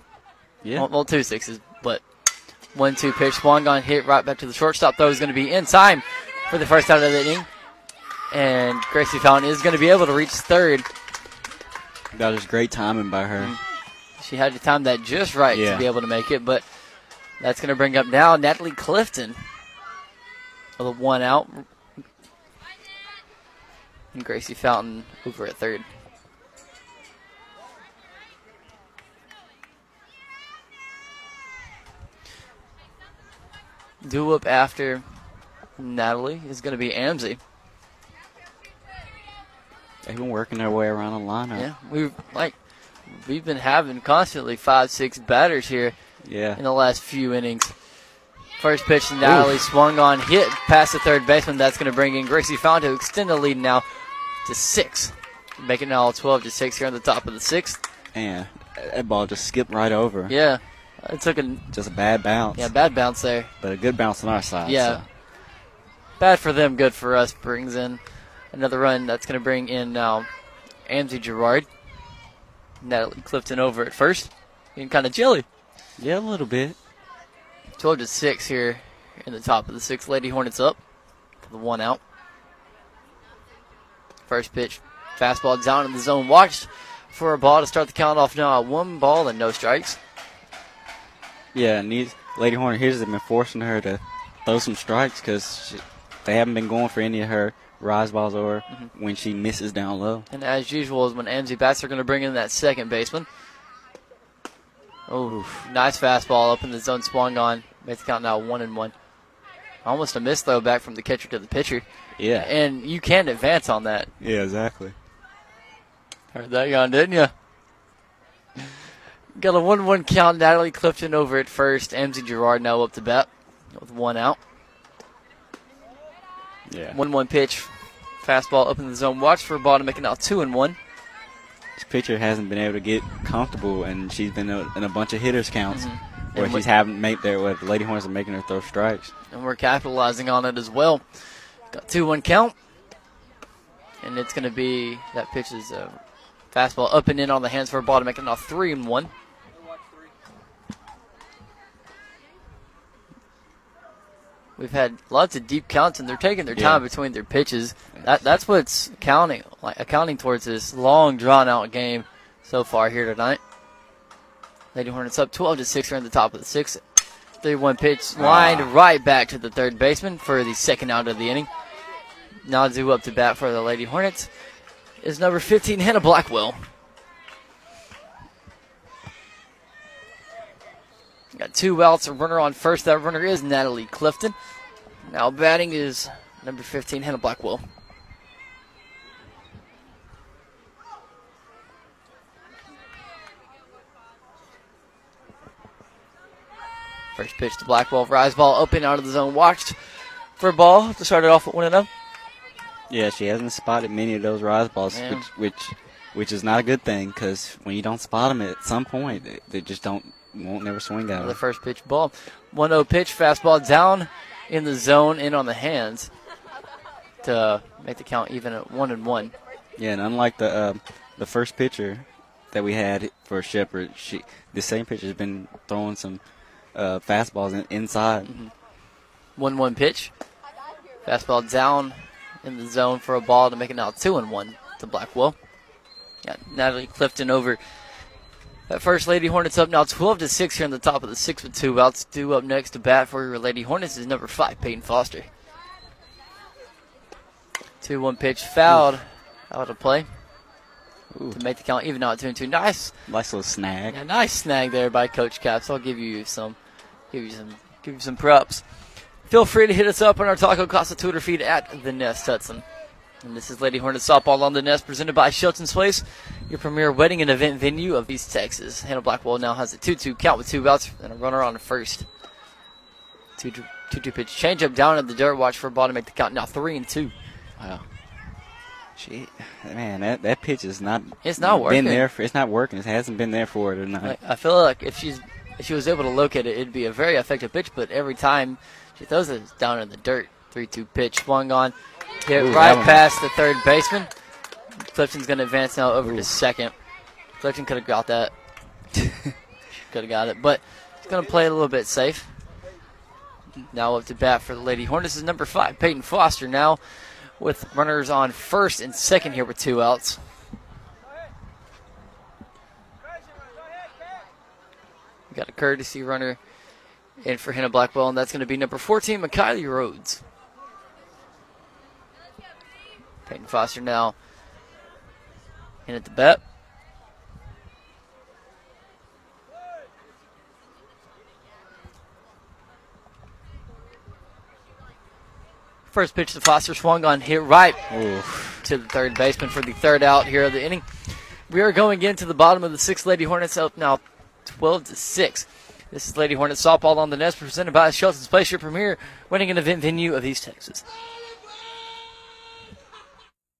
Yeah. Well, well two sixes, but 1 2 pitch. Swung on, hit right back to the shortstop. Throw is going to be in time for the first out of the inning. And Gracie Fountain is going to be able to reach third. That was great timing by her. Mm-hmm. She had to time that just right Yeah. to be able to make it, but that's going to bring up now Natalie Clifton a one out. And Gracie Fountain over at third. Do up after Natalie is going to be Amzie. They've been working their way around the lineup. Yeah, we like we've been having constantly five, six batters here Yeah. in the last few innings. First pitch to Natalie swung on, hit past the third baseman. That's going to bring in Gracie Fountain to extend the lead now to six, making now 12 to six here on the top of the sixth. And that ball just skipped right over. Yeah, it took a Just a bad bounce. yeah bad bounce there. But a good bounce on our side. Yeah. so. Bad for them, good for us. Brings in another run. That's going to bring in um, now Amzie Gerard. Natalie Clifton over at first. Getting kind of jelly. Yeah, a little bit. 12 to 6 here in the top of the sixth. Lady Hornets up for the one out. First pitch, fastball down in the zone. Watched for a ball to start the count off now. One ball and no strikes. Yeah, and these Lady Hornet Hitters have been forcing her to throw some strikes because they haven't been going for any of her rise balls or Mm-hmm. when she misses down low. And as usual, is when Amzie bats, they're going to bring in that second baseman. Oh, nice fastball up in the zone, swung on. Makes count now one and one. Almost a miss though, back from the catcher to the pitcher. Yeah. And you can advance on that. Yeah, exactly. Heard that yawn, didn't you? Got a 1 1 count. Natalie Clifton over at first. Amzie Gerard now up to bat with one out. Yeah. 1 1 pitch. Fastball up in the zone. Watch for a ball to make it now 2 and 1. This pitcher hasn't been able to get comfortable, and she's been a- in a bunch of hitters counts Mhm. And she's what- having made there with Lady Hornets are making her throw strikes. And we're capitalizing on it as well. Got 2 1 count. And it's going to be that pitch is uh, fastball up and in on the hands for a ball to make it now 3 and 1. We've had lots of deep counts, and they're taking their time Yeah. between their pitches. That that's what's counting, like accounting towards this long, drawn out game so far here tonight. Lady Hornets up 12 to six here in the top of the sixth. 3-1 pitch lined Ah. right back to the third baseman for the second out of the inning. Nazu up to bat for the Lady Hornets is number 15 Hannah Blackwell. Got two outs, a runner on first. That runner is Natalie Clifton. Now batting is number 15 Hannah Blackwell. First pitch to Blackwell, rise ball up and out of the zone. Watched for a ball to start it off at 1 0. Yeah, she hasn't spotted many of those rise balls, Yeah. which which which is not a good thing because when you don't spot them at some point, they, they just don't won't never swing at The first pitch ball. 1 0 pitch, fastball down in the zone, in on the hands to make the count even at 1 and 1. Yeah, and unlike the uh, the first pitcher that we had for Shepherd, she the same pitcher has been throwing some uh, fastballs in, inside. 1 1 pitch. Fastball down in the zone for a ball to make it now 2 and 1 to Blackwell. Got Natalie Clifton over. That first Lady Hornets up now 12 to 6 here in the top of the six with two outs. Due up next to bat for your Lady Hornets is number 5, Peyton Foster. 2 1 pitch fouled out of play to make the count even now at 2 and 2. Nice Nice little snag. yeah, nice snag there by Coach Caps. I'll give you some, give you some, give you some props. feel free to hit us up on our Taco Casa Twitter feed at The Nest Hudson. And this is Lady Hornet Softball on the Nest, presented by Shelton's Place, your premier wedding and event venue of East Texas. Hannah Blackwell now has a 2 2 count with two outs and a runner on first. 2 2 2 pitch change up down at the dirt. Watch for a ball to make the count now 3 and 2. Wow. She, man, that, that pitch is not. It's not working. Been there for, it's not working. It hasn't been there for her tonight. I, I feel like if she's if she was able to locate it, it'd be a very effective pitch. But every time she throws it down in the dirt, three-two pitch swung on, hit Ooh, right past the third baseman. Clifton's going to advance now over to second. Clifton could have got that. could have got it, but he's going to play it a little bit safe. Now up to bat for the Lady Hornets is number five, Peyton Foster. Now with runners on first and second here with two outs. We got a courtesy runner in for Hannah Blackwell, and that's going to be number 14, Makylie Rhodes. Peyton Foster now in at the bat. First pitch to Foster swung on, hit right to the third baseman for the third out here of the inning. We are going into the bottom of the sixth. Lady Hornets up now 12 to 6. This is Lady Hornets softball on the nest presented by Shelton's Place, your premier winning and event venue of East Texas.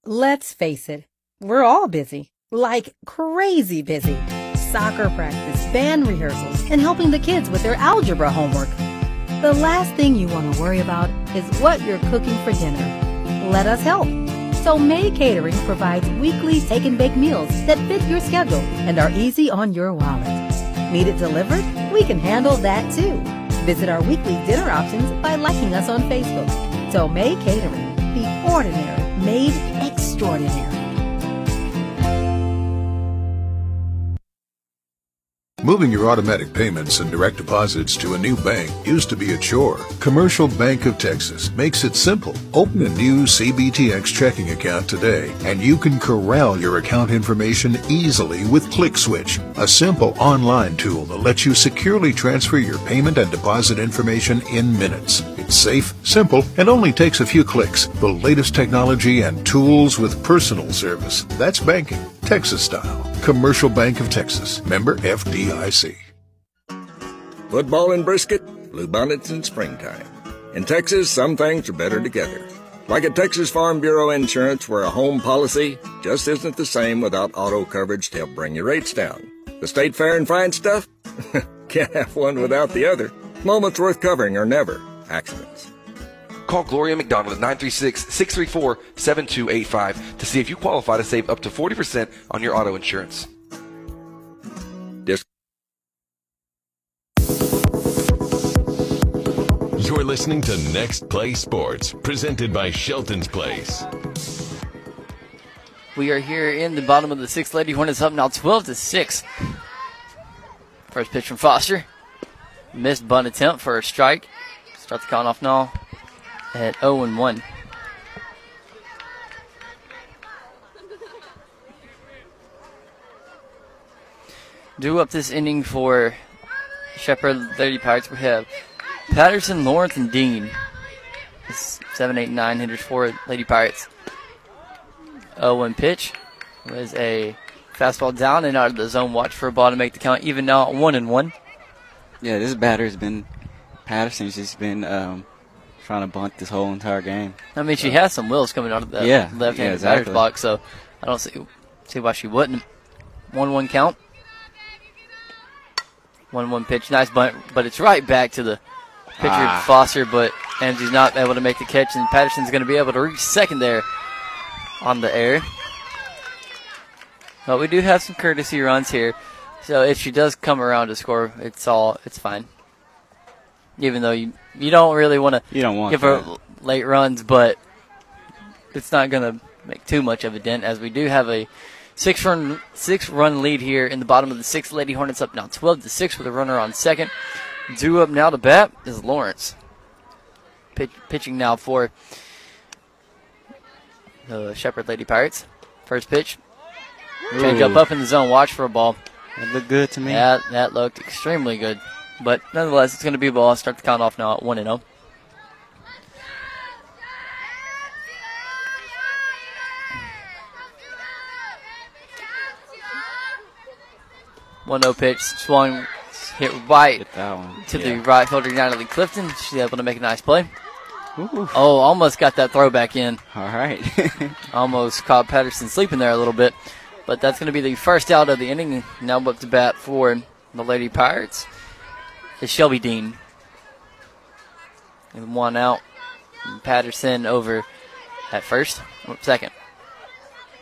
Let's face it, we're all busy. Like crazy busy. Soccer practice, band rehearsals, and helping the kids with their algebra homework. The last thing you want to worry about is what you're cooking for dinner. Let us help. So May Catering provides weekly take and bake meals that fit your schedule and are easy on your wallet. Need it delivered? We can handle that too. Visit our weekly dinner options by liking us on Facebook. May Catering, the ordinary made extraordinary. Moving your automatic payments and direct deposits to a new bank used to be a chore. Commercial Bank of Texas makes it simple. Open a new CBTX checking account today, and you can corral your account information easily with ClickSwitch, a simple online tool that lets you securely transfer your payment and deposit information in minutes. It's safe, simple, and only takes a few clicks. The latest technology and tools with personal service. That's banking, Texas style. Commercial Bank of Texas, member FDIC. Football and brisket, bluebonnets in springtime. In Texas, some things are better together. Like at Texas Farm Bureau Insurance, where a home policy just isn't the same without auto coverage to help bring your rates down. The state fair and fine stuff? Can't have one without the other. Moments worth covering are never accidents. Call Gloria McDonald at 936-634-7285 to see if you qualify to save up to 40% on your auto insurance. Dis- You're listening to Next Play Sports, presented by Shelton's Place. We are here in the bottom of the sixth. Lady Hornets up now 12 to 6. First pitch from Foster. Missed bunt attempt for a strike. Start the count off now at 0 and 1. Due up this inning for Shepherd Lady Pirates, we have Patterson, Lawrence, and Dean. It's 7, 8, 9 hitters for Lady Pirates. 0-1 pitch was a fastball down and out of the zone. Watch for a ball to make the count even now at 1 and 1. Yeah, this batter's been Patterson's just been um, trying to bunt this whole entire game. I mean, she has some wheels coming out of the Yeah, left-handed yeah, exactly. batter's box, so I don't see see why she wouldn't. 1-1 count. 1-1 pitch, nice bunt, but it's right back to the pitcher Ah. Foster, but Angie's not able to make the catch, and Patterson's going to be able to reach second there on the air. But we do have some courtesy runs here, so if she does come around to score, it's all it's fine. Even though you you don't really want to You don't want give her late runs, but it's not going to make too much of a dent as we do have a six run six run lead here in the bottom of the sixth. Lady Hornets up now twelve to six with a runner on second. Due up now to bat is Lawrence. Pitch, pitching now for the Shepherd Lady Pirates. First pitch. Change up up in the zone. Watch for a ball. That looked good to me. That that looked extremely good. But nonetheless, it's going to be a ball. Start the count off now at 1 0. One no pitch, swung, hit right to yeah. the right fielder, Natalie Clifton. She's able to make a nice play. Ooh. Oh, almost got that throw back in. All right. almost caught Patterson sleeping there a little bit. But that's going to be the first out of the inning. Now up to bat for the Lady Pirates is Shelby Dean. And one out. Patterson over at first, second.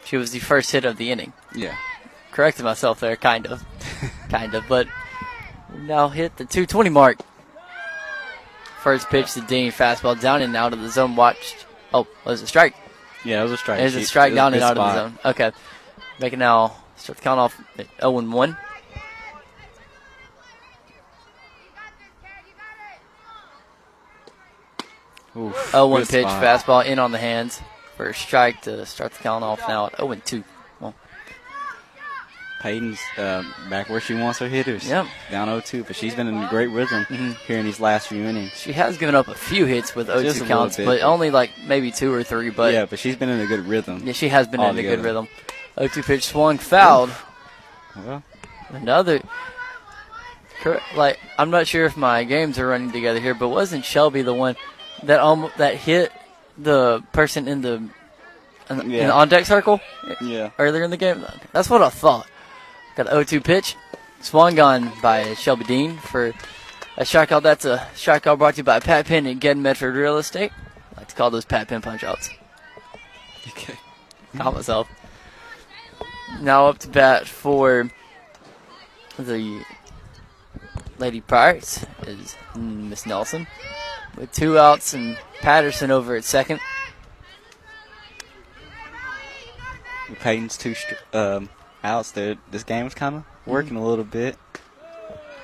She was the first hit of the inning. Yeah. Corrected myself there, kind of. kind of, but now hit the 220 mark. First pitch to Dean, fastball down and out of the zone. Watched. Oh, was it a strike? Yeah, it was a strike. There's She- a strike it down and out of the zone. Okay. Make it now start the count off at 0 and 1. Oof, 0 1 good pitch, spot. fastball in on the hands for a strike to start the count off now at 0-2. Well, Peyton's uh, back where she wants her hitters. Yep. Down 0-2, but she's been in a great rhythm here in these last few innings. she has given up a few hits with 0 Just a 2 little counts, bit. but only like maybe two or three. But yeah, but she's been in a good rhythm. Yeah, she has been in a good rhythm. 0 2 pitch swung, fouled. Well, Another. Like I'm not sure if my games are running together here, but wasn't Shelby the one that um that hit the person in the in the, in the on deck circle yeah. earlier in the game? That's what I thought. Got an 0-2 pitch, swung on by Shelby Dean for a strikeout. That's a strikeout brought to you by Pat Penn and Get Medford Real Estate. I like to call those Pat Penn punch outs. Okay. Caught myself. Now up to bat for the Lady Pirates is Miss Nelson with two outs and Patterson over at second. With Peyton's two str- um, outs there, this game was kind of working a little bit.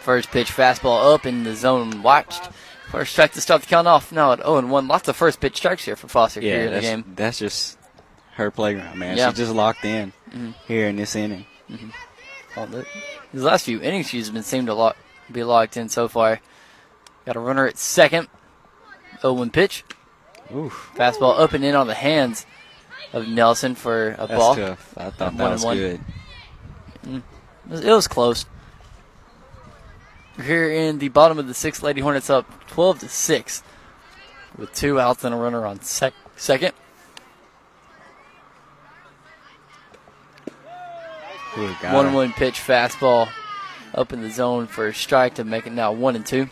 First pitch fastball up in the zone watched. First strike to start the count off. Now at 0 and 1. Lots of first pitch strikes here for Foster here in the game. that's just her playground, man. Yeah. She's just locked in Mhm. here in this inning. Well, the, these last few innings, she's been seemed to lock, be locked in so far. Got a runner at second. 0 1 pitch. Oof. Fastball up and in on the hands of Nelson for a That's ball. tough. I thought One that and was one. good. Mm. It was- It was close. Here in the bottom of the sixth, Lady Hornets up 12 to 6 with two outs and a runner on sec- second. Ooh, One one pitch fastball up in the zone for a strike to make it now one and two.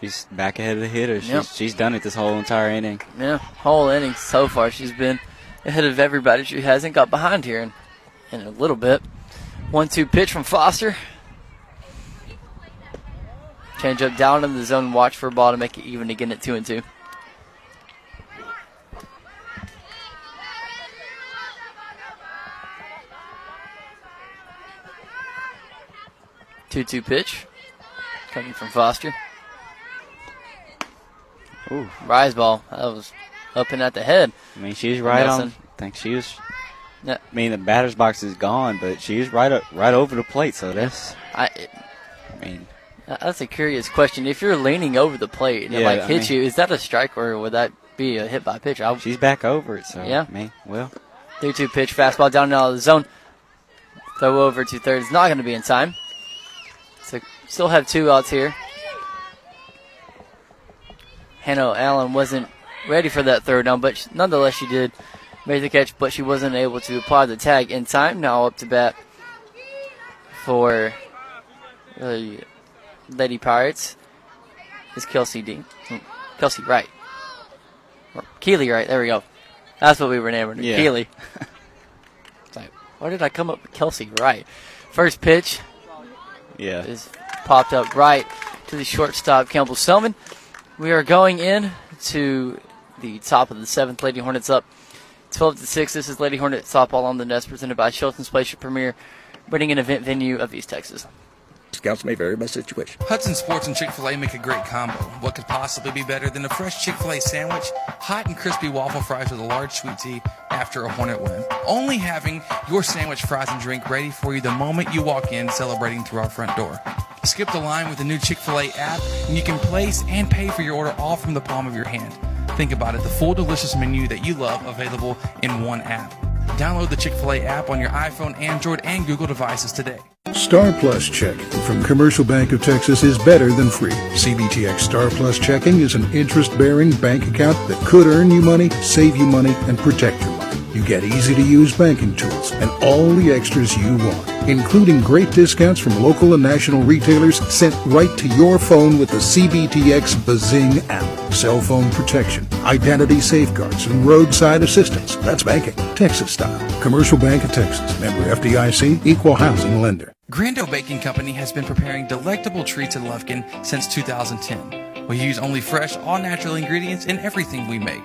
She's back ahead of the hitters. She's, Yep. she's done it this whole entire inning. Yeah, whole inning so far she's been ahead of everybody. She hasn't got behind here in, in a little bit. One two pitch from Foster. Change up down in the zone. Watch for a ball to make it even again at two and two. Two two pitch coming from Foster. Ooh. Rise ball. That was up and at the head. I mean, she's right on. I think she was. Yeah. I mean, the batter's box is gone, but she's right up, right over the plate. So that's. I, I mean, That's a curious question. If you're leaning over the plate and it Yeah, like I hits mean- you, is that a strike or would that be a hit by pitch? I, she's back over it. So Yeah. I mean, well, three two pitch fastball down and out of the zone. Throw over to third. It's not going to be in time. So still have two outs here. Hannah Allen wasn't ready for that third down, but she- nonetheless she did make the catch, but she wasn't able to apply the tag in time. Now up to bat for the Lady Pirates is Kelsey Dean. Hmm, Kelsey Wright. Or Keely Wright, there we go. That's what we were naming her. Yeah. Keely. Like, why did I come up with Kelsey Wright? First pitch yeah. is popped up right to the shortstop, Campbell Selman. We are going in to the top of the seventh. Lady Hornets up 12 to 6. This is Lady Hornets softball on the nest presented by Shelton's Place, your premier wedding and event venue of East Texas. Scouts may vary by situation. Hudson Sports and Chick fil A make a great combo. What could possibly be better than a fresh Chick fil A sandwich, hot and crispy waffle fries with a large sweet tea after a Hornet win? Only having your sandwich, fries, and drink ready for you the moment you walk in, celebrating through our front door. Skip the line with the new Chick fil A app, and you can place and pay for your order all from the palm of your hand. Think about it the full delicious menu that you love available in one app. Download the Chick fil A app on your iPhone, Android, and Google devices today. Star Plus checking from Commercial Bank of Texas is better than free. CBTX Star Plus checking is an interest bearing bank account that could earn you money, save you money, and protect money. You get easy to use banking tools and all the extras you want, including great discounts from local and national retailers sent right to your phone with the CBTX Bazing app. Cell phone protection, identity safeguards, and roadside assistance. That's banking, Texas style. Commercial Bank of Texas, member FDIC, equal housing lender. Grando Baking Company has been preparing delectable treats in Lufkin since 2010. We use only fresh, all natural ingredients in everything we make.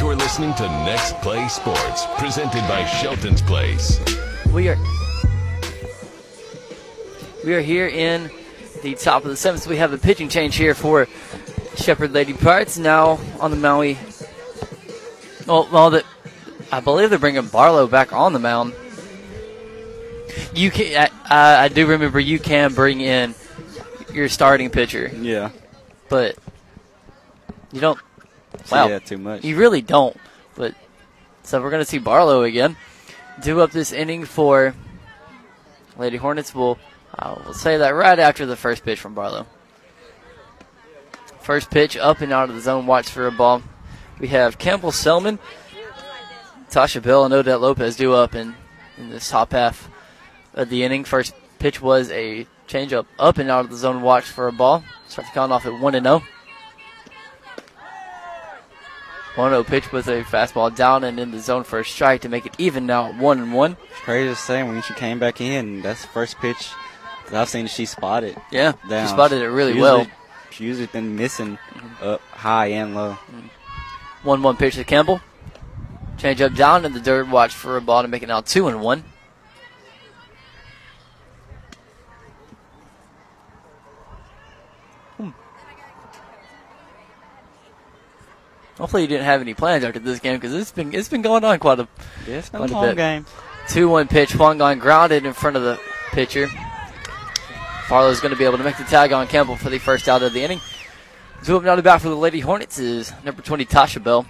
You're listening to Next Play Sports, presented by Shelton's Place. We are we are here in the top of the seventh. We have a pitching change here for Shepherd Lady Pirates now on the Maui. Well, well, that I believe they're bringing Barlow back on the mound. You can, I, I do remember you can bring in your starting pitcher. Yeah. but you don't. Wow, yeah, too much. You really don't. But so we're gonna see Barlow again. Do up this inning for Lady Hornets. Will uh, we'll say that right after the first pitch from Barlow. First pitch up and out of the zone. Watch for a ball. We have Campbell Selman, Tasha Bell, and Odette Lopez do up in, in this top half of the inning. First pitch was a changeup up and out of the zone. Watch for a ball. Start the count off at 1 and 0. 1 0 pitch with a fastball down and in the zone for a strike to make it even now 1 and 1. It's crazy to say when she came back in, that's the first pitch that I've seen she spotted. Yeah, she spotted it really She well. usually- She usually been missing mm-hmm. up high and low. 1 1 pitch to Campbell. Change up down in the dirt. Watch for a ball to make it now 2 and 1. Hopefully you didn't have any plans after this game because it's been it's been going on quite a Yeah, it's been quite a long bit. game. Two one pitch. Gong grounded in front of the pitcher. Barlow's going to be able to make the tag on Campbell for the first out of the inning. Two up now to bat for the Lady Hornets is number 20 Tasha Bell,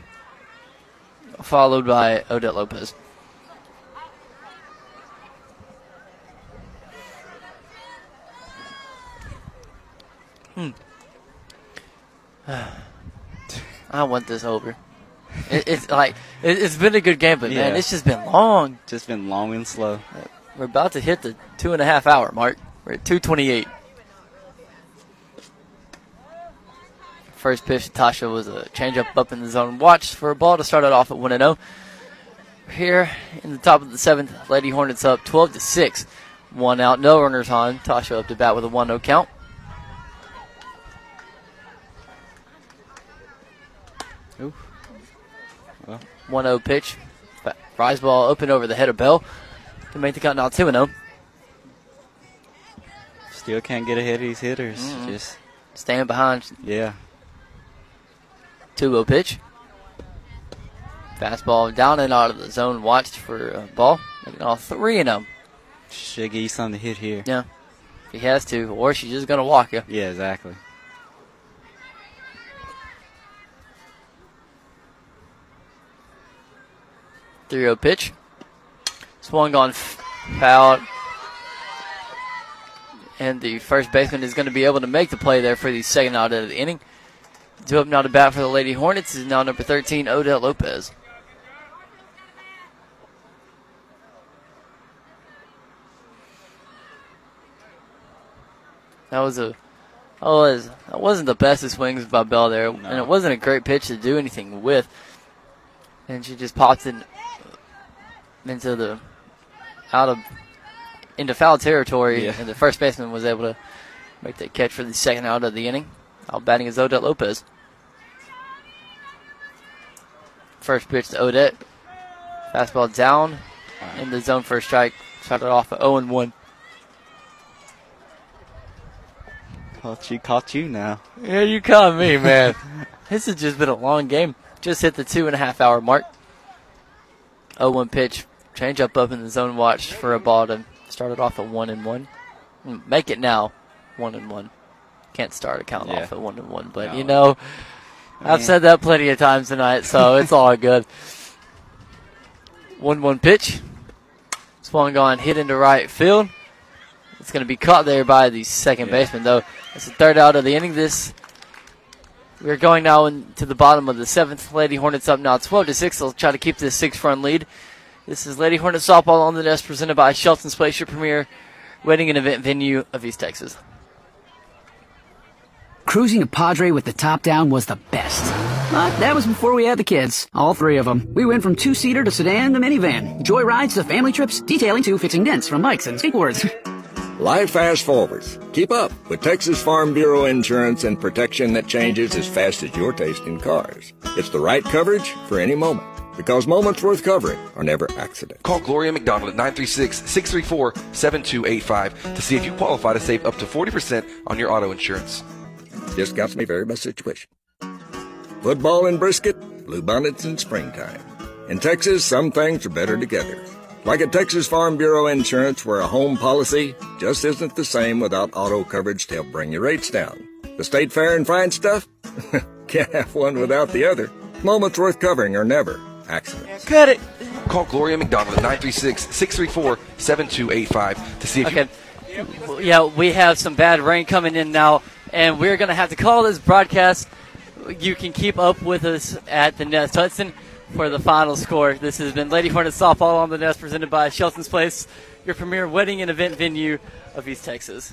followed by Odette Lopez. Hmm. I want this over. It, it's like it, it's been a good game, but man, it's just been long. Just been long and slow. We're about to hit the two and a half hour mark. We're at 228. First pitch to Tasha was a changeup up in the zone. Watch for a ball to start it off at 1 0. Here in the top of the seventh, Lady Hornets up 12 to 6. One out, no runners on. Tasha up to bat with a 1 0 count. 1 0 pitch. Rise ball up and over the head of Bell to make the count now 2 0. still can't get ahead of these hitters. Mm-mm. Just Stand behind yeah. 2 0 pitch. Fastball down and out of the zone. Watched for a ball. Making all 3 0. Should give you something to hit here. Yeah. If he has to, or she's just going to walk you. Yeah, exactly. Three zero pitch. Swung on foul. And the first baseman is going to be able to make the play there for the second out of the inning. Two up now to bat for the Lady Hornets is now number 13, Odette Lopez. That was a that was that wasn't the best of swings by Bell there, and it wasn't a great pitch to do anything with. And she just popped it into the out of into foul territory, Yeah. and the first baseman was able to make that catch for the second out of the inning. Out batting is Odette Lopez. First pitch to Odette. Fastball down in the zone for a strike. Shot it off at 0 1. Caught you, caught you now. Yeah, you caught me, man. this has just been a long game. Just hit the two and a half hour mark. 0 1 pitch. Change up up in the zone watch for a ball to start it off at 1 and 1. Make it now 1 and 1. Can't start a count Yeah. off at 1 and 1, but No. you know, I've mean- said that plenty of times tonight, so it's all good. 1 1 pitch. Swung on, hit into right field. It's going to be caught there by the second baseman, though. It's the third out of the inning. This we're going now into the bottom of the seventh. Lady Hornets up now 12 to 6. They'll try to keep this six run lead. This is Lady Hornets softball on the nest presented by Shelton's Place, your premier wedding and event venue of East Texas. Cruising a Padre with the top down was the best. But that was before we had the kids. All three of them. We went from two-seater to sedan to minivan. Joy rides to family trips, detailing to fixing dents from bikes and skateboards. Life fast forwards. Keep up with Texas Farm Bureau insurance and protection that changes as fast as your taste in cars. It's the right coverage for any moment. Because moments worth covering are never accidents. Call Gloria McDonald at 936-634-7285 to see if you qualify to save up to 40% on your auto insurance. Discounts may vary by situation. Football and brisket, blue bonnets in springtime. In Texas, some things are better together. Like at Texas Farm Bureau Insurance, where a home policy just isn't the same without auto coverage to help bring your rates down. The state fair and fine stuff? Can't have one without the other. Moments worth covering are never accidents. Cut it. Call Gloria McDonald at 936-634-7285 to see if Okay. Yeah, we have some bad rain coming in now, and we're going to have to call this broadcast. You can keep up with us at the Nest Hudson for the final score. This has been Lady Hornets Softball on the Nest presented by Shelton's Place, your premier wedding and event venue of East Texas.